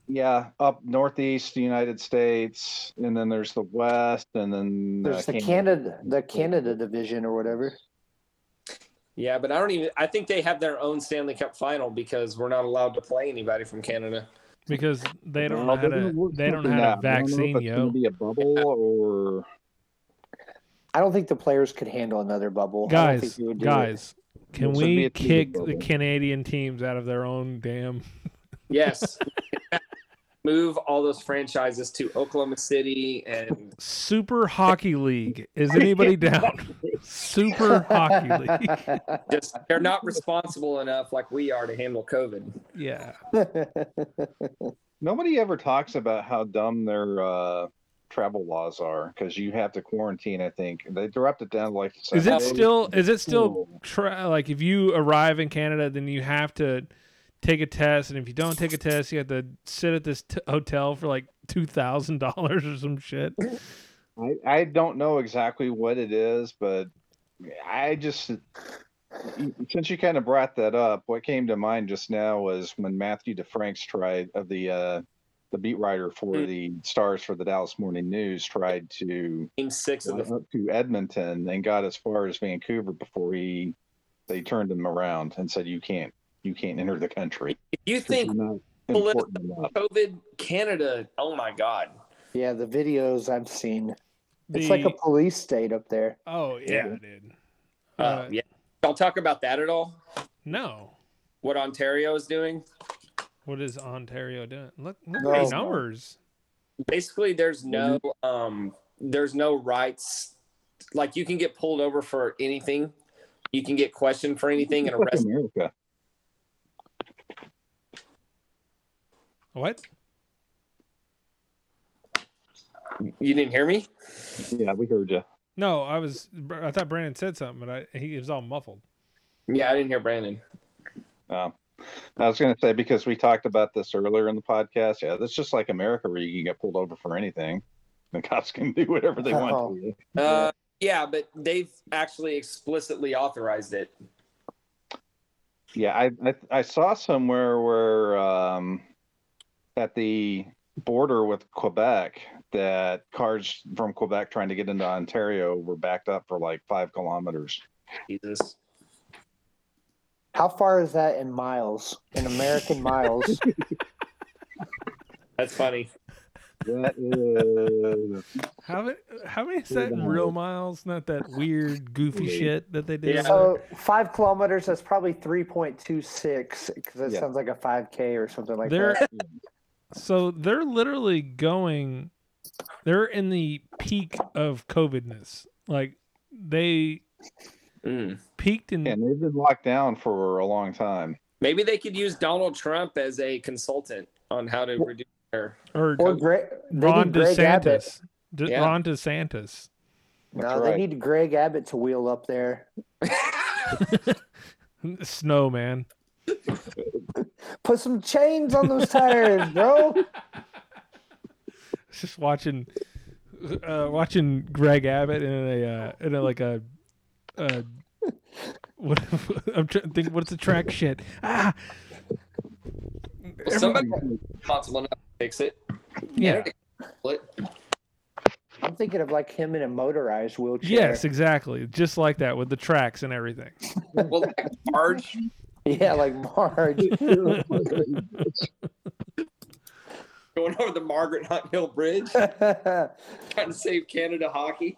Yeah up northeast United States, and then there's the West, and then uh, There's the Canada, the Canada division or whatever. Yeah, but I don't even. I think they have their own Stanley Cup final because we're not allowed to play anybody from Canada. Because they don't Well, know how they're to. They don't have out. a I don't know if vaccine, it's yo. Be a bubble or I don't think the players could handle another bubble. I Guys, they would do it. guys, can This we a TV kick the. Canadian teams out of their own damn? Yes. Move all those franchises to Oklahoma City and Super Hockey League. Is anybody down? Super Hockey League. just they're not responsible enough like we are to handle COVID. Yeah. nobody ever talks about how dumb their uh, travel laws are because you have to quarantine. I think they dropped it down like. Is it still? Is it still? Tra- like if you arrive in Canada, then you have to take a test, and if you don't take a test, you have to sit at this t- hotel for like two thousand dollars or some shit. I, I don't know exactly what it is, but I just since you kind of brought that up, what came to mind just now was when Matthew DeFranks tried of the uh, the beat writer for Hmm. the Stars for the Dallas Morning News tried to Game six of go the up to Edmonton and got as far as Vancouver before he they turned him around and said you can't you can't enter the country. If you 'cause think you're not political important enough. COVID Canada, oh my god. yeah, the videos I've seen. It's like a police state up there. Oh yeah, dude. Uh, Uh, yeah. I'll talk about that at all. No. What Ontario is doing. What is Ontario doing? Look, look No. at the numbers. Basically, there's no um there's no rights. Like you can get pulled over for anything. You can get questioned for anything and arrested. America. What? You didn't hear me? Yeah, we heard you. No, I was. I thought Brandon said something, but I, he was all muffled. Yeah, I didn't hear Brandon. Um, I was going to say because we talked about this earlier in the podcast. Yeah, that's just like America, where you can get pulled over for anything. The cops can do whatever they want Oh. to you. Uh, yeah, but they've actually explicitly authorized it. Yeah, I, I I saw somewhere where um, at the border with Quebec that cars from Quebec trying to get into Ontario were backed up for like five kilometers. Jesus. How far is that in miles? In American miles? That's funny. That is How many? How many is that in real miles? Not that weird, goofy shit that they did. Yeah. So five kilometers. That's probably three point two six because that Yeah. sounds like a five k or something like They're that. So they're literally going. They're in the peak of COVIDness. Like they Mm. peaked in. and they've been locked down for a long time. Maybe they could use Donald Trump as a consultant on how to reduce their. or Or Greg, Ron need Greg Abbott. DeSantis. De- Yeah. Ron DeSantis. No, That's they need Greg Abbott to wheel up there. Snow man. Put some chains on those tires, bro. Just watching, uh, watching Greg Abbott in a uh, in a like a, uh, what I'm trying to think. What's the track shit? Ah, Well, somebody responsible enough to fix it. yeah. I'm thinking of like him in a motorized wheelchair. Yes, exactly. Just like that with the tracks and everything. Well, like Marge, Yeah, like Marge. going over the Margaret Hunt Hill Bridge, trying to save Canada hockey.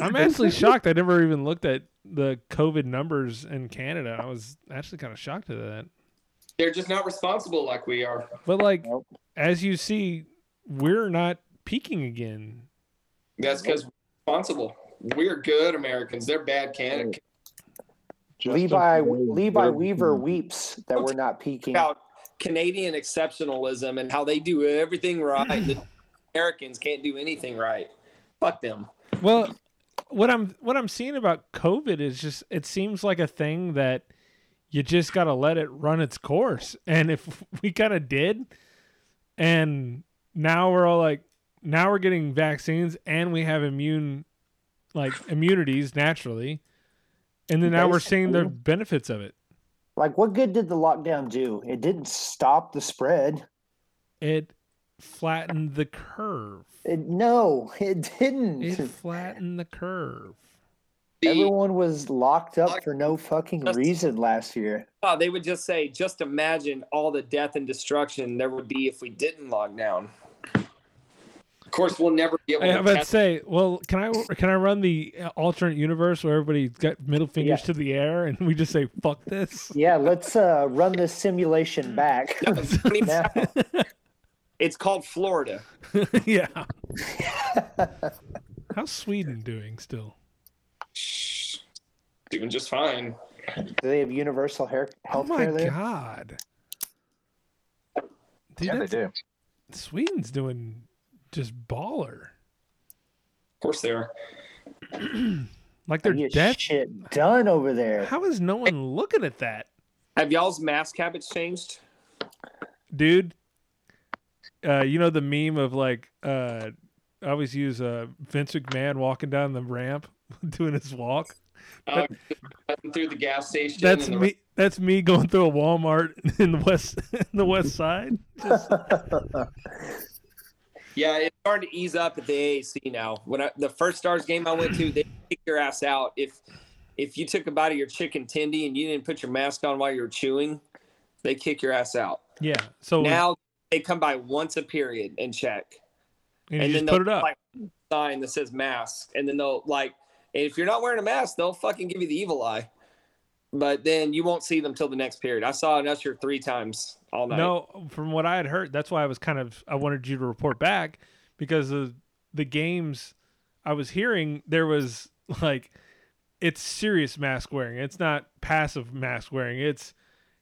I'm actually shocked. I never even looked at the COVID numbers in Canada. I was actually kind of shocked at that. They're just not responsible like we are. But like, Nope. as you see, we're not peaking again. That's because responsible. We're good Americans. They're bad can Levi Levi Weaver weeps that we're not peaking. about Canadian exceptionalism and how they do everything right. The Americans can't do anything right. Fuck them. Well, what I'm what I'm seeing about COVID is just it seems like a thing that you just got to let it run its course. And if we kind of did and now we're all like now we're getting vaccines and we have immune like immunities naturally. And then now we're seeing the benefits of it. Like, what good did the lockdown do? It didn't stop the spread. It flattened the curve. It, no, it didn't. It flattened the curve. Everyone was locked up for no fucking reason last year. Oh, they would just say, just imagine all the death and destruction there would be if we didn't lock down. Of course, we'll never be able I to. was about test- say, well, can I can I run the uh, alternate universe where everybody's got middle fingers Yeah. to the air and we just say fuck this? Yeah, let's uh, run this simulation back. now. It's called Florida. yeah. How's Sweden doing still? Doing just fine. Do they have universal hair Oh health my care there? god. Dude, Yeah, they do. Sweden's doing just baller. Of course they are. Like they're They dead. shit done over there. How is no one looking at that? Have y'all's mask habits changed? dude. Uh, you know the meme of like uh, I always use uh Vince McMahon walking down the ramp doing his walk. Uh, through the gas station. That's the- me. That's me going through a Walmart in the west in the west side. Just, Yeah, it's starting to ease up at the AAC now. When I, the first Stars game I went to, they kick your ass out if if you took a bite of your chicken tendy and you didn't put your mask on while you were chewing. They kick your ass out. yeah. So now they come by once a period and check, and you just they'll put it up. Like, sign that says mask, and then they'll like, and if you're not wearing a mask, they'll fucking give you the evil eye. But then you won't see them till the next period. I saw an usher three times all night. No, from what I had heard, that's why I was kind of I wanted you to report back because of the games I was hearing there was like it's serious mask wearing. It's not passive mask wearing. It's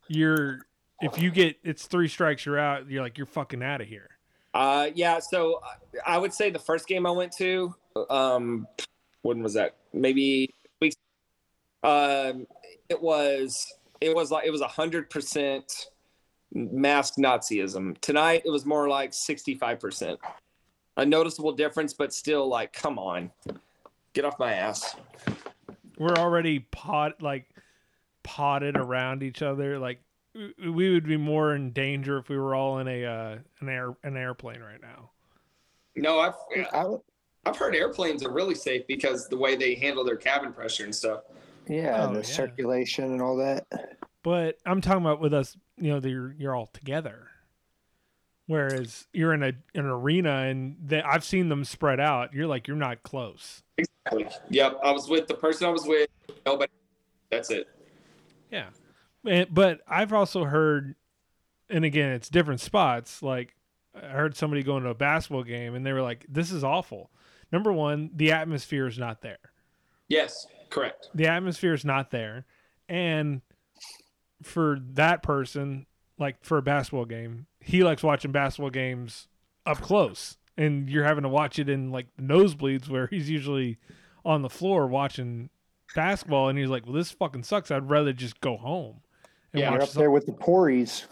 you're if you get it's three strikes you're out. You're like you're fucking out of here. Uh, yeah. So I would say the first game I went to, um, when was that? Maybe weeks. Um, it was it was like it was a hundred percent mask Nazism. Tonight it was more like sixty five percent. A noticeable difference, but still like, come on, get off my ass. We're already pot like potted around each other. Like we would be more in danger if we were all in a uh, an air an airplane right now. No, I've I've heard airplanes are really safe because the way they handle their cabin pressure and stuff. Yeah, Oh, the yeah. circulation and all that. But I'm talking about with us, you know, you're you're all together. Whereas you're in a an arena and they, I've seen them spread out. You're like you're not close. Exactly. Yep. I was with the person I was with. Nobody. That's it. Yeah. But I've also heard, and again, it's different spots. Like I heard somebody going to a basketball game and they were like, "This is awful." Number one, the atmosphere is not there. Yes. Correct. the atmosphere is not there and for that person like for a basketball game he likes watching basketball games up close and you're having to watch it in like the nosebleeds where he's usually on the floor watching basketball and he's like well this fucking sucks i'd rather just go home and Yeah, watch you're up some- there with the Pories.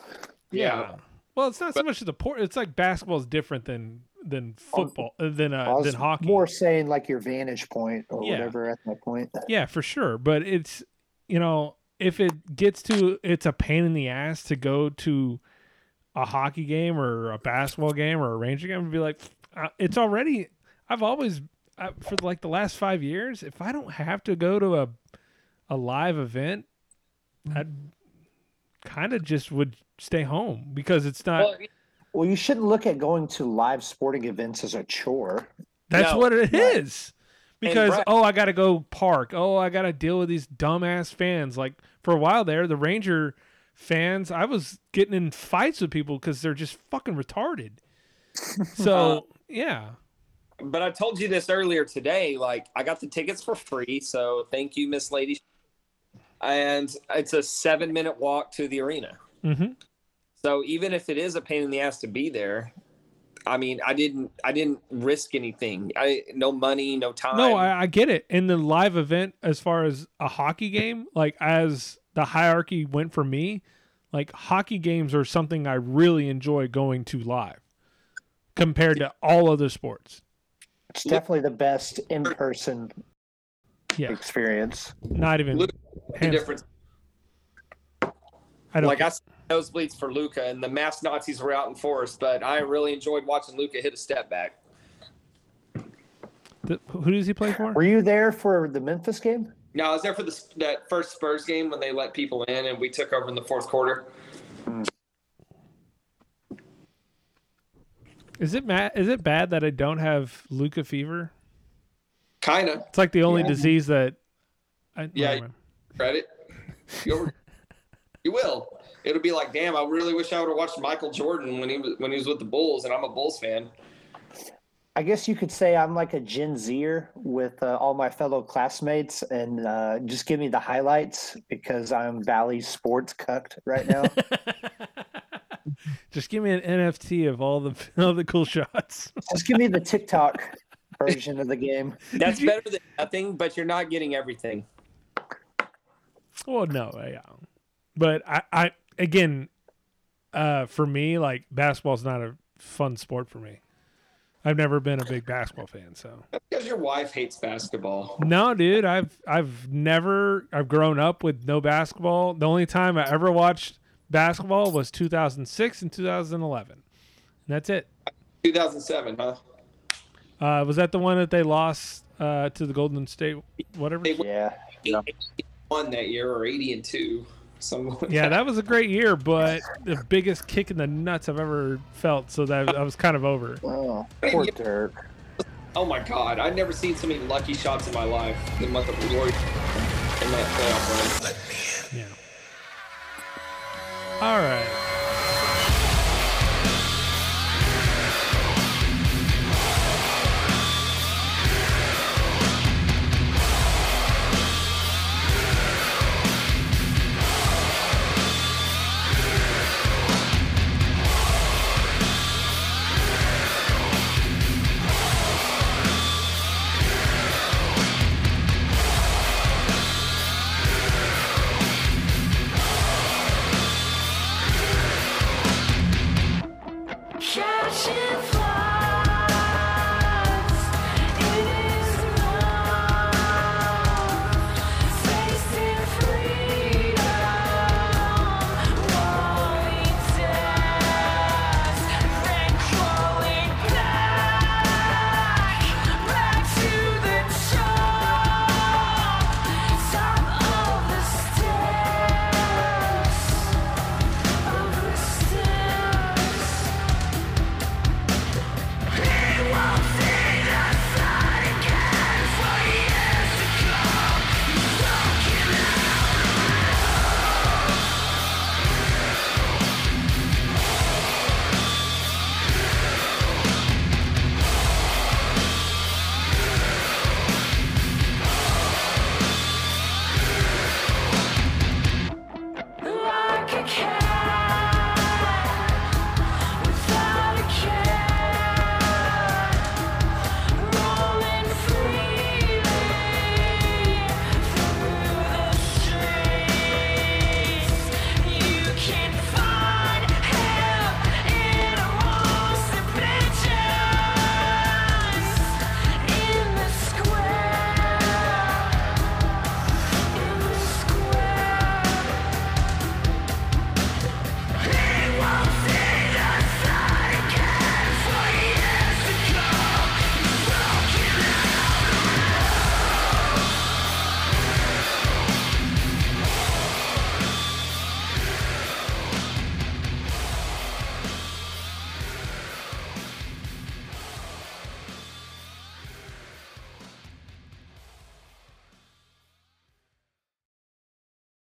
yeah. well it's not so much the port it's like basketball is different than than football uh, than I uh, than hockey more saying like your vantage point or Yeah. whatever at that point. Yeah, for sure. But it's you know, if it gets to it's a pain in the ass to go to a hockey game or a basketball game or a ranger game and be like, uh, it's already. I've always uh, for like the last five years, if I don't have to go to a a live event, I kind of just would stay home because it's not. Well, you shouldn't look at going to live sporting events as a chore. That's what it is. Because Brett- oh, I got to go park. Oh, I got to deal with these dumbass fans. Like for a while there, the Ranger fans, I was getting in fights with people because they're just fucking retarded. So yeah, but I told you this earlier today. Like, I got the tickets for free, so thank you, Miss Lady. And it's a seven-minute walk to the arena. Mm-hmm. So even if it is a pain in the ass to be there, I mean, I didn't, I didn't risk anything. I no money, no time. No, I, I get it. In the live event, as far as a hockey game, like as the hierarchy went for me, like hockey games are something I really enjoy going to live compared to all other sports. It's definitely the best in person Yeah. experience. Not even Look the difference. I don't like I saw nosebleeds for Luka, and the mass Nazis were out in force, but I really enjoyed watching Luka hit a step back. th- who does he play for? Were you there for the Memphis game? No, I was there for the, that first Spurs game when they let people in, and we took over in the fourth quarter. Is it ma- Is it bad that I don't have Luka fever? Kind of. It's like the only Yeah. disease that. I, Yeah. never. Credit. You'll, you will. It'll be like, damn, I really wish I would have watched Michael Jordan when he was when he was with the Bulls, and I'm a Bulls fan. I guess you could say I'm like a Gen Zer with uh, all my fellow classmates, and uh, just give me the highlights because I'm Bally Sports cucked right now. Just give me an NFT of all the all the cool shots. just give me the TikTok version of the game. That's better than nothing, but you're not getting everything. Well, no, yeah, but I, I again, uh, for me, like basketball's not a fun sport for me. I've never been a big basketball fan, so Because your wife hates basketball. no, dude. I've I've never I've grown up with no basketball. The only time I ever watched basketball was 2006 and 2011, and that's it. 2007, huh? Uh, was that the one that they lost uh, to the Golden State? Whatever. Yeah. One that year or 80 and two. Some Yeah, that was a great year, but the biggest kick in the nuts I've ever felt. So that I was kind of over. Oh, poor Dirk. Oh my God, I've never seen so many lucky shots in my life. The month of glory in that playoff run. Yeah. All right.